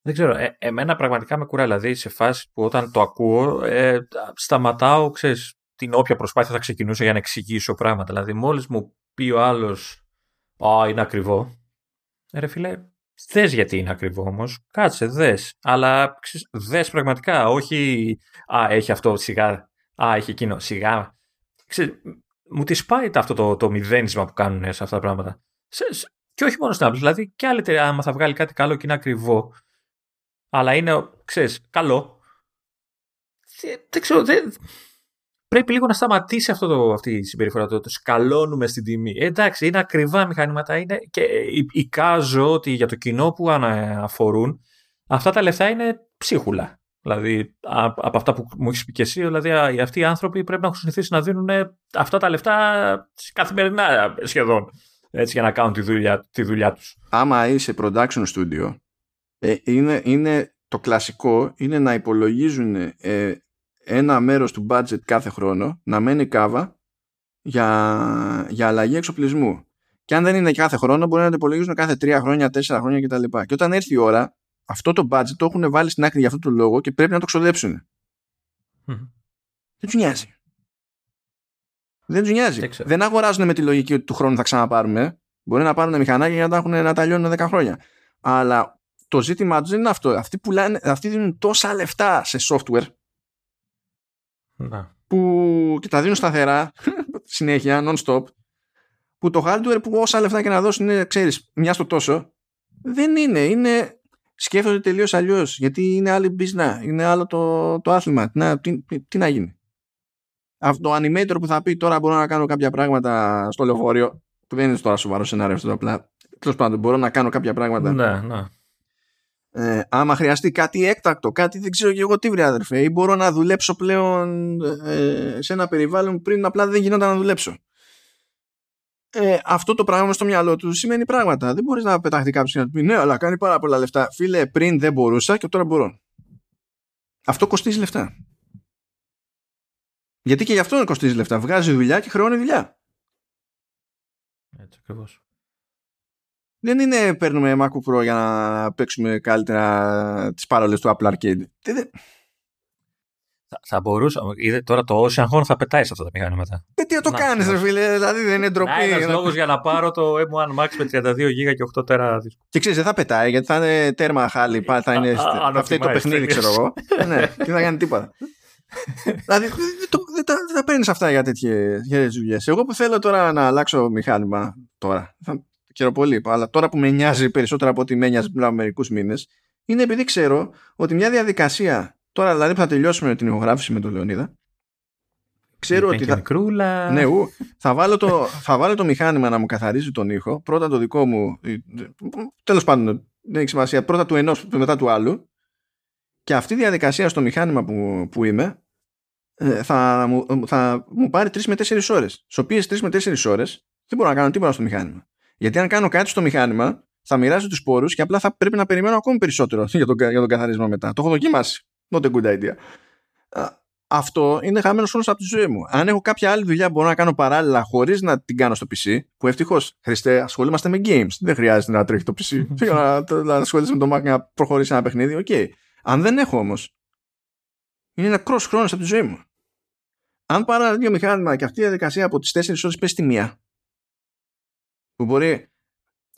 Δεν ξέρω, ε, εμένα πραγματικά με κουράει, δηλαδή σε φάση που όταν το ακούω ε, σταματάω, ξέρεις, την όποια προσπάθεια θα ξεκινήσω για να εξηγήσω πράγματα. Δηλαδή μόλις μου πει ο άλλος, α, είναι ακριβό, Ρε φίλε, θες γιατί είναι ακριβό όμως. Κάτσε, δες. Αλλά δες πραγματικά, όχι. Α, έχει αυτό σιγά. Α, έχει εκείνο σιγά. Ξέρεις, μου τη πάει αυτό το, το μηδένισμα που κάνουν σε αυτά τα πράγματα. και όχι μόνο στην Apple, δηλαδή και άλλη εταιρεία, άμα θα βγάλει κάτι καλό και είναι ακριβό, αλλά είναι, ξέρεις, καλό. Δεν, ξέρω, δεν, πρέπει λίγο να σταματήσει αυτό το, αυτή η συμπεριφορά. Το, το σκαλώνουμε στην τιμή. Ε, εντάξει, είναι ακριβά μηχανήματα είναι και εικάζω ότι για το κοινό που αναφορούν αυτά τα λεφτά είναι ψίχουλα. Δηλαδή, από αυτά που μου έχεις πει και εσύ, δηλαδή αυτοί οι άνθρωποι πρέπει να έχουν συνηθίσει να δίνουν αυτά τα λεφτά καθημερινά σχεδόν. Έτσι, για να κάνουν τη δουλειά, τη δουλειά τους. Άμα είσαι production studio, ε, είναι, είναι το κλασικό είναι να υπολογίζουν ε, ένα μέρος του budget κάθε χρόνο να μένει κάβα για, για αλλαγή εξοπλισμού. Και αν δεν είναι κάθε χρόνο, μπορεί να το υπολογίζουν κάθε τρία χρόνια, τέσσερα χρόνια κτλ. Και όταν έρθει η ώρα, αυτό το budget το έχουν βάλει στην άκρη για αυτό το λόγο και πρέπει να το ξοδέψουν. Δεν τους νοιάζει. Δεν τους νοιάζει. Δεν αγοράζουν με τη λογική ότι του χρόνου θα ξαναπάρουμε. Μπορεί να πάρουν μηχανάκια για να τα, έχουν, να τα λιώνουν 10 χρόνια. Αλλά το ζήτημά τους δεν είναι αυτό. Αυτοί, πουλάνε, αυτοί δίνουν τόσα λεφτά σε software να. που και τα δίνουν σταθερά συνέχεια, non-stop που το hardware που όσα λεφτά και να δώσουν είναι, ξέρεις, μια στο τόσο δεν είναι, είναι σκέφτονται τελείως αλλιώς. γιατί είναι άλλη μπίζνα, είναι άλλο το, το άθλημα. Να, τι, τι, να γίνει. Αυτό το animator που θα πει τώρα μπορώ να κάνω κάποια πράγματα στο λεωφορείο που δεν είναι τώρα σοβαρό σενάριο αυτό απλά. Τέλος πάντων μπορώ να κάνω κάποια πράγματα. Ναι, ναι ε, άμα χρειαστεί κάτι έκτακτο, κάτι δεν ξέρω και εγώ τι βρει αδερφέ ή μπορώ να δουλέψω πλέον ε, σε ένα περιβάλλον πριν απλά δεν γινόταν να δουλέψω. Ε, αυτό το πράγμα στο μυαλό του σημαίνει πράγματα. Δεν μπορείς να πεταχτεί κάποιος και να του πει ναι, αλλά κάνει πάρα πολλά λεφτά. Φίλε, πριν δεν μπορούσα και τώρα μπορώ. Αυτό κοστίζει λεφτά. Γιατί και γι' αυτό κοστίζει λεφτά. Βγάζει δουλειά και χρεώνει δουλειά. Έτσι ακριβώς. Δεν είναι παίρνουμε MacBook Pro για να παίξουμε καλύτερα τις παρόλες του Apple Arcade. Θα, θα μπορούσαμε. Είδε, τώρα το Ocean Horn θα πετάει σε αυτά τα μηχανήματα. Ε, τι να το κάνεις, ρε φίλε, δηλαδή δεν είναι ντροπή. Είναι ένας να- λόγος για να πάρω το M1 Max με 32 GB και 8 τέρα δίσκο. Και ξέρεις, δεν θα πετάει γιατί θα είναι τέρμα χάλι. πάλι Θα είναι. Α, α, θα φταίει το unoptimized, παιχνίδι, τελείως. ξέρω εγώ. ναι, και δεν θα κάνει τίποτα. δηλαδή δεν, το- δεν τα, δεν τα παίρνεις αυτά για τέτοιες δουλειές. Εγώ που θέλω τώρα να αλλάξω μηχάνημα τώρα. Θα ξέρω πολύ, αλλά τώρα που με νοιάζει περισσότερο από ότι με νοιάζει πριν από μερικούς μήνες, είναι επειδή ξέρω ότι μια διαδικασία. Τώρα δηλαδή που θα τελειώσουμε την ηχογράφηση με τον Λεωνίδα. Ξέρω Ήταν ότι και θα, μικρούλα. ναι, ου, θα, βάλω το, θα βάλω το μηχάνημα να μου καθαρίζει τον ήχο. Πρώτα το δικό μου. Τέλος πάντων, δεν έχει σημασία. Πρώτα του ενός, μετά του άλλου. Και αυτή η διαδικασία στο μηχάνημα που, που είμαι ε, θα μου, θα μου πάρει 3 με 4 ώρες. Στι οποίες 3 με 4 ώρες δεν μπορώ να κάνω τίποτα στο μηχάνημα. Γιατί αν κάνω κάτι στο μηχάνημα, θα μοιράζει τους πόρους και απλά θα πρέπει να περιμένω ακόμη περισσότερο για τον, για τον καθαρισμό μετά. Το έχω δοκιμάσει. Not a good idea. Α, Αυτό είναι χαμένος χρόνος από τη ζωή μου. Αν έχω κάποια άλλη δουλειά που μπορώ να κάνω παράλληλα χωρίς να την κάνω στο PC, που ευτυχώς Χριστέ, ασχολούμαστε με games. Δεν χρειάζεται να τρέχει το PC για να, το- να ασχολείσαι με το Mac να προχωρήσει ένα παιχνίδι. Οκ. Αν δεν έχω όμως, είναι νεκρός χρόνος από τη ζωή μου. Αν πάρω ένα M2 μηχάνημα και αυτή η διαδικασία από τις 4 ώρες πέσει τη μία, που μπορεί,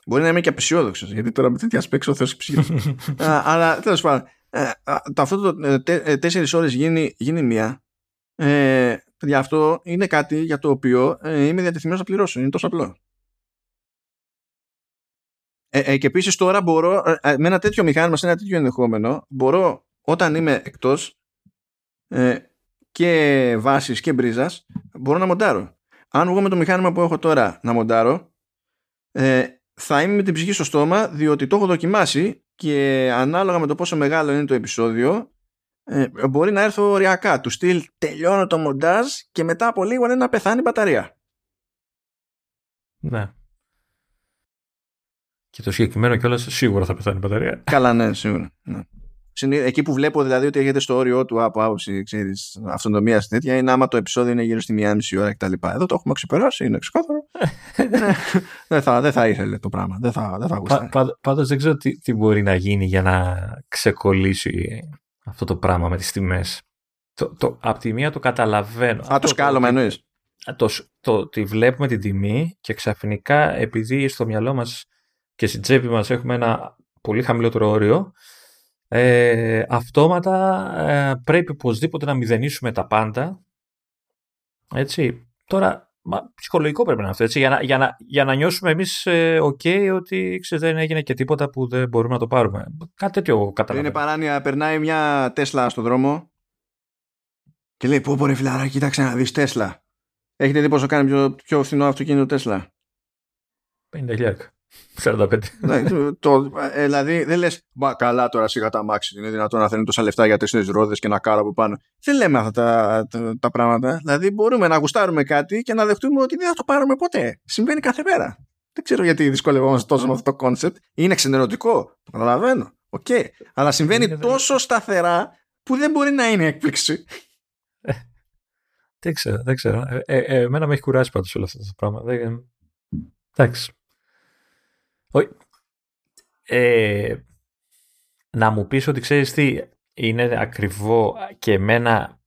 μπορεί να είμαι και απεσιόδοξος, γιατί τώρα με τέτοια specs ο Θεός ψυχή. Α, αλλά τέλος πάντων, ε, α, το αυτό το ε, τε- ε, τέσσερις ώρες γίνει, γίνει μία. Ε, για αυτό είναι κάτι για το οποίο ε, είμαι διατεθειμένος να πληρώσω είναι τόσο απλό. Ε, ε, και επίσης τώρα μπορώ ε, ε, με ένα τέτοιο μηχάνημα σε ένα τέτοιο ενδεχόμενο μπορώ όταν είμαι εκτός ε, και βάσης και μπρίζας μπορώ να μοντάρω. Αν βγω με το μηχάνημα που έχω τώρα να μοντάρω ε, θα είμαι με την ψυχή στο στόμα διότι το έχω δοκιμάσει και ανάλογα με το πόσο μεγάλο είναι το επεισόδιο ε, μπορεί να έρθω οριακά του στυλ τελειώνω το μοντάζ και μετά από λίγο είναι να πεθάνει η μπαταρία Ναι. Και το συγκεκριμένο κιόλας σίγουρα θα πεθάνει η μπαταρία. καλά ναι σίγουρα ναι. Συνή- Εκεί που βλέπω δηλαδή ότι έχετε στο όριό του από άποψη ξέρεις, αυτονομίας και τέτοια είναι άμα το επεισόδιο είναι γύρω στη μία μισή ώρα κτλ. Εδώ το έχουμε ξεπεράσει, είναι ξεκάθαρο. Ναι, δεν, θα, δεν θα ήθελε το πράγμα. Δεν θα, δεν θα γουστάρει. Πάντως δεν ξέρω τι, τι μπορεί να γίνει για να ξεκολλήσει αυτό το πράγμα με τις τιμές. Το, το, απ' τη μία το καταλαβαίνω. Α, Αυτό το σκάλωμα ότι- εννοείς. το, το ότι βλέπουμε την τιμή και ξαφνικά επειδή στο μυαλό μας και στην τσέπη μας έχουμε ένα πολύ χαμηλότερο όριο ε, αυτόματα ε, πρέπει οπωσδήποτε να μηδενίσουμε τα πάντα έτσι τώρα μα, ψυχολογικό πρέπει να είναι αυτό έτσι, για, να, για, να, για να νιώσουμε εμείς ε, ok ότι ξέρεις, δεν έγινε και τίποτα που δεν μπορούμε να το πάρουμε κάτι τέτοιο Είναι καταλαβαίνω παράνοια, περνάει μια Τέσλα στο δρόμο και λέει πω πω ρε φιλάρα κοίταξε να δεις Τέσλα. Έχετε δει πόσο κάνει πιο, πιο φθηνό αυτοκίνητο Τέσλα; 50.000 45 Ναι, το, το- ε, δηλαδή δεν λες Μα καλά τώρα σιγά τα μάξι Είναι δυνατόν να θέλουν τόσα λεφτά για τέσσερις ρόδες και ένα κάρο από πάνω Δεν λέμε αυτά τα, τα, τα πράγματα. Δηλαδή μπορούμε να γουστάρουμε κάτι Και να δεχτούμε ότι δεν θα το πάρουμε ποτέ. Συμβαίνει κάθε μέρα. Δεν ξέρω γιατί δυσκολευόμαστε τόσο με αυτό το concept Είναι ξενερωτικό Το καταλαβαίνω. Οκ. Αλλά συμβαίνει Είναι- τόσο σταθερά Που δεν μπορεί να είναι έκπληξη. Δεν ξέρω, δεν ξέρω. Ε, ε, ε, εμένα με έχει κουράσει πάντως όλο αυτό το πράγμα. Δεν... Εντάξει. Όχι. Ε, να μου πεις ότι ξέρεις τι, είναι ακριβό και εμένα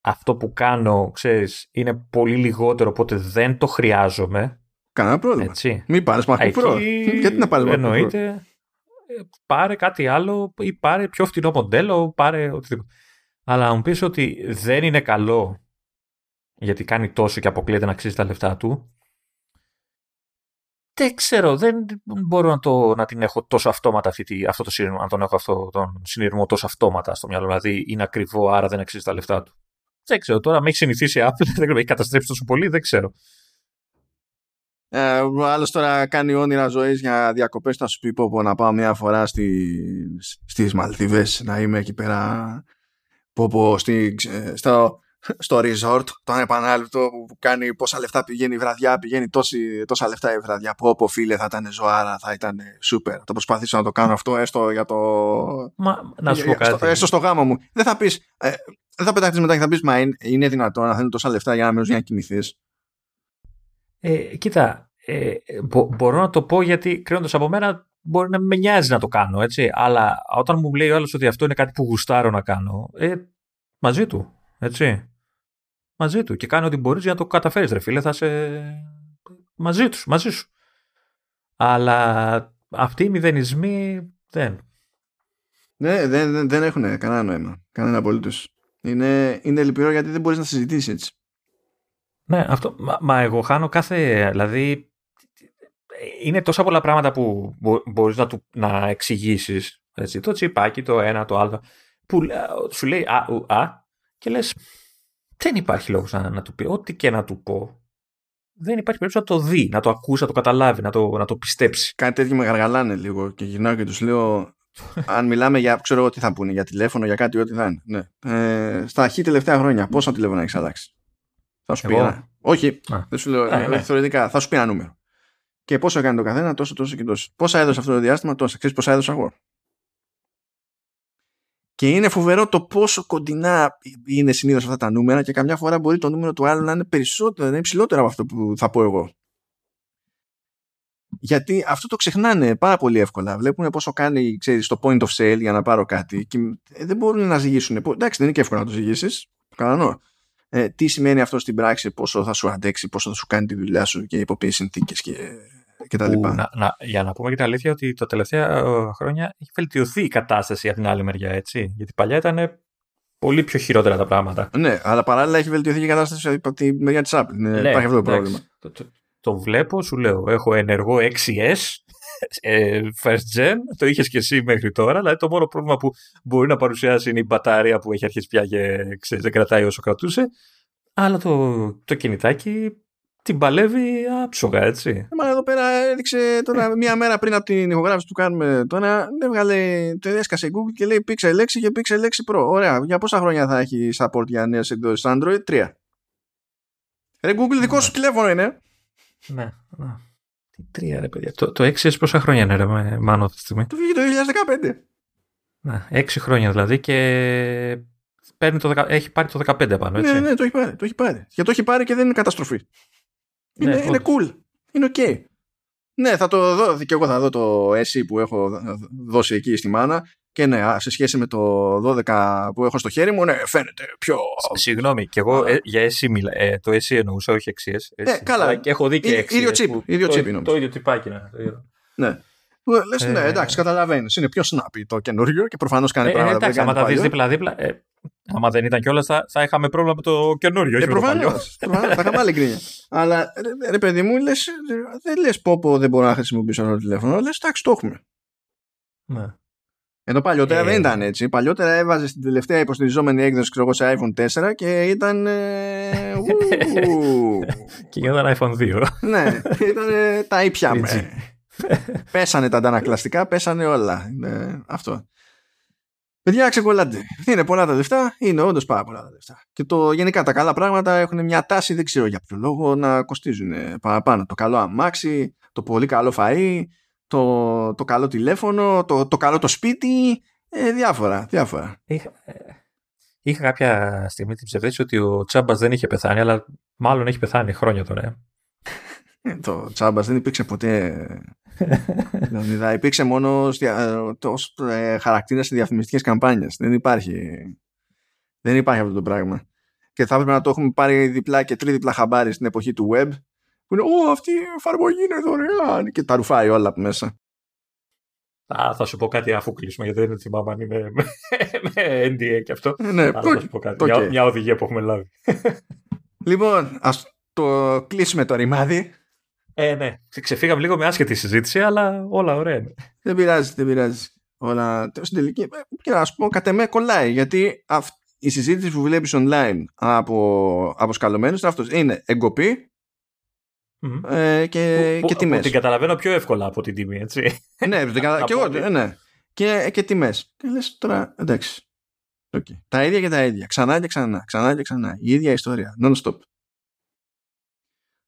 αυτό που κάνω, ξέρεις, είναι πολύ λιγότερο, οπότε δεν το χρειάζομαι. Κανένα πρόβλημα Έτσι. Μην πάρεις MacBook Εκεί Pro Γιατί να πάρεις MacBook Pro Εννοείται. ε, Πάρε κάτι άλλο ή πάρε πιο φτηνό μοντέλο, πάρε οτιδήποτε. Αλλά να μου πεις ότι δεν είναι καλό γιατί κάνει τόσο και αποκλείεται να αξίζει τα λεφτά του. Δεν ξέρω, δεν μπορώ να, το, να την έχω τόσο αυτόματα αυτή, τη- αυτό το συνειρμό, να τον έχω αυτό τον συνειρμό τόσο αυτόματα στο μυαλό. Δηλαδή είναι ακριβό, άρα δεν αξίζει τα λεφτά του. Δεν ξέρω, τώρα με έχει συνηθίσει η Apple, δεν ξέρω, με έχει καταστρέψει τόσο πολύ, δεν ξέρω. Ε, ο άλλος τώρα κάνει όνειρα ζωής για διακοπές. Θα σου πει πω, πω, να πάω μια φορά στι στις Μαλδίβες να είμαι εκεί πέρα. Πω, πω, στη, ε, στο, στο resort, το ανεπανάληπτο που κάνει πόσα λεφτά πηγαίνει η βραδιά, πηγαίνει τόση, τόσα λεφτά η βραδιά. Πω, πω, φίλε, θα ήταν ζωάρα, θα ήταν super. Θα το προσπαθήσω να το κάνω αυτό έστω για το. Μα, να σου πω για- στο- κάτι. έστω στο γάμο μου. Δεν θα πεις. Ε, δεν θα πεταχτεί μετά και θα πεις Μα είναι, είναι δυνατόν να θέλουν τόσα λεφτά για να μένει για να κοιμηθείς. Ε, κοίτα, ε, μπο- μπορώ να το πω γιατί κρίνοντας από μένα μπορεί να με νοιάζει να το κάνω, έτσι. Αλλά όταν μου λέει ο άλλος ότι αυτό είναι κάτι που γουστάρω να κάνω, ε, μαζί του. Έτσι. Μαζί του. Και κάνει ό,τι μπορείς για να το καταφέρεις, ρε φίλε. Θα σε. μαζί τους, μαζί σου. Αλλά αυτοί οι μηδενισμοί δεν. Ναι, δεν, δεν, δεν έχουν κανένα νόημα. Κανένα απολύτως. Είναι, είναι λυπηρό γιατί δεν μπορείς να συζητήσεις έτσι. Ναι, αυτό. Μα, μα εγώ χάνω κάθε. Δηλαδή, είναι τόσα πολλά πράγματα που μπο, μπορείς να, του, να εξηγήσεις. Το τσιπάκι, το ένα, το άλλο. Που σου λέει α, ου, α και λες δεν υπάρχει λόγος να, να του πει. Ό,τι και να του πω δεν υπάρχει περίπτωση να το δει, να το ακούσει, να το καταλάβει, να το, να το πιστέψει. Κάτι τέτοιο με γαργαλάνε λίγο και γυρνάω και τους λέω αν μιλάμε για, ξέρω εγώ τι θα πούνε, για τηλέφωνο, για κάτι, ό,τι θα είναι. Ναι. Ε, στα χι τελευταία χρόνια, πόσα τηλέφωνα έχεις αλλάξει; Θα σου πει ένα. Όχι, Α. δεν σου λέω. Α, ναι. Θεωρητικά, θα σου πει ένα νούμερο. Και πόσο έκανε το καθένα, τόσο, τόσο και τόσο. Πόσα έδωσε αυτό το διάστημα, τόσα. Ξέρεις πόσα έδωσα εγώ. Και είναι φοβερό το πόσο κοντινά είναι συνήθως αυτά τα νούμερα και καμιά φορά μπορεί το νούμερο του άλλου να είναι περισσότερο, να είναι υψηλότερο από αυτό που θα πω εγώ. Γιατί αυτό το ξεχνάνε πάρα πολύ εύκολα. Βλέπουν πόσο κάνει ξέρεις, το point of sale για να πάρω κάτι και δεν μπορούν να ζυγίσουν. Εντάξει, δεν είναι και εύκολο να το ζυγίσεις. Κανονό. Ε, τι σημαίνει αυτό στην πράξη, πόσο θα σου αντέξει, πόσο θα σου κάνει τη δουλειά σου και υπό ποιες συνθήκες και και τα λοιπά. Να, να, για να πούμε και την αλήθεια ότι τα τελευταία ε, χρόνια έχει βελτιωθεί η κατάσταση από την άλλη μεριά, έτσι. Γιατί παλιά ήταν πολύ πιο χειρότερα τα πράγματα. Ναι, αλλά παράλληλα έχει βελτιωθεί και η κατάσταση από τη μεριά της Apple. Ναι, υπάρχει αυτό το πρόβλημα. Το, το, το, βλέπω, σου λέω. Έχω ενεργό 6S. Ε, first gen, το είχες και εσύ μέχρι τώρα. Δηλαδή το μόνο πρόβλημα που μπορεί να παρουσιάσει είναι η μπαταρία που έχει αρχίσει πια και ξέρεις, δεν κρατάει όσο κρατούσε. Αλλά το, το κινητάκι την παλεύει άψογα, έτσι. Ε, μα εδώ πέρα έδειξε τώρα μία μέρα πριν από την ηχογράφηση που κάνουμε τώρα, έβγαλε, το έσκασε Google και λέει Pixel 6 και Pixel 6 Pro. Ωραία, για πόσα χρόνια θα έχει support για νέες εκδόσεις Android, τρία. Ρε Google, δικό ναι. σου τηλέφωνο είναι. Ναι, ναι. Τι τρία ρε παιδιά. Το, το 6 πόσα χρόνια είναι ρε Μάνο αυτή τη στιγμή; Το βγήκε το 2015. Ναι, 6 χρόνια δηλαδή και παίρνει το, έχει πάρει το 15 πάνω, έτσι. Ναι, ναι, το έχει πάρει. Το έχει πάρει. Και το έχει πάρει και δεν είναι καταστροφή. Είναι, ναι, είναι cool. Είναι ok. Ναι, θα το δω και εγώ θα δω το SE που έχω δώσει εκεί στη μάνα και ναι, σε σχέση με το 12 που έχω στο χέρι μου, ναι, φαίνεται πιο... Συγγνώμη, και εγώ ε, για SE μιλά, ε, το SE εννοούσα, όχι XS. Ε, καλά. Και έχω δει και XS. Ίδιο chip, ίδιο το, chip το, ίδιο τυπάκι, ναι. ναι. Λες, ναι, ε, εντάξει, καταλαβαίνεις. Είναι πιο snappy το καινούριο και προφανώς κάνει ε, πράγματα. Εντάξει, άμα τα δεις δίπλα-δίπλα. Ε, άμα δεν ήταν κιόλας, θα, θα είχαμε πρόβλημα με το καινούριο. Ε, προφανώς. θα είχαμε άλλη γκρίνια. Αλλά ρε, ρε, παιδί μου, λες, δεν λες πω, πω δεν μπορώ να χρησιμοποιήσω ένα τηλέφωνο. Λες, εντάξει, το έχουμε. Ναι. Ενώ παλιότερα ε, δεν ήταν έτσι. Παλιότερα έβαζε την τελευταία υποστηριζόμενη έκδοση ξέρω, σε iPhone 4 και ήταν. Ε, και ήταν iPhone 2. ναι, ήταν τα ήπια πέσανε τα αντανακλαστικά, πέσανε όλα. Ε, αυτό. Παιδιά, ξεκολλάτε. Είναι πολλά τα λεφτά, είναι όντως πάρα πολλά τα λεφτά. Και το, γενικά τα καλά πράγματα έχουν μια τάση, δεν ξέρω για ποιο λόγο, να κοστίζουν παραπάνω. Το καλό αμάξι, το πολύ καλό φαΐ, το, το καλό τηλέφωνο, το, το καλό το σπίτι, ε, διάφορα, διάφορα. Είχα, ε, είχα κάποια στιγμή την ψευδέστηση ότι ο Τσάμπας δεν είχε πεθάνει, αλλά μάλλον έχει πεθάνει χρόνια τώρα. Ε. Ε, το Τσάμπας δεν υπήρξε ποτέ δηλαδή υπήρξε μόνο ως ε, χαρακτήρας σε διαφημιστικές καμπάνιες δεν υπάρχει δεν υπάρχει αυτό το πράγμα και θα έπρεπε να το έχουμε πάρει διπλά και τρίδιπλα χαμπάρι στην εποχή του web που είναι «Ω, αυτή η εφαρμογή είναι δωρεάν» και τα ρουφάει όλα από μέσα Α, θα σου πω κάτι αφού κλείσουμε, γιατί δεν θυμάμαι αν είναι με, με NDA και αυτό. Ναι, Αλλά θα σου πω κάτι. Μια, μια οδηγία που έχουμε λάβει. λοιπόν, ας το κλείσουμε το ρημάδι. Ε, ναι. Ξεφύγαμε λίγο με άσχετη συζήτηση, αλλά όλα ωραία Δεν πειράζει, δεν πειράζει. Όλα στην τελική. Και να σου πω, κατ' εμέ κολλάει. Γιατί η συζήτηση που βλέπεις online από, από σκαλωμένου είναι αυτός. Είναι εγκοπή ε, και, που, και τιμές. Την καταλαβαίνω πιο εύκολα από την τιμή, έτσι. ναι, την κατα... και εγώ, ναι. Και, και τιμές. Και λες τώρα, εντάξει. Okay. Τα ίδια και τα ίδια. Ξανά και ξανά. Ξανά και ξανά. Η ίδια ιστορία. Non-stop.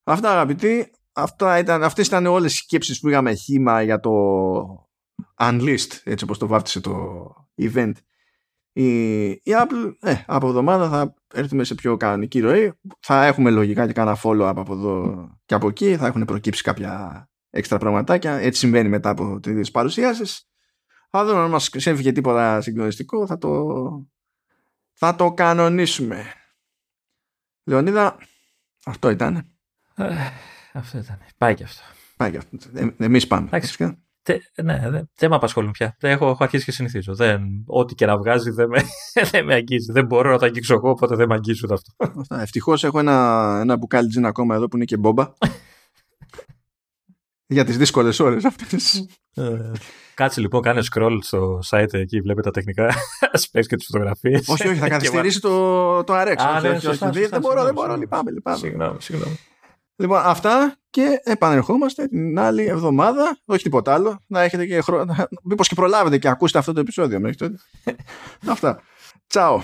Αυτά αγαπητοί αυτά ήταν, αυτές ήταν όλες οι σκέψεις που είχαμε χήμα για το Unleashed, έτσι όπως το βάφτισε το event. Η, η Apple ε, από εβδομάδα θα έρθουμε σε πιο κανονική ροή. Θα έχουμε λογικά και κάνα follow από εδώ και από εκεί. Θα έχουν προκύψει κάποια έξτρα πραγματάκια. Έτσι συμβαίνει μετά από τις παρουσιάσεις. Θα δούμε αν μας ξέφυγε τίποτα συγκλονιστικό. Θα το, θα το κανονίσουμε. Λεωνίδα, αυτό ήταν. Ε, αυτό ήταν. Πάει και αυτό. Πάει και αυτό. Ε, εμείς πάμε. Εντάξει. Τε, ναι, δεν, δεν με απασχολούν πια. Έχω, έχω αρχίσει και συνηθίζω. Δεν, ό,τι και να βγάζει δεν με, δεν με αγγίζει. Δεν μπορώ να τα αγγίξω εγώ, οπότε δεν με αγγίζει ούτε αυτό. Ευτυχώς έχω ένα, ένα μπουκάλι τζιν ακόμα εδώ που είναι και μπόμπα. για τις δύσκολες ώρες αυτές. Ε, κάτσε λοιπόν, κάνε scroll στο site εκεί, βλέπετε τα τεχνικά space και τις φωτογραφίες. όχι, όχι, θα καθυστερήσει το, το RX. Α, όχι, ναι, όχι, σωστά, όχι, σωστά, δεν μπορώ, συγγνώμη, δεν μπορώ, συγγνώμη. λυπάμαι, λυπάμαι. Συγγνώμη, συγγνώμη. Λοιπόν, αυτά και επανερχόμαστε την άλλη εβδομάδα. Όχι τίποτα άλλο. Να έχετε και χρόνο. Μήπως και προλάβετε και ακούσετε αυτό το επεισόδιο μέχρι τότε. αυτά. Τσάω.